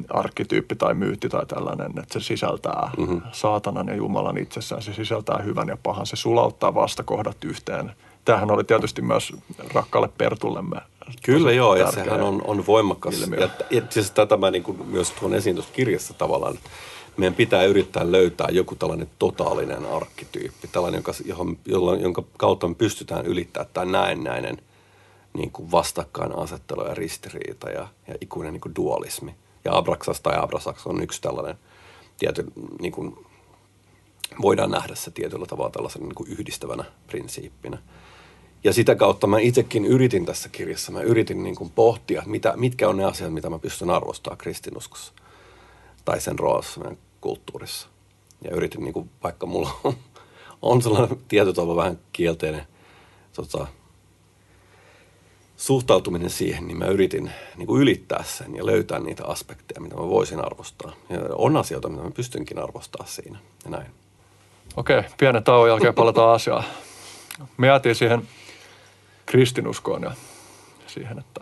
arkkityyppi tai myytti tai tällainen, että se sisältää mm-hmm. saatanan ja Jumalan itsessään, se sisältää hyvän ja pahan, se sulauttaa vastakohdat yhteen. Tämähän oli tietysti myös rakkaalle Pertullemme. Kyllä joo, ja sehän on, on voimakas. ilmiö. Ja, ja siis tätä mä niin kuin myös tuon esiin tuossa kirjassa tavallaan, että meidän pitää yrittää löytää joku tällainen totaalinen arkkityyppi, tällainen, jonka, johon, jolla, jonka kautta me pystytään ylittämään tämä näennäinen niin kuin vastakkainasettelu ja ristiriita ja, ja ikuinen niin kuin dualismi. Ja Abraxas tai Abrasax on yksi tällainen tiety, niin kuin, voidaan nähdä se tietyllä tavalla tällaisen niin kuin yhdistävänä prinsiippinä. Ja sitä kautta mä itsekin yritin tässä kirjassa, mä yritin niin kuin pohtia, mitä, mitkä on ne asiat, mitä mä pystyn arvostamaan kristinuskossa tai sen roolissa meidän kulttuurissa. Ja yritin, niin kuin, vaikka mulla on, on sellainen tietyllä vähän kielteinen tota, suhtautuminen siihen, niin mä yritin niin kuin ylittää sen ja löytää niitä aspekteja, mitä mä voisin arvostaa. Ja on asioita, mitä mä pystynkin arvostaa siinä ja näin. Okei, pienen tauon jälkeen palataan asiaan. Me jäätiin siihen kristinuskoon ja siihen, että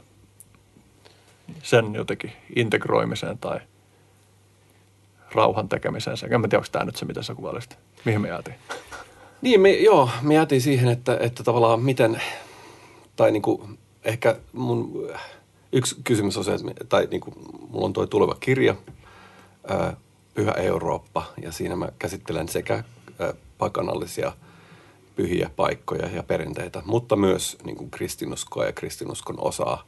sen jotenkin integroimiseen tai rauhan tekemiseen. En tiedä, onko tämä nyt se, mitä sä kuvailisit. Mihin me jäätiin? Niin, me, joo, me jäätiin siihen, että, että tavallaan miten, tai niin kuin, ehkä mun yksi kysymys on se, että, tai niin kuin, mulla on tuo tuleva kirja, Pyhä Eurooppa, ja siinä mä käsittelen sekä pakanallisia pyhiä paikkoja ja perinteitä, mutta myös niin kuin kristinuskoa ja kristinuskon osaa.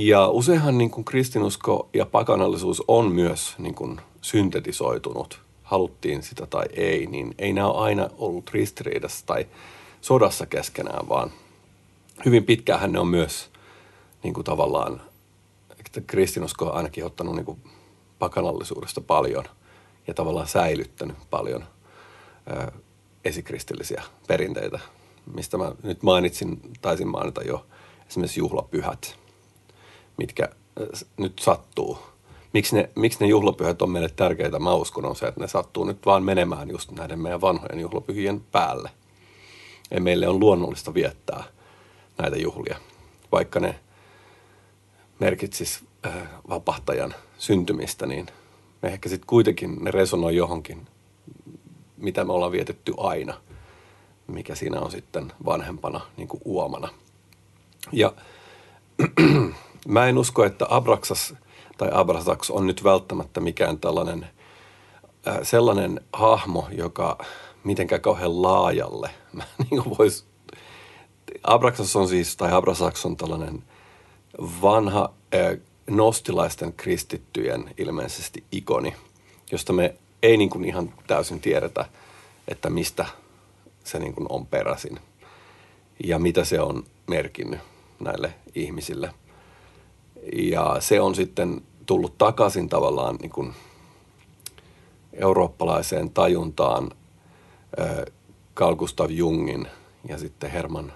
Ja useinhan niin kuin kristinusko ja pakanallisuus on myös niin kuin syntetisoitunut, haluttiin sitä tai ei, niin ei nämä ole aina ollut ristiriidassa tai sodassa keskenään, vaan hyvin pitkään ne on myös niin kuin tavallaan, että kristinusko on ainakin ottanut niin kuin pakanallisuudesta paljon ja tavallaan säilyttänyt paljon ö, esikristillisiä perinteitä, mistä mä nyt mainitsin, taisin mainita jo esimerkiksi juhlapyhät, mitkä nyt sattuu. Miksi ne, miksi ne juhlapyhät on meille tärkeitä, mä uskon, on se, että ne sattuu nyt vaan menemään just näiden meidän vanhojen juhlapyhien päälle. Ja meille on luonnollista viettää näitä juhlia, vaikka ne merkitsis äh, vapahtajan syntymistä, niin me ehkä sitten kuitenkin ne resonoi johonkin, mitä me ollaan vietetty aina, mikä siinä on sitten vanhempana niin kuin uomana. Ja mä en usko, että Abraxas tai Abrasax on nyt välttämättä mikään tällainen äh, sellainen hahmo, joka mitenkään kauhean laajalle. Mä niin vois, Abraxas on siis, tai Abrasax on tällainen vanha äh, nostilaisten kristittyjen ilmeisesti ikoni, josta me ei niin kuin ihan täysin tiedetä, että mistä se niin kuin on peräisin ja mitä se on merkinnyt näille ihmisille. Ja se on sitten tullut takaisin tavallaan niin kuin eurooppalaiseen tajuntaan Carl Gustav Jungin ja sitten Herman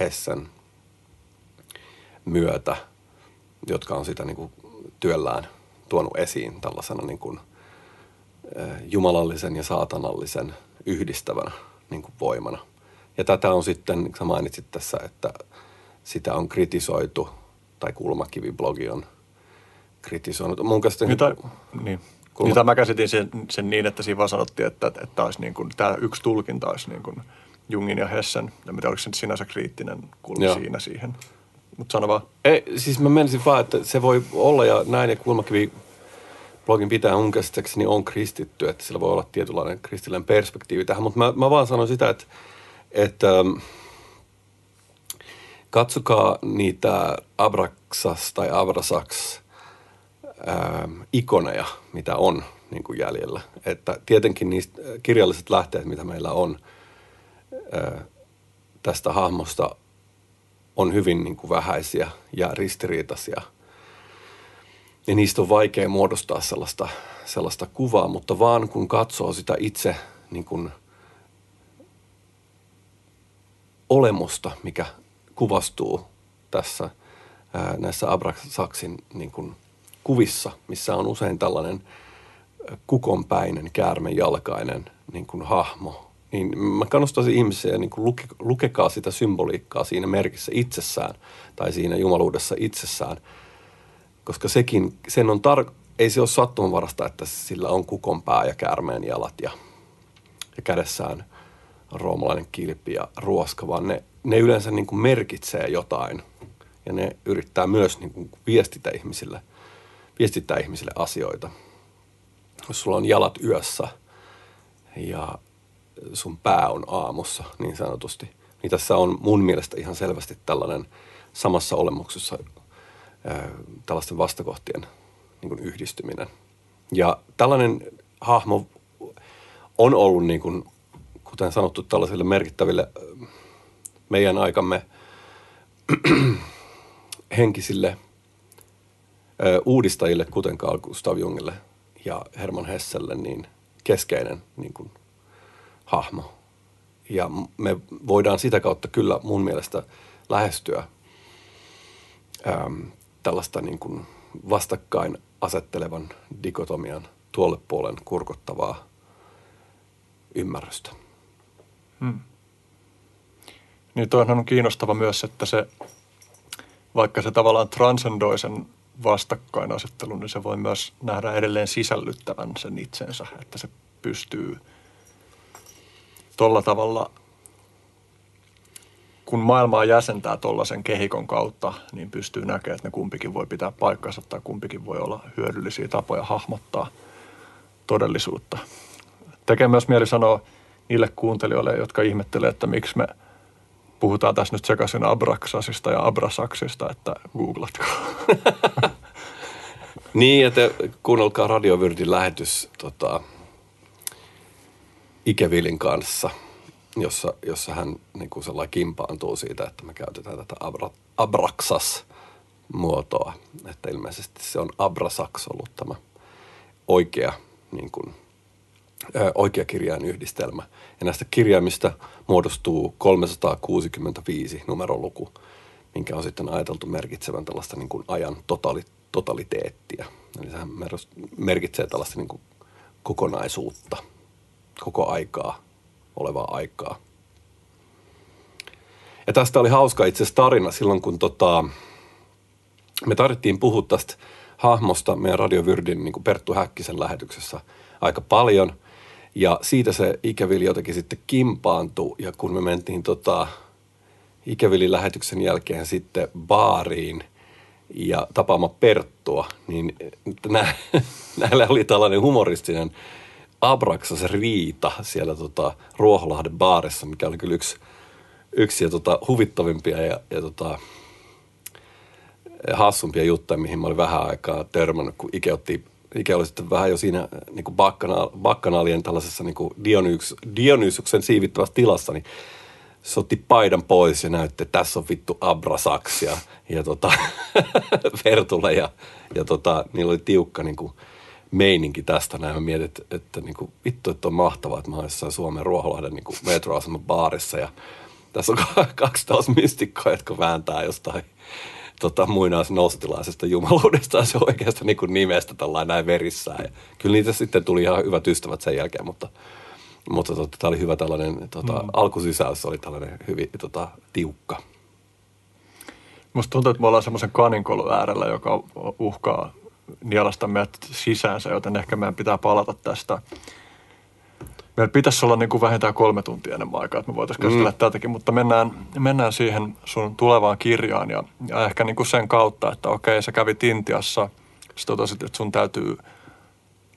Hessen myötä, jotka on sitä niin kuin työllään tuonut esiin tällaisena niin kuin jumalallisen ja saatanallisen yhdistävänä niin kuin voimana. Ja tätä on sitten, sä mainitsit tässä, että sitä on kritisoitu, tai Kulmakivi-blogi on kritisoinut. Mun käsitin, Mitä, niin. Kulma... Mitä mä käsitin sen, sen niin, että siinä vaan sanottiin, että, että olisi niin kuin, tämä yksi tulkinta olisi niin kuin Jungin ja Hessen. Ja mitä oliko se sinänsä kriittinen kulma Joo. siinä siihen? Mutta sano vaan. Ei, siis mä menisin vaan, että se voi olla ja näin ja Kulmakivi blogin pitää mun käsittääkseni on kristitty, että sillä voi olla tietynlainen kristillinen perspektiivi tähän, mutta mä, mä vaan sanon sitä, että, että katsokaa niitä Abraxas tai Abrasaks ähm, ikoneja, mitä on niin kuin jäljellä. Että tietenkin niistä kirjalliset lähteet, mitä meillä on äh, tästä hahmosta, on hyvin niin kuin vähäisiä ja ristiriitaisia – ja niistä on vaikea muodostaa sellaista, sellaista kuvaa, mutta vaan kun katsoo sitä itse niin kuin olemusta, mikä kuvastuu tässä näissä Abraxaksin niin kuin kuvissa, missä on usein tällainen kukonpäinen, käärmenjalkainen niin kuin hahmo, niin mä kannustaisin ihmisiä, niin kuin luke, lukekaa sitä symboliikkaa siinä merkissä itsessään tai siinä jumaluudessa itsessään – koska sekin, sen on tar- ei se ole sattumanvarasta, että sillä on kukon pää ja käärmeen jalat ja, ja kädessään roomalainen kilpi ja ruoska, vaan ne, ne yleensä niin kuin merkitsee jotain ja ne yrittää myös niin kuin viestitä ihmisille, viestittää ihmisille asioita. Jos sulla on jalat yössä ja sun pää on aamussa niin sanotusti, niin tässä on mun mielestä ihan selvästi tällainen samassa olemuksessa tällaisten vastakohtien niin kuin yhdistyminen. Ja tällainen hahmo on ollut, niin kuin, kuten sanottu, tällaisille merkittäville meidän aikamme henkisille uudistajille, kuten Carl Gustav Jungille ja Herman Hesselle, niin keskeinen niin kuin, hahmo. Ja me voidaan sitä kautta kyllä mun mielestä lähestyä tällaista niin kuin vastakkain asettelevan dikotomian tuolle puolen kurkottavaa ymmärrystä. Hmm. Niin toihan on kiinnostava myös, että se, vaikka se tavallaan transcendoi sen vastakkainasettelun, niin se voi myös nähdä edelleen sisällyttävän sen itsensä, että se pystyy tuolla tavalla kun maailmaa jäsentää tuollaisen kehikon kautta, niin pystyy näkemään, että ne kumpikin voi pitää paikkansa tai kumpikin voi olla hyödyllisiä tapoja hahmottaa todellisuutta. Tekee myös mieli sanoa niille kuuntelijoille, jotka ihmettelee, että miksi me puhutaan tässä nyt sekaisin Abraxasista ja Abrasaksista, että googlatkaa. Niin, että kuunnelkaa Radiovyrdin lähetys tota, Ikevilin kanssa, jossa, jossa hän niin kuin sellainen kimpaantuu siitä, että me käytetään tätä abra, abraxas-muotoa. Että ilmeisesti se on abrasaks ollut tämä oikea, niin kuin, oikea kirjain yhdistelmä. Ja näistä kirjaimista muodostuu 365 numeroluku, minkä on sitten ajateltu merkitsevän tällaista niin kuin ajan totali, totaliteettia. Eli sehän merkitsee tällaista niin kuin kokonaisuutta, koko aikaa, olevaa aikaa. Ja tästä oli hauska itse asiassa tarina silloin, kun tota, me tarvittiin puhua tästä hahmosta meidän Radio Vyrdin niin kuin Perttu Häkkisen lähetyksessä aika paljon. Ja siitä se ikävili jotenkin sitten kimpaantui. Ja kun me mentiin tota, ikävilin lähetyksen jälkeen sitten baariin ja tapaama Perttua, niin nä, näillä oli tällainen humoristinen Abraxas riita siellä tota, Ruoholahden baarissa, mikä oli kyllä yksi, yksi ja tota, huvittavimpia ja, ja tota, hassumpia juttuja, mihin mä olin vähän aikaa törmännyt, kun Ike otti Ike oli sitten vähän jo siinä niin kuin bakkana, bakkanaalien tällaisessa niin kuin Dionysus, Dionysuksen siivittävässä tilassa, niin se otti paidan pois ja näytti, että tässä on vittu Abrasaks ja, ja tota, Vertulle ja, ja tota, niillä oli tiukka niin kuin, meininki tästä näin. Mä mietin, että, että niin kuin, vittu, että on mahtavaa, että mä olen jossain Suomen Ruoholahden niin metroaseman baarissa ja tässä on kaksi taas mystikkoa, jotka vääntää jostain tota, muinaisnostilaisesta jumaluudesta ja se oikeasta niin kuin nimestä tällainen näin verissään. Ja kyllä niitä sitten tuli ihan hyvät ystävät sen jälkeen, mutta, mutta tota, tämä oli hyvä tällainen, tota, mm. alkusysäys oli tällainen hyvin tota, tiukka. Musta tuntuu, että me ollaan semmoisen kaninkolun äärellä, joka uhkaa nielasta meidät sisäänsä, joten ehkä meidän pitää palata tästä. Meillä pitäisi olla niin kuin vähintään kolme tuntia enemmän aikaa, että me voitaisiin käsitellä mm. tätäkin, mutta mennään, mennään siihen sun tulevaan kirjaan ja, ja ehkä niin kuin sen kautta, että okei, sä kävit Intiassa, sä totesit, että sun täytyy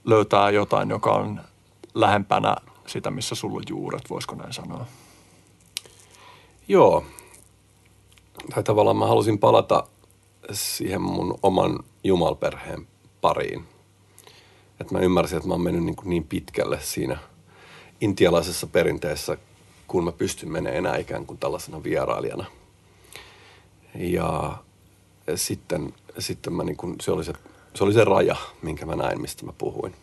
löytää jotain, joka on lähempänä sitä, missä sulla on juuret, voisiko näin sanoa? Joo. Tai tavallaan mä halusin palata siihen mun oman jumalperheen pariin. Että mä ymmärsin, että mä oon mennyt niin, kuin niin pitkälle siinä intialaisessa perinteessä, kun mä pystyn menemään enää ikään kuin tällaisena vierailijana. Ja sitten, sitten mä niin kuin, se, oli se, se oli se raja, minkä mä näin, mistä mä puhuin.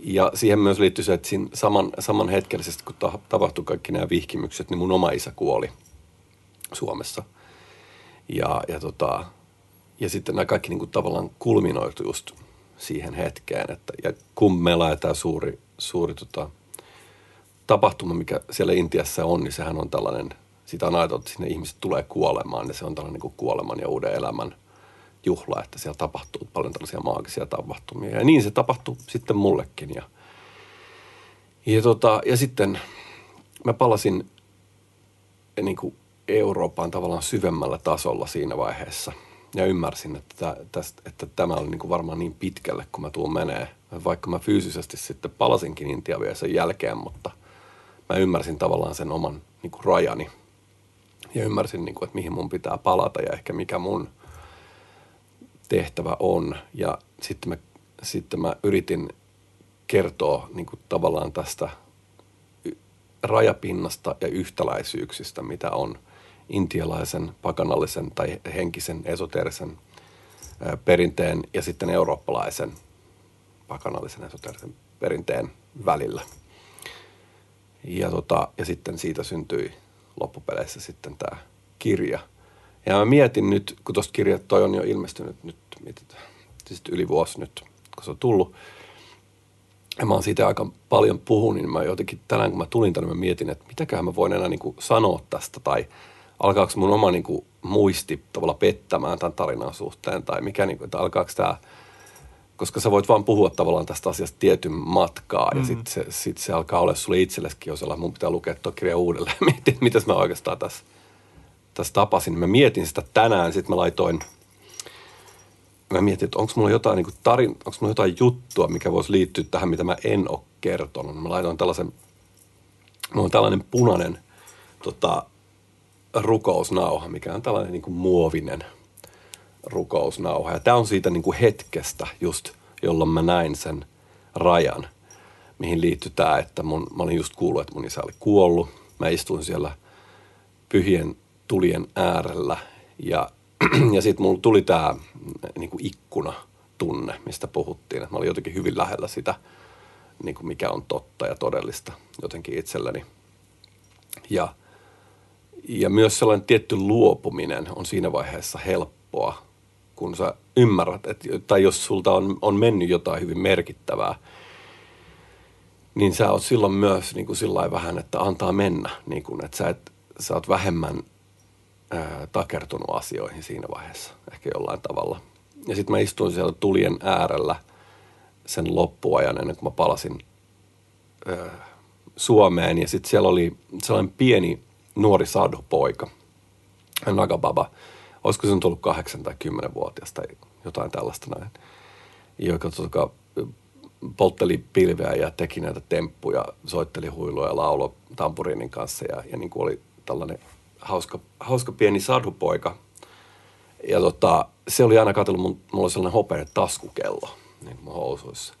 Ja siihen myös liittyy se, että siinä saman, samanhetkellisesti, kun tapahtui kaikki nämä vihkimykset, niin mun oma isä kuoli Suomessa – ja, ja, tota, ja sitten nämä kaikki niin kuin tavallaan kulminoitu just siihen hetkeen. Että, ja kun meillä tämä suuri, suuri tota, tapahtuma, mikä siellä Intiassa on, niin sehän on tällainen, sitä on ajateltu, että sinne ihmiset tulee kuolemaan, ja se on tällainen niin kuoleman ja uuden elämän juhla, että siellä tapahtuu paljon tällaisia maagisia tapahtumia. Ja niin se tapahtuu sitten mullekin. Ja, ja, tota, ja sitten mä palasin niin kuin Eurooppaan tavallaan syvemmällä tasolla siinä vaiheessa. Ja ymmärsin, että, tästä, että tämä oli niin kuin varmaan niin pitkälle, kun mä tuun menee. Vaikka mä fyysisesti sitten palasinkin Intia vielä sen jälkeen, mutta mä ymmärsin tavallaan sen oman niin kuin rajani. Ja ymmärsin, niin kuin, että mihin mun pitää palata ja ehkä mikä mun tehtävä on. Ja sitten mä, sitten mä yritin kertoa niin kuin tavallaan tästä rajapinnasta ja yhtäläisyyksistä, mitä on – intialaisen, pakanallisen tai henkisen, esoterisen perinteen ja sitten eurooppalaisen pakanallisen esoterisen perinteen välillä. Ja, tota, ja sitten siitä syntyi loppupeleissä sitten tämä kirja. Ja mä mietin nyt, kun tuosta kirja toi on jo ilmestynyt nyt, mietit, siis yli vuosi nyt, kun se on tullut. Ja mä oon siitä aika paljon puhunut, niin mä jotenkin tänään kun mä tulin tänne, mä mietin, että mitäköhän mä voin enää niin kuin sanoa tästä tai – alkaako mun oma niin kuin, muisti tavalla pettämään tämän tarinan suhteen, tai mikä, niin kuin, että alkaako tämä, koska sä voit vaan puhua tavallaan tästä asiasta tietyn matkaa, mm. ja sitten se, sit se alkaa olla sulle itselleskin jo sellainen, mun pitää lukea tuo kirja uudelleen, miettiä, että mitäs mä oikeastaan tässä tässä tapasin. Mä mietin sitä tänään, sitten mä laitoin, mä mietin, että onko mulla jotain, niin tarin, onko mulla jotain juttua, mikä voisi liittyä tähän, mitä mä en ole kertonut. Mä laitoin tällaisen, mulla on tällainen punainen tota, rukousnauha, mikä on tällainen niin kuin muovinen rukousnauha. Ja tämä on siitä niin kuin hetkestä just, jolloin mä näin sen rajan, mihin liittyy tämä, että mun, mä olin just kuullut, että mun isä oli kuollut. Mä istuin siellä pyhien tulien äärellä ja, ja sitten mulla tuli tämä niin kuin ikkuna tunne, mistä puhuttiin. Että mä olin jotenkin hyvin lähellä sitä, niin kuin mikä on totta ja todellista jotenkin itselleni. Ja, ja myös sellainen tietty luopuminen on siinä vaiheessa helppoa, kun sä ymmärrät, että, tai jos sulta on, on mennyt jotain hyvin merkittävää, niin sä oot silloin myös niin kuin sillä vähän, että antaa mennä, niin kuin, että sä, et, sä oot vähemmän ää, takertunut asioihin siinä vaiheessa, ehkä jollain tavalla. Ja sitten mä istuin siellä tulien äärellä sen loppuajan ennen kuin mä palasin ää, Suomeen. Ja sitten siellä oli sellainen pieni nuori sadhu-poika, Nagababa. Olisiko se nyt ollut kahdeksan tai kymmenen vuotias tai jotain tällaista näin. Joka tota, poltteli pilveä ja teki näitä temppuja, soitteli huiluja ja laulo tampuriinin kanssa ja, ja niin kuin oli tällainen hauska, hauska pieni sadhupoika. Ja tota, se oli aina katsellut, mun, mulla oli sellainen hopeinen taskukello niin kuin mun housuissa.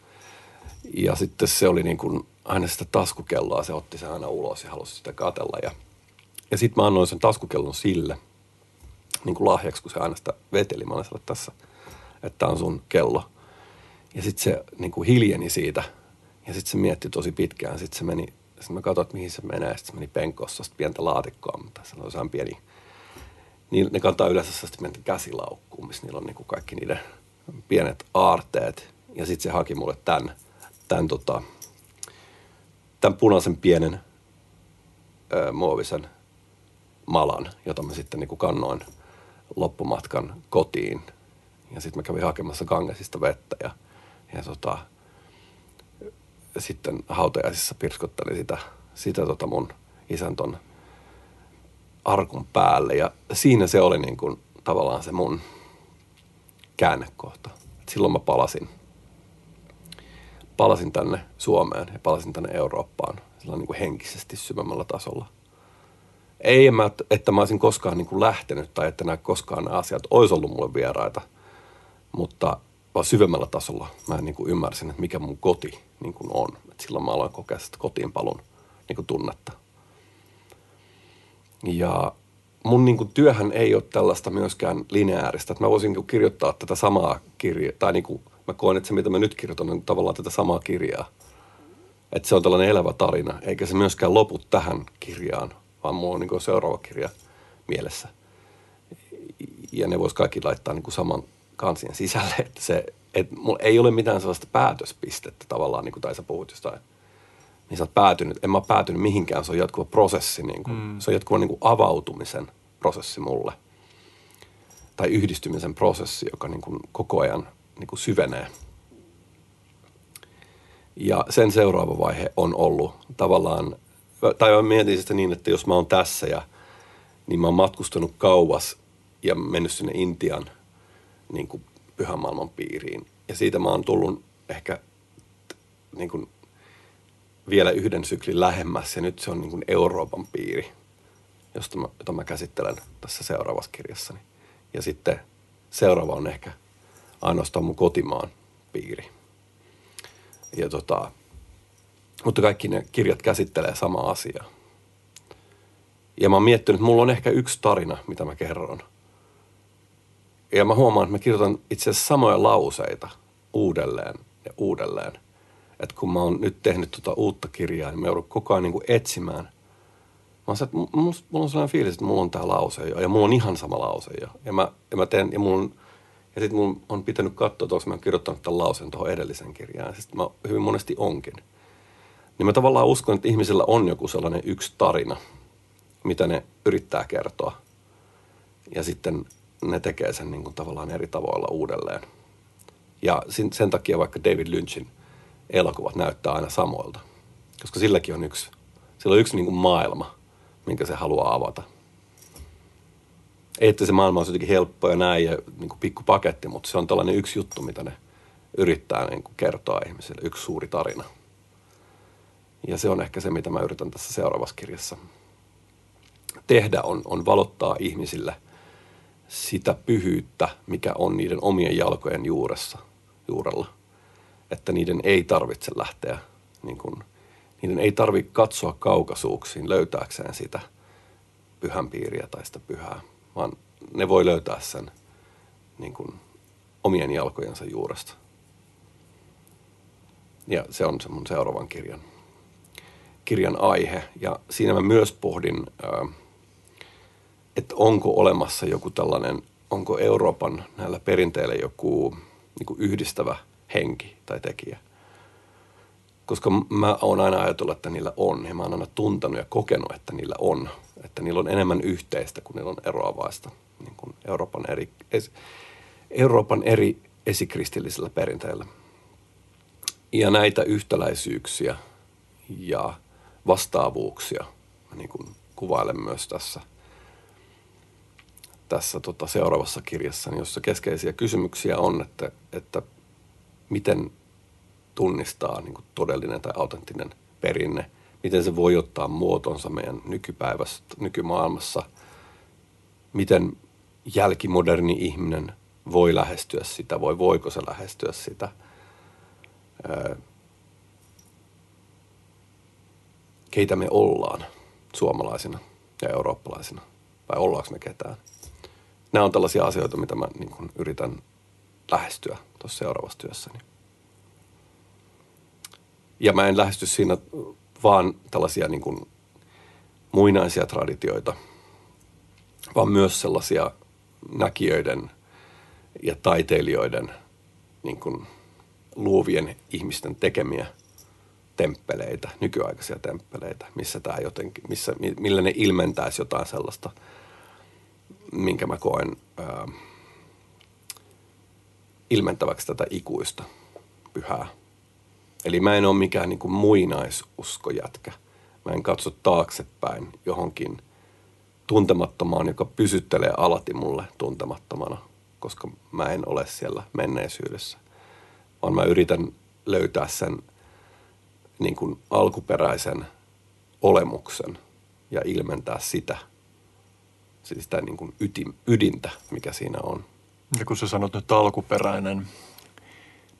Ja sitten se oli niin kuin aina sitä taskukelloa, se otti sen aina ulos ja halusi sitä katella. Ja, ja sitten mä annoin sen taskukellon sille niin kuin lahjaksi, kun se aina sitä veteli. Mä olin tässä, että on sun kello. Ja sitten se niin kuin hiljeni siitä ja sitten se mietti tosi pitkään. Sitten se meni, sitten mä katsoin, että mihin se menee. Sitten se meni penkossa pientä laatikkoa, mutta se on sellainen pieni. Niin ne kantaa yleensä sellaista pientä käsilaukkuun, missä niillä on niin kuin kaikki niiden pienet aarteet. Ja sitten se haki mulle tämän, tämän, tota, tämän punaisen pienen ö, muovisen malan, jota mä sitten niin kuin kannoin loppumatkan kotiin. Ja sitten mä kävin hakemassa Gangesista vettä ja, ja tota, sitten hautajaisissa pirskottelin sitä, sitä tota mun isän ton arkun päälle. Ja siinä se oli niin kuin tavallaan se mun käännekohta. Et silloin mä palasin, palasin tänne Suomeen ja palasin tänne Eurooppaan sillä niin kuin henkisesti syvemmällä tasolla. Ei, mä, että mä olisin koskaan niin kuin lähtenyt tai että nämä koskaan nämä asiat olisi ollut mulle vieraita, mutta vaan syvemmällä tasolla mä niin kuin ymmärsin, että mikä mun koti niin kuin on. Et silloin mä aloin kokea sitä kotiinpalun niin kuin tunnetta. Ja mun niin kuin, työhän ei ole tällaista myöskään lineaarista. Että mä voisin niin kuin, kirjoittaa tätä samaa kirjaa, tai niin kuin, mä koen, että se mitä mä nyt kirjoitan on tavallaan tätä samaa kirjaa. Että se on tällainen elävä tarina, eikä se myöskään lopu tähän kirjaan, vaan mulla on niin seuraava kirja mielessä. Ja ne vois kaikki laittaa niin saman kansien sisälle, että se, että mulla ei ole mitään sellaista päätöspistettä tavallaan, niin kuin, tai sä puhut jostain niin sä oot päätynyt, en mä päätynyt mihinkään, se on jatkuva prosessi, niin kuin, mm. se on jatkuva niin kuin avautumisen prosessi mulle. Tai yhdistymisen prosessi, joka niin kuin koko ajan niin kuin syvenee. Ja sen seuraava vaihe on ollut tavallaan, tai mä mietin sitä niin, että jos mä oon tässä ja niin mä oon matkustanut kauas ja mennyt sinne Intian niin kuin pyhän maailman piiriin. Ja siitä mä oon tullut ehkä niin kuin vielä yhden syklin lähemmäs ja nyt se on niin kuin Euroopan piiri, josta mä, jota mä käsittelen tässä seuraavassa kirjassani. Ja sitten seuraava on ehkä ainoastaan mun kotimaan piiri. Ja tota, mutta kaikki ne kirjat käsittelee samaa asiaa. Ja mä oon miettinyt, että mulla on ehkä yksi tarina, mitä mä kerron. Ja mä huomaan, että mä kirjoitan itse asiassa samoja lauseita uudelleen ja uudelleen että kun mä oon nyt tehnyt tuota uutta kirjaa, niin mä joudun koko ajan niin kuin etsimään. Mä oon että mulla, on sellainen fiilis, että mulla on tämä lause jo, ja mulla on ihan sama lause jo. Ja mä, ja mä teen, ja mulla on, ja sitten mun on pitänyt katsoa, että mä oon kirjoittanut tämän lauseen tuohon edelliseen kirjaan. Ja sitten mä hyvin monesti onkin. Niin mä tavallaan uskon, että ihmisillä on joku sellainen yksi tarina, mitä ne yrittää kertoa. Ja sitten ne tekee sen niin kuin tavallaan eri tavoilla uudelleen. Ja sen, takia vaikka David Lynchin – elokuvat näyttää aina samoilta. Koska silläkin on yksi, sillä on yksi niin kuin maailma, minkä se haluaa avata. Ei, että se maailma on jotenkin helppo ja näin ja niin kuin pikku paketti, mutta se on tällainen yksi juttu, mitä ne yrittää niin kuin kertoa ihmisille. Yksi suuri tarina. Ja se on ehkä se, mitä mä yritän tässä seuraavassa kirjassa tehdä, on, on valottaa ihmisille sitä pyhyyttä, mikä on niiden omien jalkojen juuressa, juurella. Että niiden ei tarvitse lähteä, niin kuin, niiden ei tarvitse katsoa kaukaisuuksiin löytääkseen sitä pyhän piiriä tai sitä pyhää, vaan ne voi löytää sen niin kuin, omien jalkojensa juuresta. Ja se on se mun seuraavan kirjan, kirjan aihe. Ja siinä mä myös pohdin, että onko olemassa joku tällainen, onko Euroopan näillä perinteillä joku niin kuin yhdistävä henki tai tekijä. Koska mä oon aina ajatellut, että niillä on, ja mä oon aina tuntenut ja kokenut, että niillä on. Että niillä on enemmän yhteistä kuin niillä on eroavaista niin kuin Euroopan eri, es, Euroopan eri esikristillisillä perinteillä. Ja näitä yhtäläisyyksiä ja vastaavuuksia. Mä niin kuin kuvailen myös tässä, tässä tota seuraavassa kirjassa, jossa keskeisiä kysymyksiä on, että, että miten tunnistaa niin kuin todellinen tai autenttinen perinne, miten se voi ottaa muotonsa meidän nykypäivässä, nykymaailmassa, miten jälkimoderni ihminen voi lähestyä sitä, voi voiko se lähestyä sitä. Keitä me ollaan suomalaisina ja eurooppalaisina, vai ollaanko me ketään. Nämä on tällaisia asioita, mitä mä niin kuin yritän lähestyä tuossa seuraavassa työssäni. Ja mä en lähesty siinä vaan tällaisia niin kuin muinaisia traditioita, vaan myös sellaisia näkijöiden ja taiteilijoiden niin kuin luovien ihmisten tekemiä temppeleitä, nykyaikaisia temppeleitä, missä tämä jotenkin, missä, millä ne ilmentäisi jotain sellaista, minkä mä koen ää, ilmentäväksi tätä ikuista pyhää. Eli mä en ole mikään niin kuin muinaisuskojätkä. Mä en katso taaksepäin johonkin tuntemattomaan, joka pysyttelee alati mulle tuntemattomana, koska mä en ole siellä menneisyydessä. Vaan mä yritän löytää sen niin kuin alkuperäisen olemuksen ja ilmentää sitä, siis sitä niin kuin ydintä, mikä siinä on. Ja kun sä sanot nyt alkuperäinen,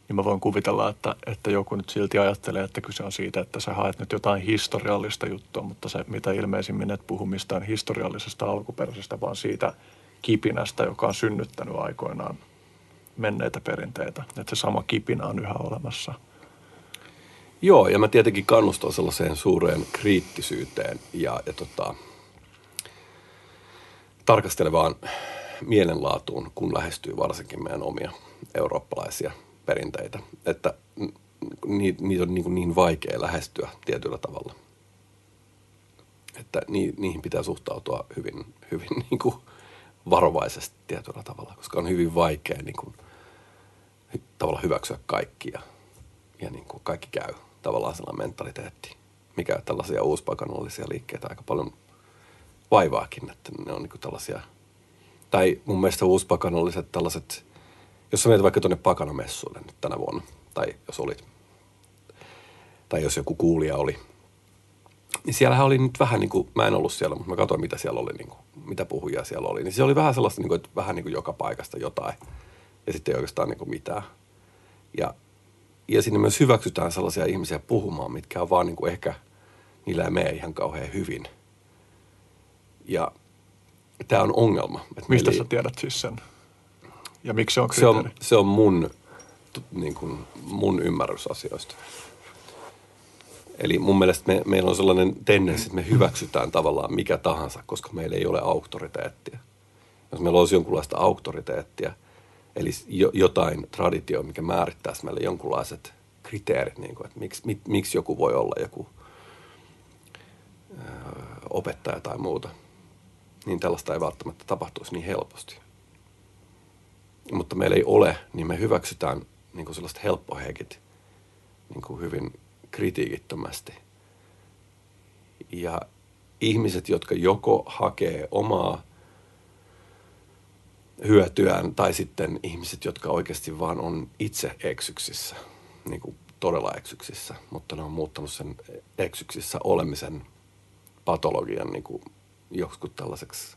niin mä voin kuvitella, että, että joku nyt silti ajattelee, että kyse on siitä, että sä haet nyt jotain historiallista juttua, mutta se mitä ilmeisimmin et puhu mistään historiallisesta alkuperäisestä, vaan siitä kipinästä, joka on synnyttänyt aikoinaan menneitä perinteitä. Että se sama kipinä on yhä olemassa. Joo, ja mä tietenkin kannustan sellaiseen suureen kriittisyyteen ja, ja tota, tarkastelevaan mielenlaatuun, kun lähestyy varsinkin meidän omia eurooppalaisia perinteitä, että niitä on niin, niin vaikea lähestyä tietyllä tavalla. Että niihin pitää suhtautua hyvin, hyvin niin kuin varovaisesti tietyllä tavalla, koska on hyvin vaikea niin kuin, tavalla hyväksyä kaikki ja, ja niin kuin kaikki käy tavallaan sellainen mentaliteetti, mikä tällaisia uuspakanallisia liikkeitä aika paljon vaivaakin, että ne on niin tällaisia – tai mun mielestä uuspakanalliset tällaiset, jos sä menet vaikka tuonne pakanamessuille nyt tänä vuonna, tai jos olit, tai jos joku kuulija oli, niin siellähän oli nyt vähän niin kuin, mä en ollut siellä, mutta mä katsoin mitä siellä oli, niin kuin, mitä puhujia siellä oli. Niin se oli vähän sellaista, niin kuin, että vähän niin kuin joka paikasta jotain ja sitten ei oikeastaan niin kuin mitään. Ja, ja sinne myös hyväksytään sellaisia ihmisiä puhumaan, mitkä on vaan niin kuin ehkä, niillä ei mene ihan kauhean hyvin. Ja tämä on ongelma. Että Mistä ei... sä tiedät siis sen? Ja miksi se on kriteeri? Se on, se on mun, niin kuin, mun ymmärrys asioista. Eli mun mielestä me, meillä on sellainen tendenssi, että me hyväksytään tavallaan mikä tahansa, koska meillä ei ole auktoriteettia. Jos meillä olisi jonkunlaista auktoriteettia, eli jo, jotain traditio, mikä määrittäisi meille jonkunlaiset kriteerit, niin kuin, että miksi, mit, miksi joku voi olla joku ö, opettaja tai muuta – niin tällaista ei välttämättä tapahtuisi niin helposti. Mutta meillä ei ole, niin me hyväksytään niin kuin sellaiset helppoheikit niin kuin hyvin kritiikittömästi. Ja ihmiset, jotka joko hakee omaa hyötyään, tai sitten ihmiset, jotka oikeasti vaan on itse eksyksissä, niin kuin todella eksyksissä, mutta ne on muuttanut sen eksyksissä olemisen patologian niin kuin joskus tällaiseksi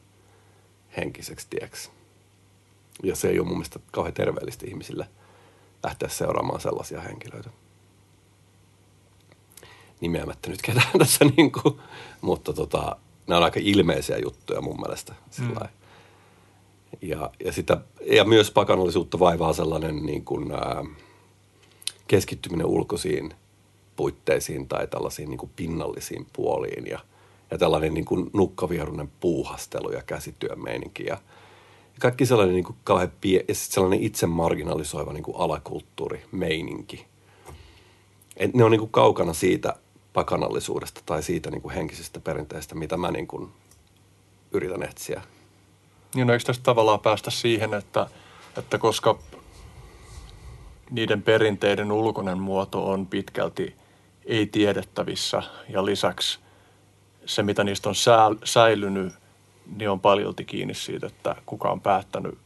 henkiseksi tieksi. Ja se ei ole mun mielestä kauhean terveellistä ihmisille lähteä seuraamaan sellaisia henkilöitä. Nimeämättä nyt ketään tässä, niin kuin, mutta tota, nämä on aika ilmeisiä juttuja mun mielestä. Sillä mm. Ja, ja, sitä, ja myös pakanallisuutta vaivaa sellainen niin kuin, ää, keskittyminen ulkoisiin puitteisiin tai tällaisiin niin kuin pinnallisiin puoliin ja, ja tällainen niin kuin nukkavierunen puuhastelu ja käsityömeininki ja, ja kaikki sellainen niin kuin kauhean pie, ja sellainen itse marginalisoiva niin kuin alakulttuurimeininki. Et ne on niin kuin kaukana siitä pakanallisuudesta tai siitä niin kuin henkisestä perinteestä, mitä mä niin kuin yritän etsiä. Niin no eikö tästä tavallaan päästä siihen, että, että koska niiden perinteiden ulkoinen muoto on pitkälti ei-tiedettävissä ja lisäksi se, mitä niistä on säilynyt, niin on paljolti kiinni siitä, että kuka on päättänyt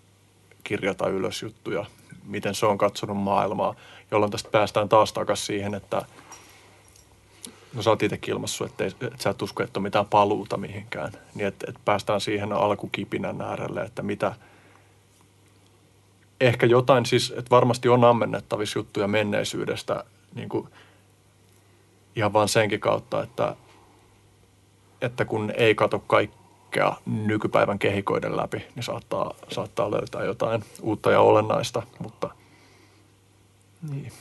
kirjata ylös juttuja, miten se on katsonut maailmaa, jolloin tästä päästään taas takaisin siihen, että no sä oot itsekin ilmassut, että, että sä et usko, että on mitään paluuta mihinkään, niin että, että päästään siihen alkukipinän äärelle, että mitä – ehkä jotain siis, että varmasti on ammennettavissa juttuja menneisyydestä niin kuin ihan vaan senkin kautta, että, että kun ei kato kaikkea nykypäivän kehikoiden läpi, niin saattaa, saattaa löytää jotain uutta ja olennaista, mutta niin.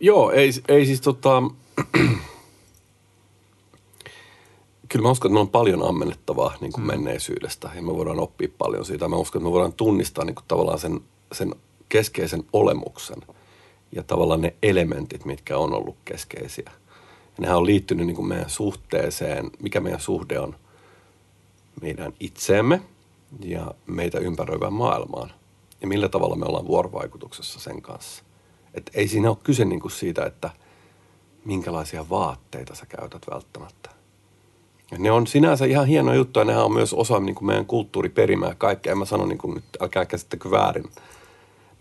Joo, ei, ei siis tota, kyllä mä uskon, että me on paljon ammennettavaa niin kuin mm. menneisyydestä ja me voidaan oppia paljon siitä. Mä uskon, että me voidaan tunnistaa niin kuin tavallaan sen sen keskeisen olemuksen ja tavallaan ne elementit, mitkä on ollut keskeisiä. Ja nehän on liittynyt niin kuin meidän suhteeseen, mikä meidän suhde on meidän itseemme ja meitä ympäröivään maailmaan. Ja millä tavalla me ollaan vuorovaikutuksessa sen kanssa. Et ei siinä ole kyse niin kuin siitä, että minkälaisia vaatteita sä käytät välttämättä. Ne on sinänsä ihan hieno juttu ja nehän on myös osa niin kuin meidän kulttuuriperimää ja kaikkea. En mä sano niin kuin nyt, älkää käsittäkö väärin –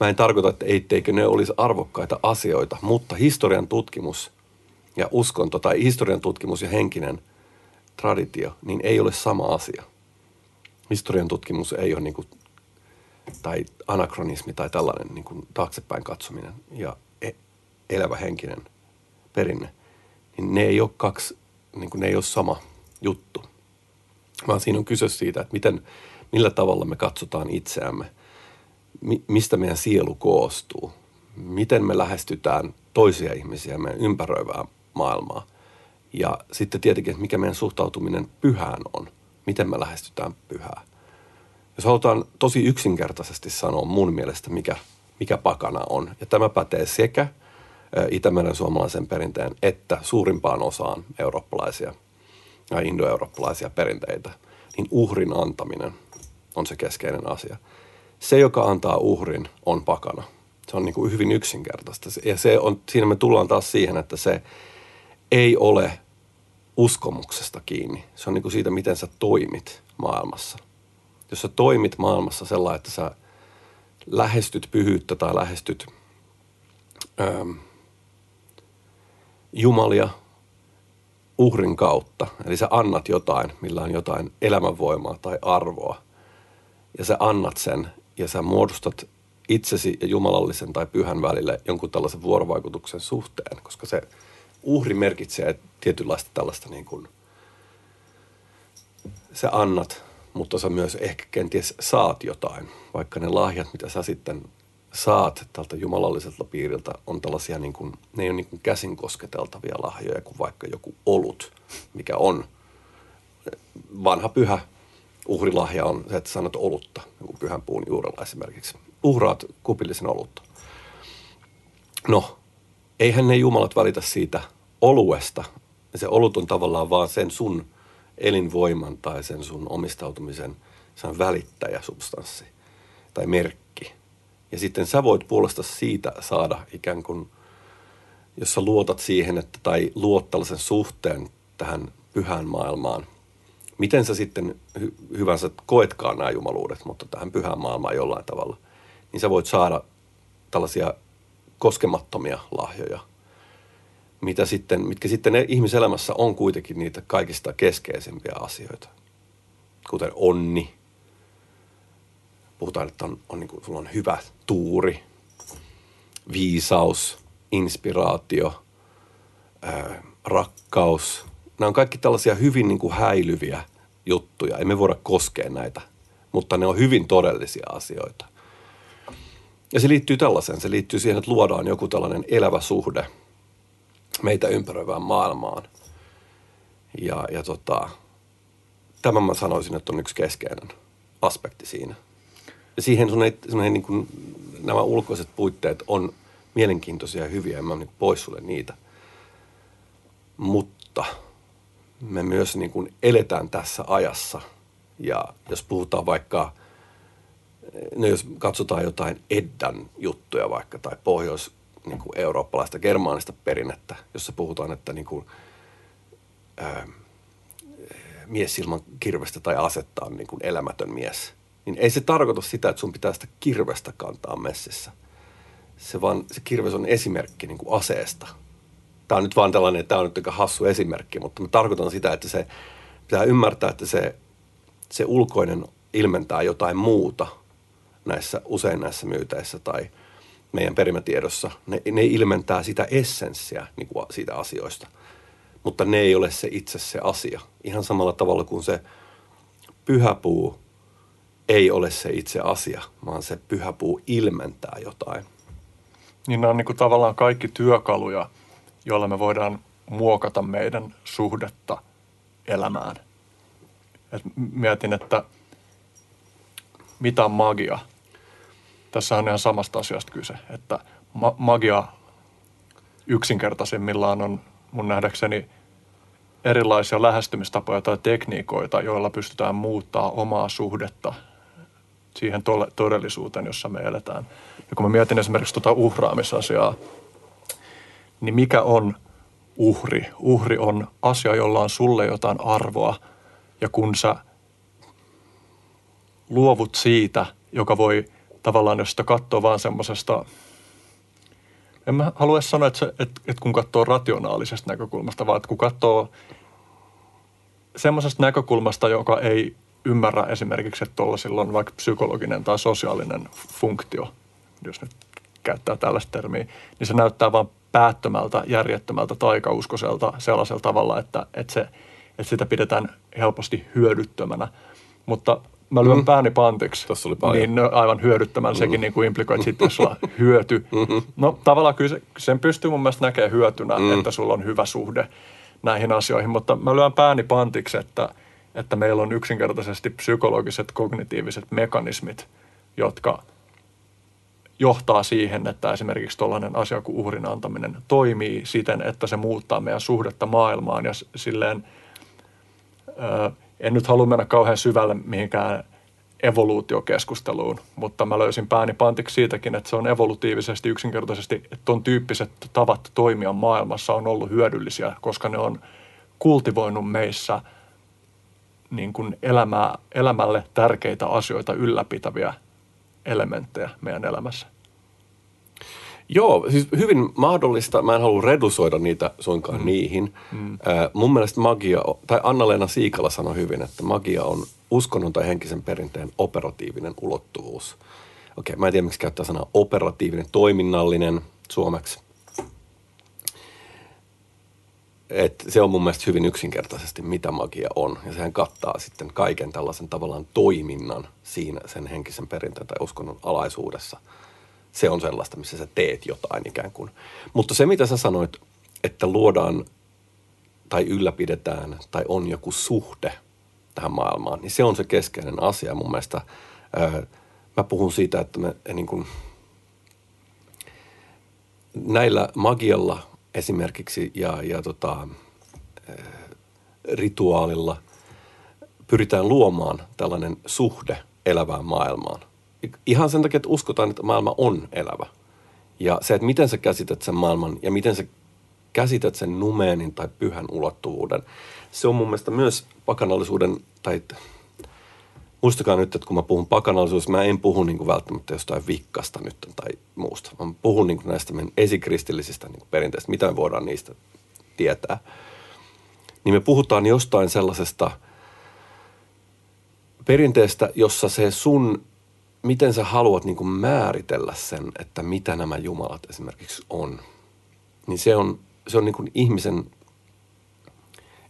Mä en tarkoita, että etteikö ne olisi arvokkaita asioita, mutta historian tutkimus ja uskonto tai historian tutkimus ja henkinen traditio, niin ei ole sama asia. Historian tutkimus ei ole niin kuin, tai anakronismi tai tällainen niin kuin taaksepäin katsominen ja e- elävä henkinen perinne, niin ne ei ole kaksi, niin kuin ne ei ole sama juttu. Vaan siinä on kyse siitä, että miten, millä tavalla me katsotaan itseämme – mistä meidän sielu koostuu, miten me lähestytään toisia ihmisiä, meidän ympäröivää maailmaa. Ja sitten tietenkin, että mikä meidän suhtautuminen pyhään on, miten me lähestytään pyhää. Jos halutaan tosi yksinkertaisesti sanoa mun mielestä, mikä, mikä pakana on, ja tämä pätee sekä Itämeren suomalaisen perinteen että suurimpaan osaan eurooppalaisia ja indoeurooppalaisia perinteitä, niin uhrin antaminen on se keskeinen asia – se, joka antaa uhrin, on pakana. Se on niin kuin hyvin yksinkertaista. Ja se on, siinä me tullaan taas siihen, että se ei ole uskomuksesta kiinni. Se on niin kuin siitä, miten sä toimit maailmassa. Jos sä toimit maailmassa sellainen, että sä lähestyt pyhyyttä tai lähestyt ähm, Jumalia uhrin kautta, eli sä annat jotain, millä on jotain elämänvoimaa tai arvoa, ja sä annat sen ja sä muodostat itsesi ja jumalallisen tai pyhän välille jonkun tällaisen vuorovaikutuksen suhteen, koska se uhri merkitsee tietynlaista tällaista niin kuin, sä annat, mutta sä myös ehkä kenties saat jotain, vaikka ne lahjat, mitä sä sitten saat tältä jumalalliselta piiriltä, on tällaisia, niin kuin, ne ei ole niin kuin käsin kosketeltavia lahjoja kuin vaikka joku olut, mikä on vanha pyhä uhrilahja on se, että sanot olutta, niin pyhän puun juurella esimerkiksi. Uhraat kupillisen olutta. No, eihän ne jumalat välitä siitä oluesta. Se olut on tavallaan vaan sen sun elinvoiman tai sen sun omistautumisen se on välittäjäsubstanssi tai merkki. Ja sitten sä voit puolesta siitä saada ikään kuin, jos sä luotat siihen, että, tai luot tällaisen suhteen tähän pyhään maailmaan, miten sä sitten hy- hyvänsä koetkaan nämä jumaluudet, mutta tähän pyhään maailmaan jollain tavalla, niin sä voit saada tällaisia koskemattomia lahjoja, mitä sitten, mitkä sitten ihmiselämässä on kuitenkin niitä kaikista keskeisimpiä asioita, kuten onni. Puhutaan, että on, on niin kuin, sulla on hyvä tuuri, viisaus, inspiraatio, ää, rakkaus. Nämä on kaikki tällaisia hyvin niin kuin häilyviä juttuja. Emme voida koskea näitä, mutta ne on hyvin todellisia asioita. Ja se liittyy tällaiseen. Se liittyy siihen, että luodaan joku tällainen elävä suhde meitä ympäröivään maailmaan. Ja, ja tota, tämän mä sanoisin, että on yksi keskeinen aspekti siinä. Siihen sun ei, sun niin kuin, nämä ulkoiset puitteet on mielenkiintoisia ja hyviä, en mä niin pois sulle niitä. Mutta me myös niin kuin eletään tässä ajassa. Ja jos puhutaan vaikka, no jos katsotaan jotain Eddan juttuja vaikka tai pohjois niin kuin eurooppalaista germaanista perinnettä, jossa puhutaan, että niin kuin, ää, mies ilman kirvestä tai asetta on niin kuin elämätön mies. Niin ei se tarkoita sitä, että sun pitää sitä kirvestä kantaa messissä. Se, vaan, se kirves on esimerkki niin kuin aseesta. Tämä on nyt vaan tällainen, tämä on nyt aika hassu esimerkki, mutta mä tarkoitan sitä, että se pitää ymmärtää, että se, se ulkoinen ilmentää jotain muuta näissä, usein näissä myyteissä tai – meidän perimätiedossa, ne, ne ilmentää sitä essenssiä niin kuin siitä asioista. Mutta ne ei ole se itse se asia. Ihan samalla tavalla kuin se pyhäpuu ei ole se itse asia, vaan se pyhäpuu ilmentää jotain. Niin nämä on niin kuin tavallaan kaikki työkaluja, joilla me voidaan muokata meidän suhdetta elämään. Et mietin, että mitä on magia – tässä on ihan samasta asiasta kyse, että ma- magia yksinkertaisimmillaan on mun nähdäkseni erilaisia lähestymistapoja tai tekniikoita, joilla pystytään muuttaa omaa suhdetta siihen to- todellisuuteen, jossa me eletään. Ja kun mä mietin esimerkiksi tuota uhraamisasiaa, niin mikä on uhri? Uhri on asia, jolla on sulle jotain arvoa. Ja kun sä luovut siitä, joka voi tavallaan, jos sitä katsoo vaan semmoisesta, en mä halua sanoa, että, se, että, että kun katsoo rationaalisesta näkökulmasta, vaan että kun katsoo semmoisesta näkökulmasta, joka ei ymmärrä esimerkiksi, että tuolla silloin vaikka psykologinen tai sosiaalinen funktio, jos nyt käyttää tällaista termiä, niin se näyttää vaan päättömältä, järjettömältä, taikauskoiselta sellaisella tavalla, että, että, se, että sitä pidetään helposti hyödyttömänä. Mutta mä lyön mm. pääni pantiksi. Tuossa oli paljon. Niin no, aivan hyödyttämään. Mm. Sekin niin kuin implikoi, että sitten sulla hyöty. Mm-hmm. No tavallaan kyllä sen pystyy mun mielestä näkemään hyötynä, mm. että sulla on hyvä suhde näihin asioihin. Mutta mä lyön pääni pantiksi, että, että meillä on yksinkertaisesti psykologiset, kognitiiviset mekanismit, jotka johtaa siihen, että esimerkiksi tuollainen asia kuin uhrin antaminen toimii siten, että se muuttaa meidän suhdetta maailmaan. Ja silleen – en nyt halua mennä kauhean syvälle mihinkään evoluutiokeskusteluun, mutta mä löysin pääni pantiksi siitäkin, että se on evolutiivisesti yksinkertaisesti, että tuon tyyppiset tavat toimia maailmassa on ollut hyödyllisiä, koska ne on kultivoinut meissä niin kuin elämää, elämälle tärkeitä asioita ylläpitäviä elementtejä meidän elämässä. Joo, siis hyvin mahdollista. Mä en halua redusoida niitä suinkaan mm. niihin. Mm. Äh, mun mielestä magia, tai Anna-Leena Siikala sanoi hyvin, että magia on uskonnon tai henkisen perinteen operatiivinen ulottuvuus. Okei, mä en tiedä, miksi käyttää sanaa operatiivinen, toiminnallinen suomeksi. Et se on mun mielestä hyvin yksinkertaisesti, mitä magia on. Ja sehän kattaa sitten kaiken tällaisen tavallaan toiminnan siinä sen henkisen perinteen tai uskonnon alaisuudessa – se on sellaista, missä sä teet jotain ikään kuin. Mutta se, mitä sä sanoit, että luodaan tai ylläpidetään tai on joku suhde tähän maailmaan, niin se on se keskeinen asia mun mielestä. Ää, mä puhun siitä, että me niin kuin, näillä magialla esimerkiksi ja, ja tota, rituaalilla pyritään luomaan tällainen suhde elävään maailmaan – ihan sen takia, että uskotaan, että maailma on elävä. Ja se, että miten sä käsität sen maailman ja miten sä käsität sen numeenin tai pyhän ulottuvuuden. Se on mun mielestä myös pakanallisuuden, tai muistakaa nyt, että kun mä puhun pakanallisuudesta, mä en puhu niin kuin välttämättä jostain vikkasta nyt tai muusta. Mä puhun niin kuin näistä meidän esikristillisistä niin kuin perinteistä, mitä me voidaan niistä tietää. Niin me puhutaan jostain sellaisesta perinteestä, jossa se sun, miten sä haluat niin kuin määritellä sen, että mitä nämä jumalat esimerkiksi on. Niin se on, se on niin kuin ihmisen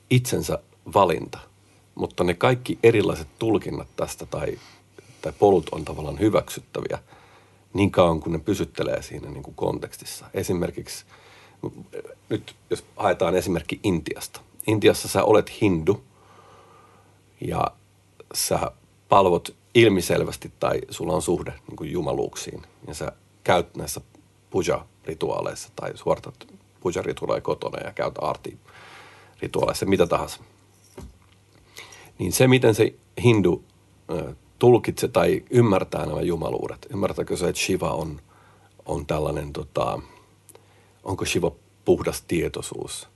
itsensä valinta – mutta ne kaikki erilaiset tulkinnat tästä tai, tai polut on tavallaan hyväksyttäviä niin kauan kuin ne pysyttelee siinä niin kuin kontekstissa. Esimerkiksi, nyt jos haetaan esimerkki Intiasta. Intiassa sä olet hindu ja sä palvot ilmiselvästi tai sulla on suhde niin kuin jumaluuksiin ja sä käyt näissä puja-rituaaleissa tai suoritat puja-rituaaleja kotona ja käyt aarti-rituaaleissa, mitä tahansa – niin se, miten se hindu tulkitsee tai ymmärtää nämä jumaluudet, ymmärtääkö se, että Shiva on, on tällainen, tota, onko Shiva puhdas tietoisuus?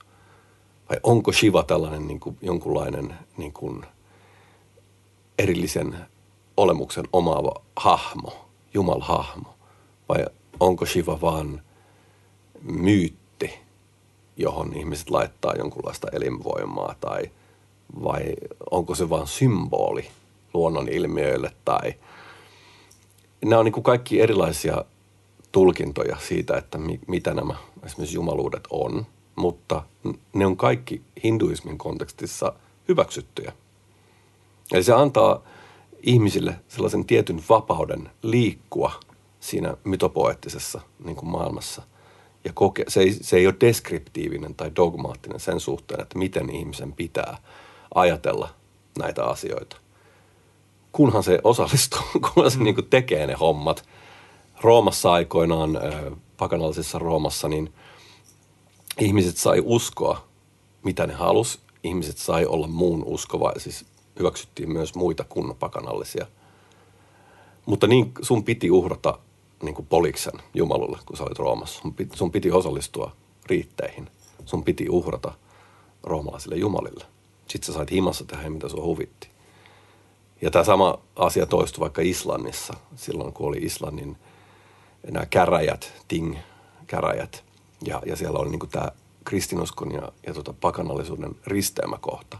Vai onko Shiva tällainen niin kuin, jonkunlainen niin kuin, erillisen olemuksen omaava hahmo, jumalhahmo? Vai onko Shiva vaan myytti, johon ihmiset laittaa jonkunlaista elinvoimaa tai – vai onko se vain symboli luonnon ilmiöille tai nämä on niin kuin kaikki erilaisia tulkintoja siitä, että mi, mitä nämä esimerkiksi jumaluudet on, mutta ne on kaikki hinduismin kontekstissa hyväksyttyjä. Eli se antaa ihmisille sellaisen tietyn vapauden liikkua siinä mytopoettisessa niin kuin maailmassa. Ja koke, se, ei, se ei ole deskriptiivinen tai dogmaattinen sen suhteen, että miten ihmisen pitää – ajatella näitä asioita. Kunhan se osallistuu, kunhan se mm. niin tekee ne hommat. Roomassa aikoinaan, pakanallisessa Roomassa, niin ihmiset sai uskoa, mitä ne halus. Ihmiset sai olla muun uskova, siis hyväksyttiin myös muita kuin pakanallisia. Mutta niin sun piti uhrata niin kuin poliksen Jumalulle, kun sä olit Roomassa. Sun piti, sun piti osallistua riitteihin. Sun piti uhrata roomalaisille jumalille – sitten sä sait himassa tehdä, mitä sua huvitti. Ja tämä sama asia toistui vaikka Islannissa, silloin kun oli Islannin nämä käräjät, ting-käräjät. Ja, ja siellä oli niin tämä kristinuskon ja, ja tota pakanallisuuden risteymäkohta.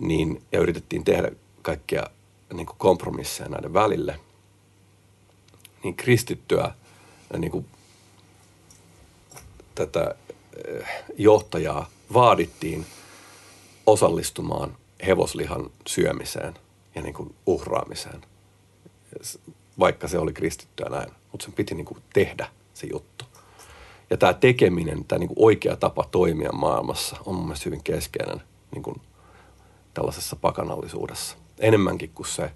Niin, ja yritettiin tehdä kaikkia niin kompromisseja näiden välille. Niin kristittyä niin kuin tätä eh, johtajaa vaadittiin – osallistumaan hevoslihan syömiseen ja niin kuin uhraamiseen, vaikka se oli kristittyä näin. Mutta sen piti niin kuin tehdä se juttu. Ja tämä tekeminen, tämä niin kuin oikea tapa toimia maailmassa on mun mielestä hyvin keskeinen niin kuin tällaisessa pakanallisuudessa. Enemmänkin kuin se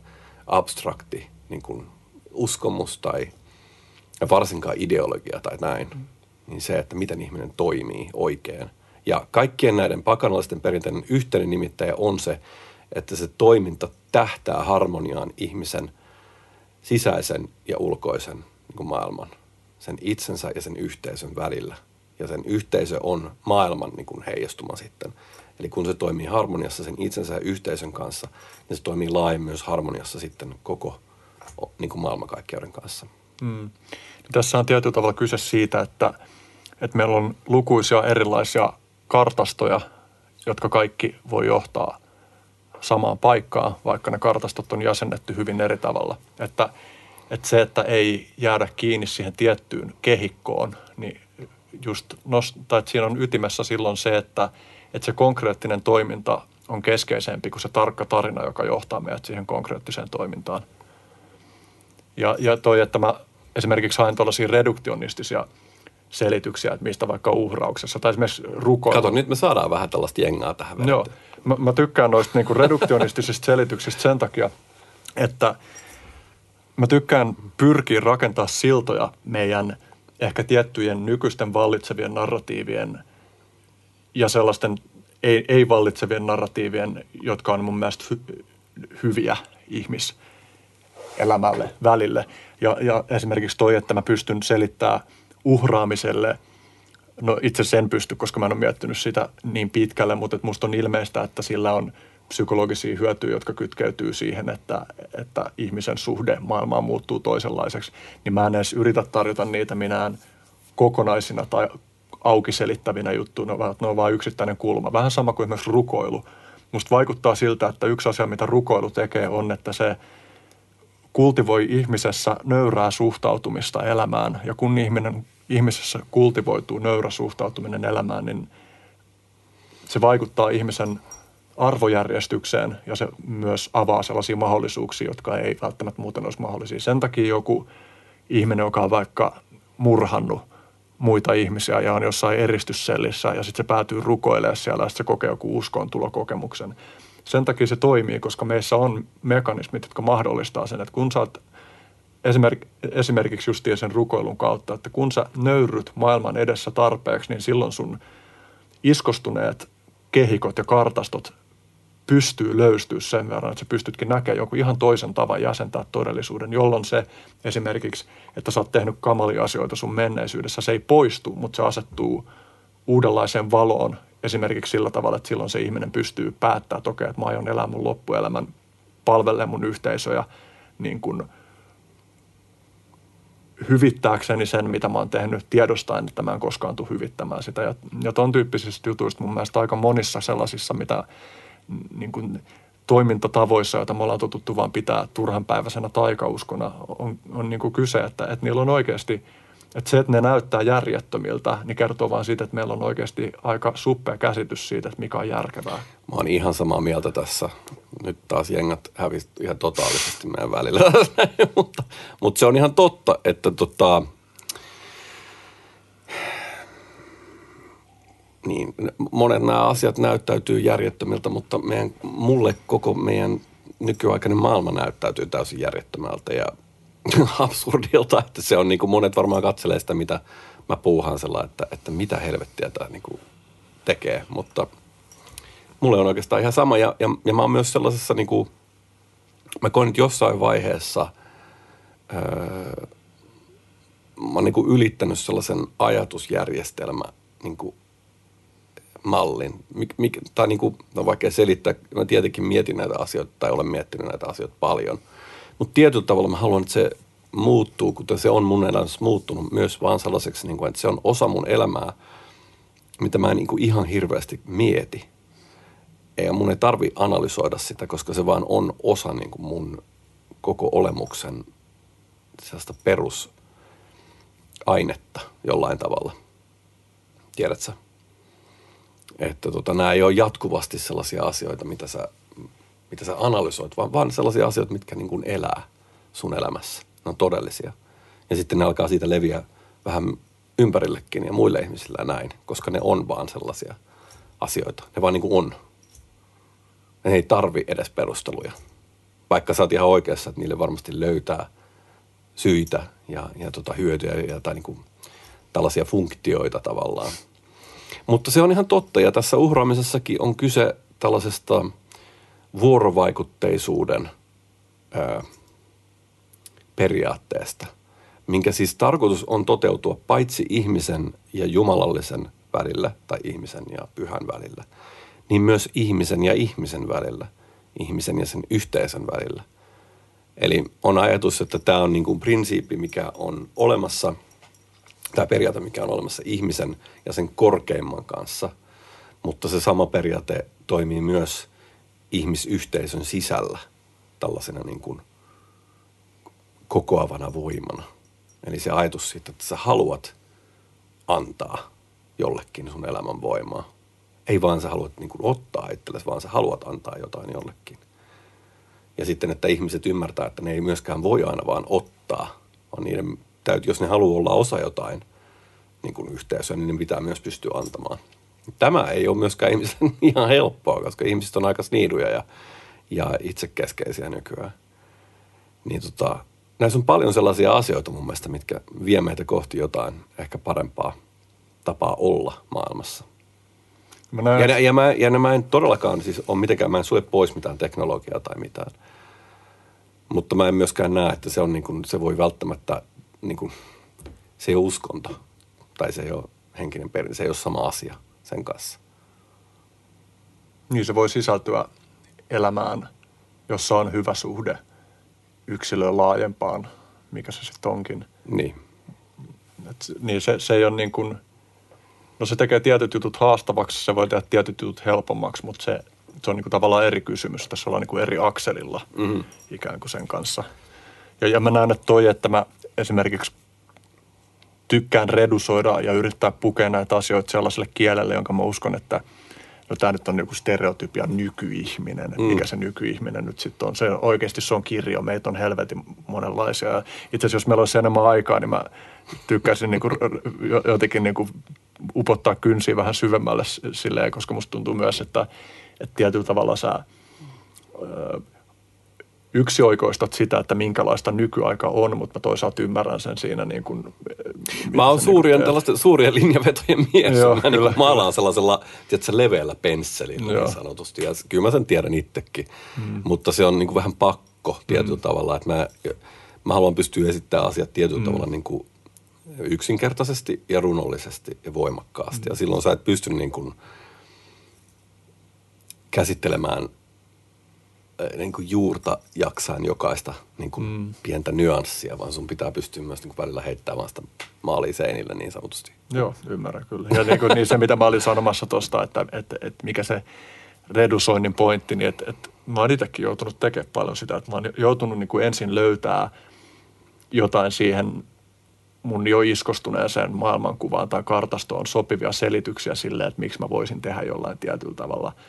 abstrakti niin kuin uskomus tai ja varsinkaan ideologia tai näin. Mm. Niin se, että miten ihminen toimii oikein – ja kaikkien näiden pakanalaisten perinteiden yhteinen nimittäjä on se, että se toiminta tähtää harmoniaan ihmisen sisäisen ja ulkoisen niin kuin maailman, sen itsensä ja sen yhteisön välillä. Ja sen yhteisö on maailman niin kuin heijastuma sitten. Eli kun se toimii harmoniassa sen itsensä ja yhteisön kanssa, niin se toimii laajemmin myös harmoniassa sitten koko niin kuin maailmankaikkeuden kanssa. Mm. Tässä on tietyllä tavalla kyse siitä, että, että meillä on lukuisia erilaisia kartastoja, jotka kaikki voi johtaa samaan paikkaan, vaikka ne kartastot on jäsennetty hyvin eri tavalla. Että, että se, että ei jäädä kiinni siihen tiettyyn kehikkoon, niin just nostaa, että siinä on ytimessä silloin se, että, että se konkreettinen toiminta on keskeisempi kuin se tarkka tarina, joka johtaa meidät siihen konkreettiseen toimintaan. Ja, ja toi, että mä esimerkiksi haen tuollaisia reduktionistisia – selityksiä, että mistä vaikka uhrauksessa tai esimerkiksi rukoilu. Kato, nyt me saadaan vähän tällaista jengaa tähän. Joo, mä, mä tykkään noista niinku reduktionistisista selityksistä sen takia, että mä tykkään pyrkiä rakentaa siltoja meidän ehkä tiettyjen nykyisten vallitsevien narratiivien ja sellaisten ei, ei vallitsevien narratiivien, jotka on mun mielestä hy, hyviä ihmiselämälle välille. Ja, ja esimerkiksi toi, että mä pystyn selittämään – uhraamiselle No itse sen pysty, koska mä en ole miettinyt sitä niin pitkälle, mutta musta on ilmeistä, että sillä on psykologisia hyötyjä, jotka kytkeytyy siihen, että, että ihmisen suhde maailmaan muuttuu toisenlaiseksi. Niin mä en edes yritä tarjota niitä minään kokonaisina tai auki selittävinä juttuina, vaan ne on vain yksittäinen kulma. Vähän sama kuin myös rukoilu. Musta vaikuttaa siltä, että yksi asia, mitä rukoilu tekee, on, että se kultivoi ihmisessä nöyrää suhtautumista elämään. Ja kun ihminen, ihmisessä kultivoituu nöyrä suhtautuminen elämään, niin se vaikuttaa ihmisen arvojärjestykseen ja se myös avaa sellaisia mahdollisuuksia, jotka ei välttämättä muuten olisi mahdollisia. Sen takia joku ihminen, joka on vaikka murhannut muita ihmisiä ja on jossain eristyssellissä ja sitten se päätyy rukoilemaan siellä ja sitten se kokee joku uskon tulokokemuksen. Sen takia se toimii, koska meissä on mekanismit, jotka mahdollistaa sen, että kun sä oot esimerk, esimerkiksi justiin sen rukoilun kautta, että kun sä nöyryt maailman edessä tarpeeksi, niin silloin sun iskostuneet kehikot ja kartastot pystyy löystyä sen verran, että sä pystytkin näkemään jonkun ihan toisen tavan jäsentää todellisuuden, jolloin se esimerkiksi, että sä oot tehnyt kamalia asioita sun menneisyydessä, se ei poistu, mutta se asettuu uudenlaiseen valoon esimerkiksi sillä tavalla, että silloin se ihminen pystyy päättämään, että okei, että mä aion elää mun loppuelämän palvelle mun yhteisöjä niin kuin hyvittääkseni sen, mitä mä oon tehnyt, tiedostaen, että mä en koskaan tule hyvittämään sitä. Ja, ja ton tyyppisistä jutuista mun mielestä aika monissa sellaisissa, mitä niin kuin toimintatavoissa, joita me ollaan totuttu vaan pitää turhanpäiväisenä taikauskona, on, on niin kuin kyse, että, että niillä on oikeasti, että se, että ne näyttää järjettömiltä, niin kertoo vaan siitä, että meillä on oikeasti aika suppea käsitys siitä, että mikä on järkevää. Mä oon ihan samaa mieltä tässä. Nyt taas jengät hävisi ihan totaalisesti meidän välillä. mutta, mutta se on ihan totta, että tota, niin, monet nämä asiat näyttäytyy järjettömiltä, mutta meidän, mulle koko meidän nykyaikainen maailma näyttäytyy täysin järjettömältä ja absurdilta, että se on niin kuin monet varmaan katselee sitä, mitä mä puuhaan sellainen, että, että mitä helvettiä tämä niin kuin tekee, mutta mulle on oikeastaan ihan sama ja, ja, ja mä oon myös sellaisessa niin kuin, mä koin nyt jossain vaiheessa, öö, mä oon niin kuin ylittänyt sellaisen ajatusjärjestelmä niin kuin mallin. Mik, mik, tai niin kuin, no vaikea selittää, mä tietenkin mietin näitä asioita tai olen miettinyt näitä asioita paljon. Mutta tietyllä tavalla mä haluan, että se muuttuu, kuten se on mun elämässä muuttunut myös vaan sellaiseksi, niin kuin, että se on osa mun elämää, mitä mä en niin kuin ihan hirveästi mieti. Ja mun ei tarvi analysoida sitä, koska se vaan on osa niin kuin mun koko olemuksen sellaista perusainetta jollain tavalla. Tiedätkö? Että tota, nämä ei ole jatkuvasti sellaisia asioita, mitä sä, mitä sä analysoit, vaan, vaan sellaisia asioita, mitkä niin kuin elää sun elämässä. Ne on todellisia. Ja sitten ne alkaa siitä leviä vähän ympärillekin ja muille ihmisille ja näin, koska ne on vaan sellaisia asioita. Ne vaan niin kuin on. Ne ei tarvi edes perusteluja. Vaikka sä oot ihan oikeassa, että niille varmasti löytää syitä ja, ja tota hyötyjä ja tai niin kuin tällaisia funktioita tavallaan – mutta se on ihan totta ja tässä uhraamisessakin on kyse tällaisesta vuorovaikutteisuuden ää, periaatteesta, minkä siis tarkoitus on toteutua paitsi ihmisen ja jumalallisen välillä tai ihmisen ja pyhän välillä, niin myös ihmisen ja ihmisen välillä, ihmisen ja sen yhteisön välillä. Eli on ajatus, että tämä on niin kuin prinsiippi, mikä on olemassa – tämä periaate, mikä on olemassa ihmisen ja sen korkeimman kanssa, mutta se sama periaate toimii myös ihmisyhteisön sisällä tällaisena niin kuin kokoavana voimana. Eli se ajatus siitä, että sä haluat antaa jollekin sun elämän voimaa. Ei vaan sä haluat niin kuin ottaa itsellesi, vaan sä haluat antaa jotain jollekin. Ja sitten, että ihmiset ymmärtää, että ne ei myöskään voi aina vaan ottaa, vaan niiden täytyy, jos ne haluaa olla osa jotain niin kuin yhteisöä, niin ne pitää myös pystyä antamaan. Tämä ei ole myöskään ihmisen ihan helppoa, koska ihmiset on aika sniiduja ja, ja itsekeskeisiä nykyään. Niin tota, näissä on paljon sellaisia asioita mun mielestä, mitkä vie meitä kohti jotain ehkä parempaa tapaa olla maailmassa. Mä näen... ja, ja, mä, ja mä en todellakaan siis ole mitenkään, mä en sue pois mitään teknologiaa tai mitään. Mutta mä en myöskään näe, että se, on niin kuin, se voi välttämättä niin kuin, se ei ole uskonto. Tai se ei ole henkinen perinne. Se ei ole sama asia sen kanssa. Niin se voi sisältyä elämään, jossa on hyvä suhde yksilöön laajempaan, mikä se sitten onkin. Niin. Et, niin se, se ei ole niin kuin, no se tekee tietyt jutut haastavaksi, se voi tehdä tietyt jutut helpommaksi, mutta se, se on niin kuin tavallaan eri kysymys. Tässä ollaan niin kuin eri akselilla mm-hmm. ikään kuin sen kanssa. Ja, ja mä näen, että toi, että mä esimerkiksi tykkään redusoida ja yrittää pukea näitä asioita sellaiselle kielelle, jonka mä uskon, että no tämä nyt on joku stereotypia nykyihminen, että mikä se nykyihminen nyt sitten on. Se oikeasti se on kirjo, meitä on helvetin monenlaisia. Ja itse asiassa jos meillä olisi enemmän aikaa, niin mä tykkäisin niin kuin jotenkin niin kuin upottaa kynsiä vähän syvemmälle silleen, koska musta tuntuu myös, että, että tietyllä tavalla sä yksi oikoistat sitä, että minkälaista nykyaika on, mutta mä toisaalta ymmärrän sen siinä niin kuin, Mä oon suurien, niin tällaisten suurien linjavetojen mies. Joo, mä niin maalaan sellaisella tiedätkö, leveällä pensselillä niin sanotusti. Ja kyllä mä sen tiedän itsekin. Hmm. Mutta se on niin kuin vähän pakko tietyllä hmm. tavalla. Että mä, mä haluan pystyä esittämään asiat tietyllä hmm. tavalla niin kuin yksinkertaisesti ja runollisesti ja voimakkaasti. Hmm. Ja silloin sä et pysty niin kuin käsittelemään – niin kuin juurta jaksain jokaista niin kuin mm. pientä nyanssia, vaan sun pitää pystyä myös niin kuin välillä heittämään sitä maalia seinille niin sanotusti. Joo, ymmärrän kyllä. Ja niin, kuin, niin se, mitä mä olin sanomassa tuosta, että, että, että mikä se redusoinnin pointti, niin että, että mä oon itsekin joutunut tekemään paljon sitä, että mä oon joutunut niin kuin ensin löytää jotain siihen mun jo iskostuneeseen maailmankuvaan tai kartastoon sopivia selityksiä sille, että miksi mä voisin tehdä jollain tietyllä tavalla –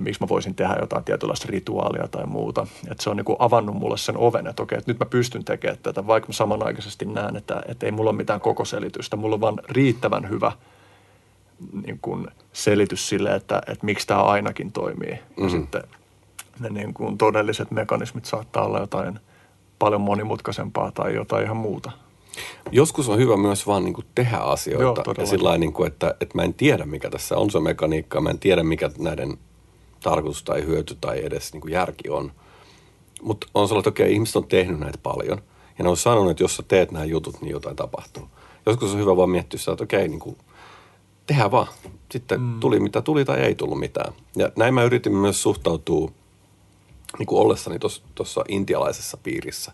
miksi mä voisin tehdä jotain tietynlaista rituaalia tai muuta. Että se on niin avannut mulle sen oven, että okei, että nyt mä pystyn tekemään tätä, vaikka mä samanaikaisesti näen, että, että ei mulla ole mitään koko selitystä. Mulla on vaan riittävän hyvä niin kuin selitys sille, että, että miksi tämä ainakin toimii. Mm-hmm. Ja sitten ne niin kuin todelliset mekanismit saattaa olla jotain paljon monimutkaisempaa tai jotain ihan muuta. Joskus on hyvä myös vaan niin kuin tehdä asioita. Joo, ja sillä niin kuin, että, että mä en tiedä, mikä tässä on se mekaniikka. Mä en tiedä, mikä näiden tarkoitus tai hyöty tai edes niin kuin järki on. Mutta on sellainen, että okei, okay, ihmiset on tehnyt näitä paljon. Ja ne on sanonut, että jos sä teet nämä jutut, niin jotain tapahtuu. Joskus on hyvä vaan miettiä sitä, että okei, okay, niin kuin, tehdään vaan. Sitten mm. tuli mitä tuli tai ei tullut mitään. Ja näin mä yritin myös suhtautua niin kuin ollessani tuossa intialaisessa piirissä.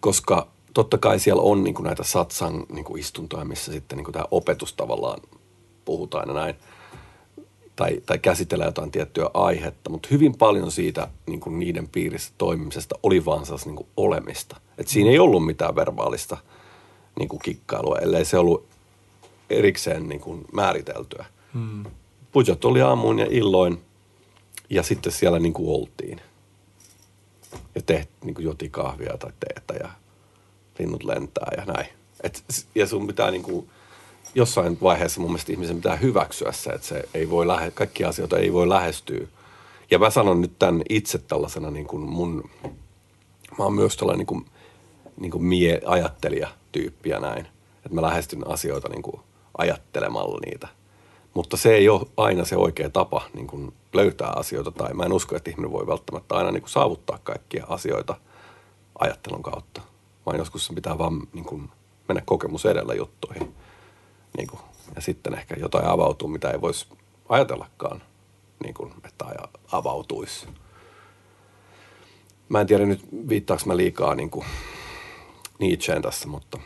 Koska totta kai siellä on niin kuin näitä satsang niin kuin istuntoja, missä sitten niin kuin tämä opetus tavallaan puhutaan ja näin – tai, tai käsitellä jotain tiettyä aihetta, mutta hyvin paljon siitä niin kuin niiden piirissä toimimisesta oli vaan sellaista niin kuin olemista. Et siinä ei ollut mitään verbaalista niin kuin kikkailua, ellei se ollut erikseen niin kuin määriteltyä. Hmm. Pujat oli aamuun ja illoin ja sitten siellä niin kuin oltiin. Ja tehtiin niin kuin joti kahvia tai teetä ja linnut lentää ja näin. Et, ja sun pitää niin kuin jossain vaiheessa mun mielestä ihmisen pitää hyväksyä se, että se ei voi lähe, kaikki asioita ei voi lähestyä. Ja mä sanon nyt tämän itse tällaisena niin kuin mun, mä oon myös tällainen niin kuin, niin kuin mie, ajattelija tyyppiä näin. Että mä lähestyn asioita niin kuin ajattelemalla niitä. Mutta se ei ole aina se oikea tapa niin kuin löytää asioita, tai mä en usko, että ihminen voi välttämättä aina niin kuin saavuttaa kaikkia asioita ajattelun kautta. Vaan joskus se pitää vaan niin kuin mennä kokemus edellä juttuihin. Niin kuin, ja sitten ehkä jotain avautuu, mitä ei voisi ajatellakaan, niin kuin, että avautuisi. Mä en tiedä nyt viittaako mä liikaa niin kuin Nietzscheen tässä, mutta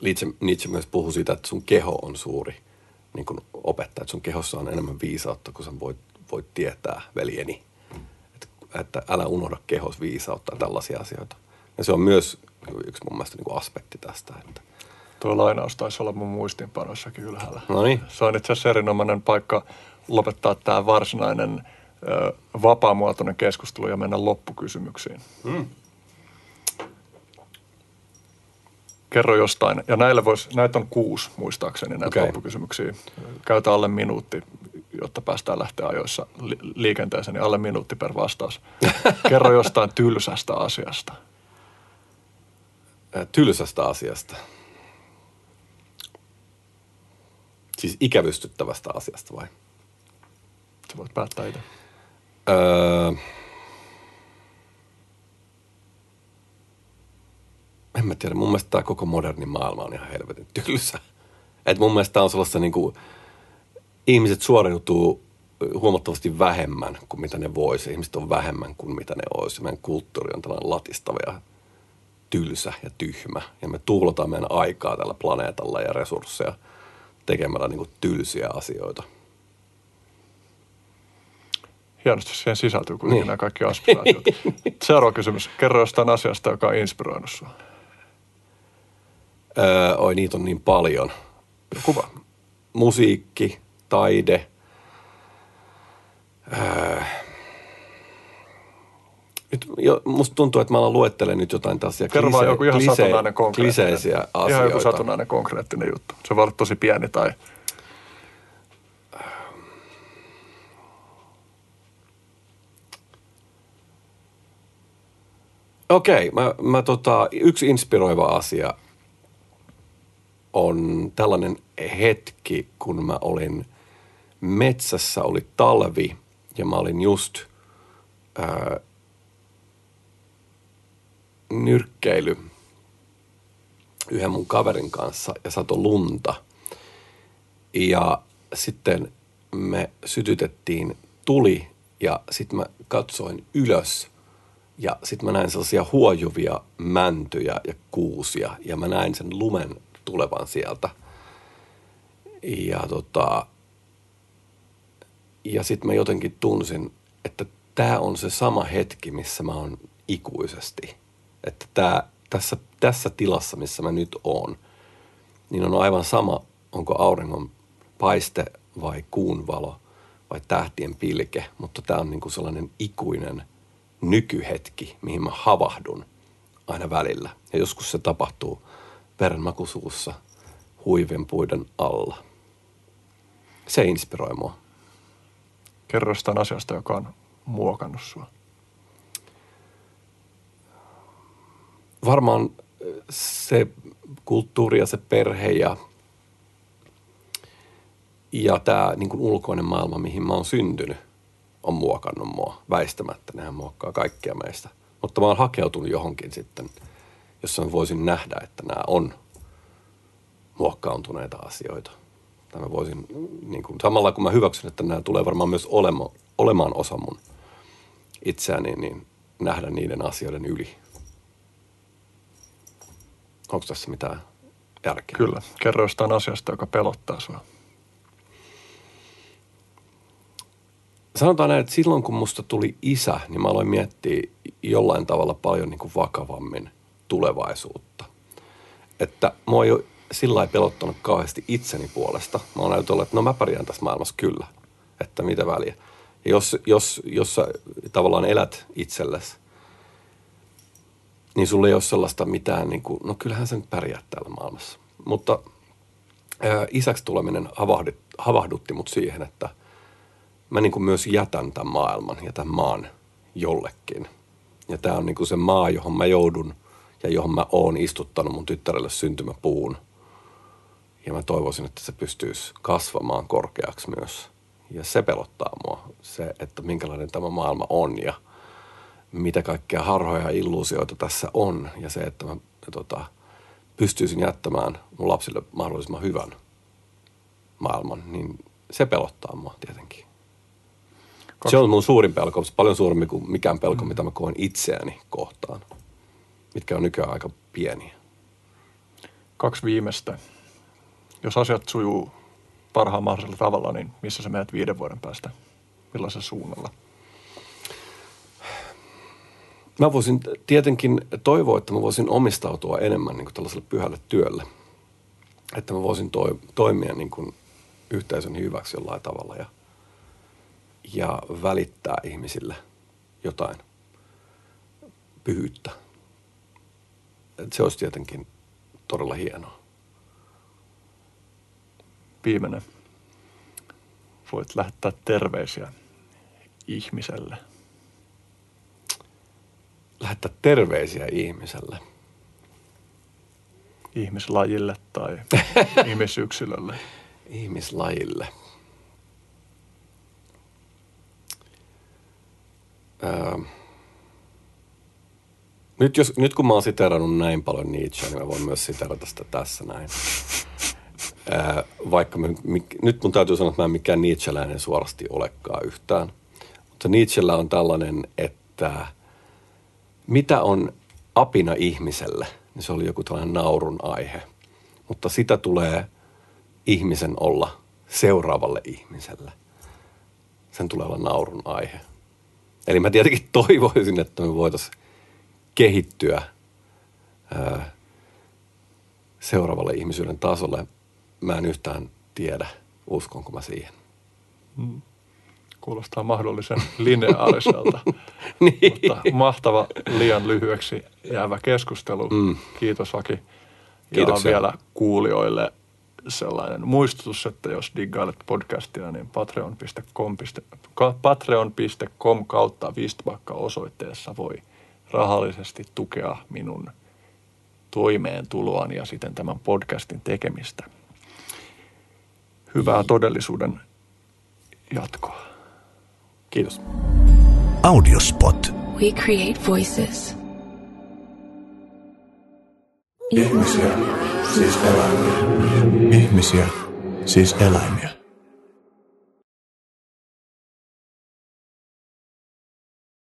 Nietzsche, Nietzsche myös puhuu siitä, että sun keho on suuri niin kuin opettaja, että sun kehossa on enemmän viisautta kuin sä voit, voit tietää, veljeni. Että, että älä unohda kehos viisautta ja tällaisia asioita. Ja se on myös yksi mun mielestä niin kuin aspekti tästä, että Tuo lainaus taisi olla mun muistinpanossakin ylhäällä. No niin. Se on itse asiassa erinomainen paikka lopettaa tämä varsinainen ö, vapaamuotoinen keskustelu ja mennä loppukysymyksiin. Mm. Kerro jostain. Ja näille vois, näitä on kuusi muistaakseni näitä okay. loppukysymyksiä. Käytä alle minuutti, jotta päästään lähteä ajoissa li- liikenteeseen, niin alle minuutti per vastaus. Kerro jostain tylsästä asiasta. Tylsästä asiasta. Siis ikävystyttävästä asiasta vai? Sä voit päättää itse. Öö, en mä tiedä. Mun mielestä tämä koko moderni maailma on ihan helvetin tylsä. Et mun mielestä on sellaista niin kuin, ihmiset suoriutuu huomattavasti vähemmän kuin mitä ne voisi. Ihmiset on vähemmän kuin mitä ne olisi. Meidän kulttuuri on tällainen latistava ja tylsä ja tyhmä. Ja me tuhlataan meidän aikaa tällä planeetalla ja resursseja tekemällä niin kuin tylsiä asioita. Hienosti siihen sisältyy kuitenkin Niin. nämä kaikki aspiraatiot. Seuraava kysymys. Kerro jostain asiasta, joka on inspiroinut sinua. Öö, oi, niitä on niin paljon. Kuva. Musiikki, taide. Öö, nyt jo, musta tuntuu, että mä alan luettelemaan nyt jotain tällaisia Kerro vaan joku ihan satunnainen konkreettinen. kliseisiä asioita. Ihan joku satunnainen konkreettinen juttu. Se voi olla tosi pieni tai... Okei, mä, mä tota, yksi inspiroiva asia on tällainen hetki, kun mä olin metsässä, oli talvi ja mä olin just nyrkkeily yhden mun kaverin kanssa ja sato lunta. Ja sitten me sytytettiin tuli ja sitten mä katsoin ylös ja sitten mä näin sellaisia huojuvia mäntyjä ja kuusia ja mä näin sen lumen tulevan sieltä. Ja tota, ja sitten mä jotenkin tunsin, että tämä on se sama hetki, missä mä oon ikuisesti. Että tää, tässä, tässä tilassa, missä mä nyt oon, niin on aivan sama, onko auringon paiste vai kuun valo vai tähtien pilke, mutta tämä on niinku sellainen ikuinen nykyhetki, mihin mä havahdun aina välillä. Ja joskus se tapahtuu verenmakusuussa huivien puiden alla. Se inspiroi mua. Kerro jostain asiasta, joka on muokannut sinua. Varmaan äh, se kulttuuri ja se perhe ja, ja tämä niin kuin ulkoinen maailma, mihin mä oon syntynyt, on muokannut mua väistämättä. Nehän muokkaa kaikkia meistä. Mutta mä oon hakeutunut johonkin sitten, jossa mä voisin nähdä, että nämä on muokkaantuneita asioita. Tai mä voisin, niin kuin, samalla kun mä hyväksyn, että nämä tulee varmaan myös olema, olemaan osa mun itseäni, niin nähdä niiden asioiden yli. Onko tässä mitään järkeä? Kyllä. Kerro jostain asiasta, joka pelottaa sinua. Sanotaan näin, että silloin kun musta tuli isä, niin mä aloin miettiä jollain tavalla paljon niin kuin vakavammin tulevaisuutta. Että mua ei ole sillä lailla pelottanut kauheasti itseni puolesta. Mä oon ajatellut, että no mä pärjään tässä maailmassa kyllä. Että mitä väliä. Ja jos, jos, jos sä tavallaan elät itsellesi, niin sulla ei ole sellaista mitään, niin kuin, no kyllähän sä nyt pärjäät täällä maailmassa. Mutta ää, isäksi tuleminen havahdi, havahdutti mut siihen, että mä niin kuin myös jätän tämän maailman ja tämän maan jollekin. Ja tämä on niin kuin se maa, johon mä joudun ja johon mä oon istuttanut mun tyttärelle syntymäpuun. Ja mä toivoisin, että se pystyisi kasvamaan korkeaksi myös. Ja se pelottaa mua, se, että minkälainen tämä maailma on ja mitä kaikkea harhoja ja illuusioita tässä on. Ja se, että mä tota, pystyisin jättämään mun lapsille mahdollisimman hyvän maailman, niin se pelottaa mua tietenkin. Se on mun suurin pelko, paljon suurempi kuin mikään pelko, mm. mitä mä koen itseäni kohtaan, mitkä on nykyään aika pieniä. Kaksi viimeistä. Jos asiat sujuu parhaan mahdollisella tavalla, niin missä sä menet viiden vuoden päästä? Millaisella suunnalla? Mä voisin tietenkin toivoa, että mä voisin omistautua enemmän niin kuin tällaiselle pyhälle työlle. Että mä voisin toi, toimia niin kuin yhteisön hyväksi jollain tavalla ja, ja välittää ihmisille jotain pyhyyttä. Et se olisi tietenkin todella hienoa. Viimeinen. Voit lähettää terveisiä ihmiselle. Lähettää terveisiä ihmiselle. Ihmislajille tai ihmisyksilölle. ihmislajille. Öö, nyt, jos, nyt kun mä oon siterannut näin paljon Nietzschea, niin mä voin myös siterata sitä tässä näin. ää, vaikka me, mi, nyt mun täytyy sanoa, että mä en mikään Nietzscheläinen suorasti olekaan yhtään. Mutta Nietzschellä on tällainen, että mitä on apina ihmiselle, niin se oli joku tällainen naurun aihe. Mutta sitä tulee ihmisen olla seuraavalle ihmiselle. Sen tulee olla naurun aihe. Eli mä tietenkin toivoisin, että me voitaisiin kehittyä ää, seuraavalle ihmisyyden tasolle. Mä en yhtään tiedä, uskonko mä siihen. Mm. Kuulostaa mahdollisen lineaariselta, niin. mutta mahtava liian lyhyeksi jäävä keskustelu. Mm. Kiitos Aki. Ja Kiitoksia. vielä kuulijoille sellainen muistutus, että jos diggailet podcastia, niin patreon.com, patreon.com kautta Vistbakka osoitteessa voi rahallisesti tukea minun toimeentuloani ja siten tämän podcastin tekemistä. Hyvää todellisuuden jatkoa. Kiitos. Audiospot. We create voices. Ihmisiä, siis eläimiä. Ihmisiä, siis eläimiä.